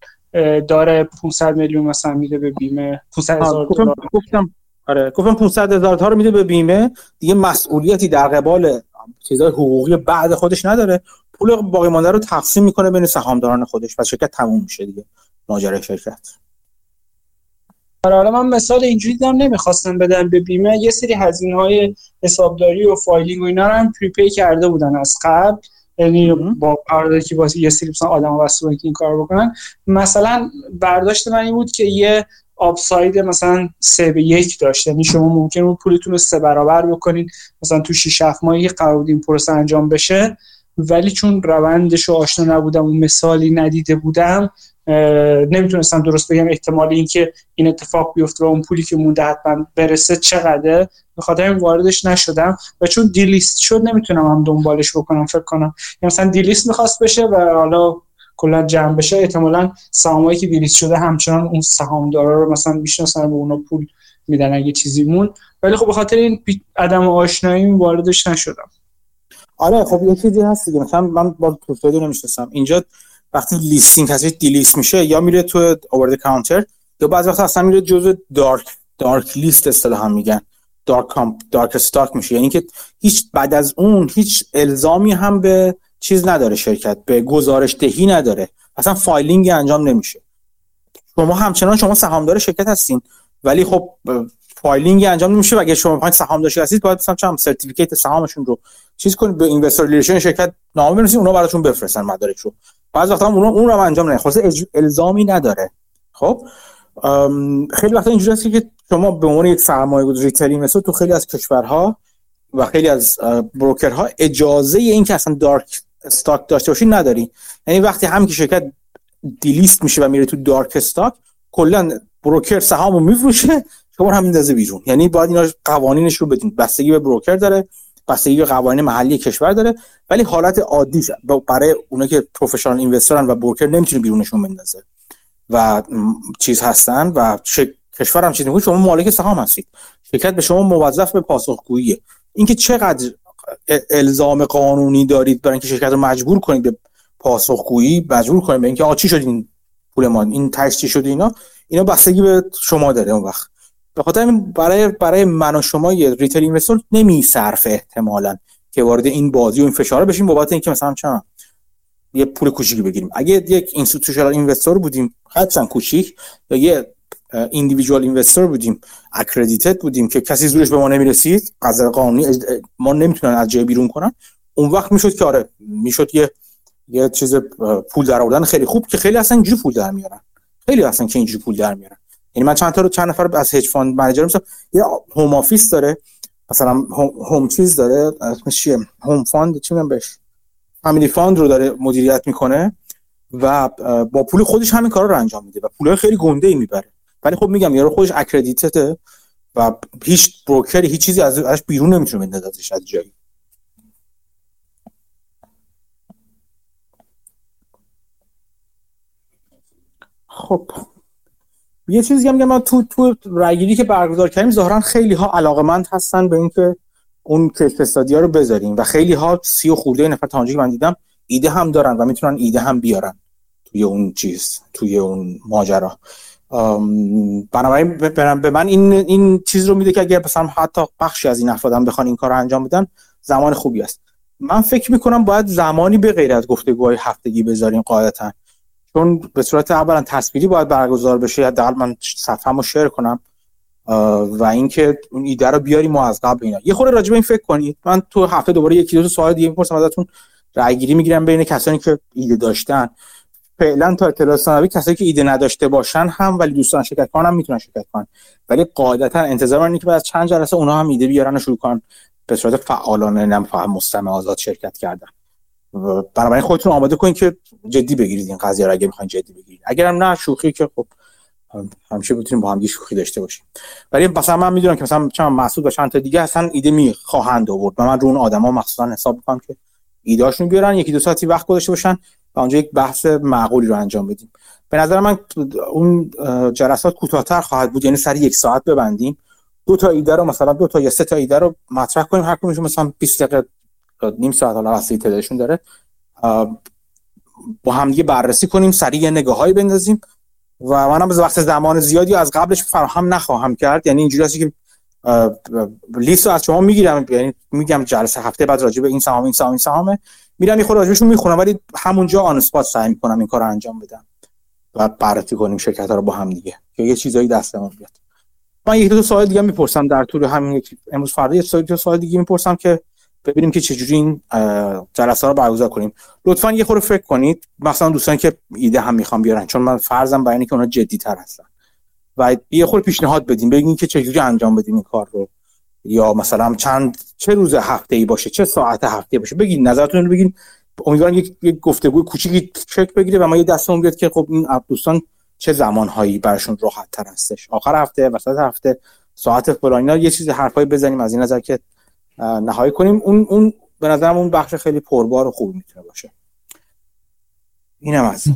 داره 500 میلیون مثلا میده به بیمه 500 هزار دلار. گفتم آره گفتم 500 هزار تا رو میده به بیمه. دیگه مسئولیتی در قبال چیزای حقوقی بعد خودش نداره. پول باقی مانده رو تقسیم می‌کنه بین سهامداران خودش. و شرکت تموم میشه دیگه. ماجرای شرکت. حالا من مثال اینجوری دیدم نمی‌خواستم بدم به بیمه. یه سری هزینه های حسابداری و filing و اینا رو هم prepay کرده بودن از قبل. یعنی با قراردادی که واسه یه سری مثلا آدم واسه که این کار بکنن. مثلا برداشت من این بود که یه upside مثلا سه به یک داشته یعنی شما ممکن بود پولتون رو سه برابر بکنید مثلا تو 6 7 ماهی قرارداد این پروسه انجام بشه. ولی چون روندش رو آشنا نبودم و مثالی ندیده بودم نمی‌تونستم درست بگم احتمال اینکه این اتفاق بیفته و اون پولی که مونده حتما برسه چقدره. به خاطر این واردش نشدم و چون دیلیست شد نمی‌تونم هم دنبالش بکنم فکر کنم. یعنی مثلا دیلیست می‌خواست بشه و حالا کلا جمع بشه احتمالا سهامایی که دیلیست شده همچنان اون سهامدارا رو مثلا می‌شناسن و اونا پول میدن اگه چیزی مون. ولی خب به خاطر این عدم آشنایی واردش نشدم. آره خب یه چیزی هست دیگه. مثلا من با پروفایل نمی‌شناسم. اینجا وقتی listing کسی delist میشه یا میره تو over the counter یا بعضی وقت اصلا میره جزء dark dark list اصطلاحا میگن. dark com dark stock میشه. یعنی که هیچ بعد از اون هیچ الزامی هم به چیز نداره شرکت به گزارش دهی نداره. اصلا filing انجام نمیشه. شما همچنان شما سهامدار شرکت هستین ولی خب filing انجام نمیشه. و اگه شما می‌خواین داشته هستید باید مثلا چم certificate سهامشون رو چیز کنید به investor relation شرکت نامه بنویسید اونا براتون بفرستن مدارک رو بعضی وقتا هم اون رو انجام نمیده خلاص الزامی نداره. خب؟ خیلی وقتا اینجوری هست که شما به عنوان یک سرمایه گذاری retail مثل تو خیلی از کشورها و خیلی از broker ها اجازه این که اصلا dark stock داشته باشی نداری. یعنی وقتی هم که شرکت delist میشه و میره تو dark stock کلا broker سهامو میفروشه شما هم میندازه بیرون. یعنی باید اینا قوانینش رو بدین. بستگی به broker داره. بستگی به قوانین محلی کشور داره ولی حالت عادی برای اونایی که پروفشنال اینوسترن و بروکر نمی‌تونه بیرونشون بندازه و چیز هستن و کشور هم چیز میگه شما مالک سهام هستید. شرکت به شما موظف به پاسخگوییه. اینکه چقدر الزام قانونی دارید برای اینکه شرکت رو مجبور کنید به پاسخگویی مجبور کنید به اینکه آقا چی شد این پول ما؟ این تاش چی شد اینا؟ اینا بستگی به شما داره اون وقت. به خاطر برای برای من و شما یه retail investor نمیصرفه احتمالا که وارد این بازی و این فشار بشیم بابت اینکه مثلا چه یه پول کوچیکی بگیریم. اگه یک institutional investor بودیم حتما کوچیک یا یه individual investor بودیم accredited بودیم که کسی زورش به ما نمی‌رسید از قانونی ما نمی‌تونن از جای بیرون کنن. اون وقت می‌شد که آره می‌شد یه یه چیز پول در آوردن خیلی خوب که خیلی اصلا اینجوری پول در میارن. خیلی اصلا که اینجوری پول در میارن. یعنی من چند تا رو چند نفر از hedge fund manager مثلا یه home office داره مثلا home چیز داره اسمش چیه؟ home fund چی میگم بهش؟ family fund رو داره مدیریت می‌کنه و با پول خودش همین کارا رو انجام میده و پول خیلی گنده ای می‌بره. ولی خب میگم یارو خودش accredited ه و هیچ broker ی هیچ چیزی ازش بیرون نمی‌تونه بندازش از جایی. خب. یه چیزی هم من تو تو رایگیری که برگزار کردیم ظاهرا خیلی ها علاقمند هستن به اینکه اون کیس استادیا رو بذاریم و خیلی ها سی و خورده نفر تا من دیدم ایده هم دارن و می‌تونن ایده هم بیارن توی اون چیز توی اون ماجرا. بنابراین به من این این چیز رو میده که اگر مثلا حتی بخشی از این افرادم بخوان این کار رو انجام بدن زمان خوبی است. من فکر می‌کنم باید زمانی به غیر از گفتگوهای هفتگی بذاریم قاعدتا. چون به صورت اولا تصویری باید برگزار بشه حداقل من صفحه‌مو شیر کنم و اینکه اون ایده رو بیاریم از قبل اینا. یه خورده راجع به این فکر کنید. من تو هفته دوباره یکی دو سوال دیگه می‌پرسم ازتون رأی گیری می‌گیرم بین کسانی که ایده داشتن. فعلا تا اطلاع ثانوی کسایی که ایده نداشته باشن هم ولی دوستان شرکت کنن هم می‌تونن شرکت کنن. ولی قاعدتا انتظار اینه که بعد چند جلسه اونها هم ایده بیارن و شروع کنن به صورت فعالانه نم فهم مستمع آزاد شرکت کردن. بنابراین خودتون آماده کنید که جدی بگیرید این قضیه رو اگه می‌خواین جدی بگیرید. اگر هم نه شوخی که خب همیشه بتونیم با هم شوخی داشته باشیم. ولی مثلا من می‌دونم که مثلا چند مسعود و چند تا دیگه اصلا ایده می‌خواهند آورد و من رو اون آدما مخصوصا حساب می‌کنم که ایدهاشون بیارن یکی دو ساعتی وقت گذاشته باشن و اونجا یک بحث معقولی رو انجام بدیم. به نظر من اون جلسات کوتاهتر خواهد بود یعنی سر یک ساعت ببندیم. دو تا ایده رو مثلا دو تا یا سه تا ایده رو مطرح کنیم هر کدومشون مثلا 20 دقیقه نیم ساعت حالا واسه تعدادشون داره. با هم دیگه بررسی کنیم سریع نگاهایی بندازیم و منم به وقت زمان زیادی از قبلش فراهم نخواهم کرد. یعنی اینجوری هستی که لیست رو از شما می‌گیرم یعنی میگم جلسه هفته بعد راجع به این سهام این سهام این سهامه میرم یه خورده راجبشون می‌خونم ولی همونجا آن اسپات سعی می‌کنم این کار رو انجام بدم. و بررسی کنیم شرکت ها رو با هم دیگه که یه چیزایی دستمون بیاد. من یک دو سوال دیگه می‌پرسم در طول همین امروز فردا یه دو سوال دیگه می‌پرسم که ببینیم که چجوری این جلسه رو برگزار کنیم. لطفا یه خورده فکر کنید. مثلا دوستان که ایده هم می‌خوام بیارن چون من فرضم برای که اونا جدی تر هستن. و یه خورده پیشنهاد بدیم بگین که چجوری انجام بدیم این کار رو. یا مثلا چند چه روز هفته ای باشه چه ساعت هفته باشه. بگین نظرتون رو بگین. امیدوارم یک, یک گفتگو کوچیکی چک بگیره و ما یه دستمون بیاد که خب این دوستان چه زمانهایی براشون راحت تر هستش. آخر هفته وسط هفته ساعت فلان یه چیز حرفایی بزنیم از این نظر که نهایی کنیم. اون اون به نظرم اون بخش خیلی پربار و خوب می‌تونه باشه. اینم از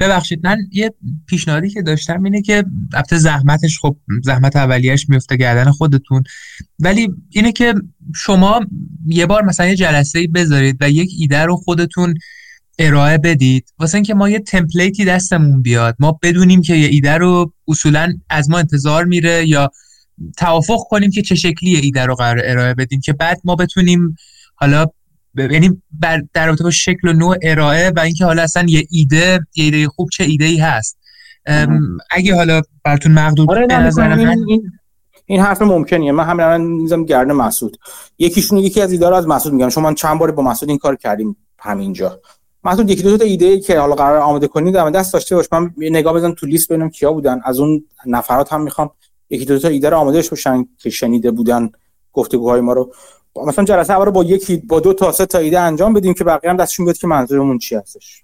ببخشید من یه پیشنهادی که داشتم اینه که البته زحمتش خب زحمت اولیش میفته گردن خودتون. ولی اینه که شما یه بار مثلا یه جلسه بذارید و یک ایده رو خودتون ارائه بدید. واسه اینکه ما یه تمپلیتی دستمون بیاد. ما بدونیم که یه ایده رو اصولا از ما انتظار میره یا توافق کنیم که چه شکلی ایده رو قرار ارائه بدیم که بعد ما بتونیم حالا یعنی در رابطه با شکل و نوع ارائه و اینکه حالا اصلا یه ایده یه ایده خوب چه ایده ای هست اگه حالا براتون مقدور آره این, این حرف ممکنیه. من همین الان می‌ذارم گرد مسعود. یکیشون یکی از ایده رو از مسعود میگم. شما چند بار با مسعود این کار کردیم همینجا. مسعود یکی دو تا ایده ای که حالا قرار آماده کنید در دست داشته باش. من نگاه بزنم تو لیست ببینم کیا بودن. از اون نفرات هم می‌خوام یکی دو تا ایده رو آماده باشن که شنیده بودن گفتگوهای ما رو. مثلا جلسه اول رو با یکی با دو تا سه تا ایده انجام بدیم که بقیه هم دستشون بیاد که منظورمون چی هستش.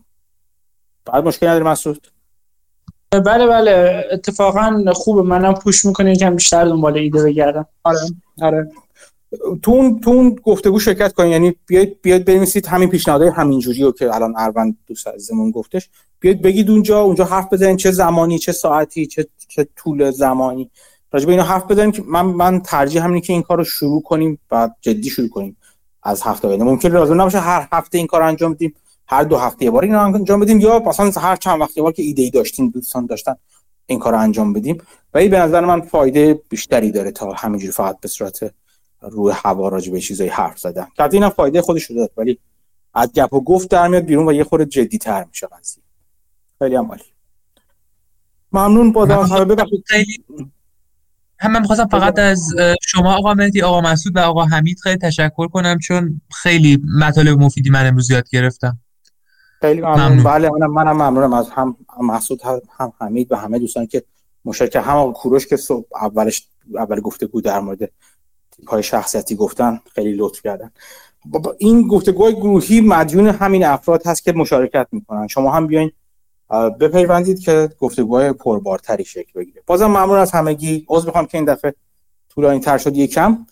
بعد مشکل نداری مسعود؟ بله بله. اتفاقا خوبه. منم پوش می‌کنه یکم بیشتر دنبال ایده بگردم. آره آره. تو اون تو اون گفتگو شرکت کنید یعنی بیاید بیاید بنویسید همین پیشنهادهای همین جوریو که الان اروند دوست عزیزمون گفتش. بیاید بگید اونجا اونجا حرف بزنید. چه زمانی چه ساعتی چه چه طول زمانی. راجع به اینا حرف بزنیم که من من ترجیح همینه که این کار رو شروع کنیم و جدی شروع کنیم از هفته بعد ممکن لازم نباشه هر هفته این کار انجام بدیم هر دو هفته یه بار این انجام بدیم یا مثلا هر چند وقت یه بار که ایده ای داشتین دوستان داشتن این کار رو انجام بدیم. ولی به نظر من فایده بیشتری داره تا همینجوری فقط به صورت روی هوا راجع به چیزای حرف زدن. که اینم فایده خودش رو داد ولی از گپ و گفت در میاد بیرون و یه خورده جدی تر میشه قضیه. خیلی هم عالی. ممنون با ببخشید. هم من می‌خواستم فقط از شما آقا مهدی آقا مسعود و آقا حمید خیلی تشکر کنم چون خیلی مطالب مفیدی من امروز یاد گرفتم. خیلی ممنون, بله منم منم ممنونم از هم مسعود هم حمید و همه دوستان که مشارکت هم آقا کوروش که صبح اولش اول گفتگو در مورد های شخصیتی گفتن خیلی لطف کردن. این گفتگوهای گروهی مدیون همین افراد هست که مشارکت می‌کنن. شما هم بیاین بپیوندید که گفتگوهای پربارتری شکل بگیره. بازم ممنون از همگی. عذر می‌خوام که این دفعه طولانی تر شد یکم.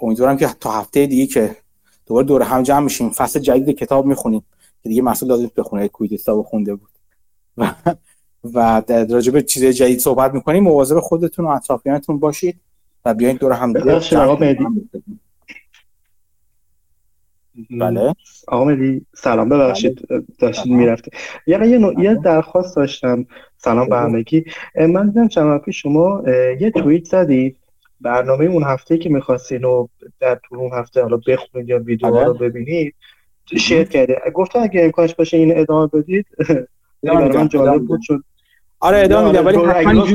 امیدوارم که تا هفته دیگه که دوباره دور هم جمع میشیم. فصل جدید کتاب می‌خونیم که دیگه مسئول لازم بخونه کویت خونده بود. و و در راجع به چیز جدید صحبت می‌کنیم. مواظب خودتون و اطرافیانتون باشید و بیاین دور هم دیگه. بله. آقا مهدی سلام ببخشید داشتید می‌رفته یعنی یه, نوع- یه درخواست داشتم. سلام به همگی. من دیدم چند پیش شما یه توییت زدید. برنامه اون هفته که می‌خواستین و در طول اون هفته حالا بخونید یا ویدیوها بله. رو ببینید شیر کرده گفتم اگه امکانش باشه این ادامه بدید برای من جالب بود چون آره ادامه میدم ولی آره، حتما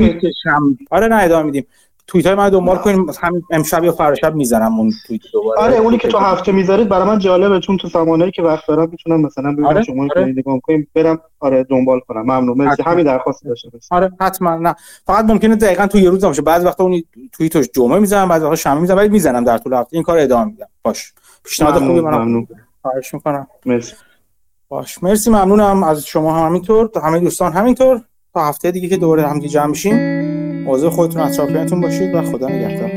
آره نه ادامه میدیم. توییت های من دنبال کنیم هم امشب یا فردا شب می‌زنم اون توییت دوباره. آره اونی که تو هفته می‌ذارید برای من جالبه چون تو زمانهایی که وقت دارم می‌تونم مثلا ببینم آره، شما آره. نگاه کنیم برم آره دنبال کنم. ممنون مرسی. همین درخواست داشتم آره حتما. نه فقط ممکنه دقیقا تو یه روز نباشه بعضی وقتا اون توییتش جمعه می‌زنم بعضی وقتا شنبه می‌زنم ولی می‌زنم در طول هفته. این کار ادامه میدم. باش. پیشنهاد خوبی منم. ممنون. خواهش می‌کنم. مرسی. باش. مرسی ممنونم از شما هم همینطور. همه دوستان همینطور. تا هفته دیگه که دوره هم جمع میشیم. مواظب خودتون اطرافیانتون باشید و خدا نگهدار.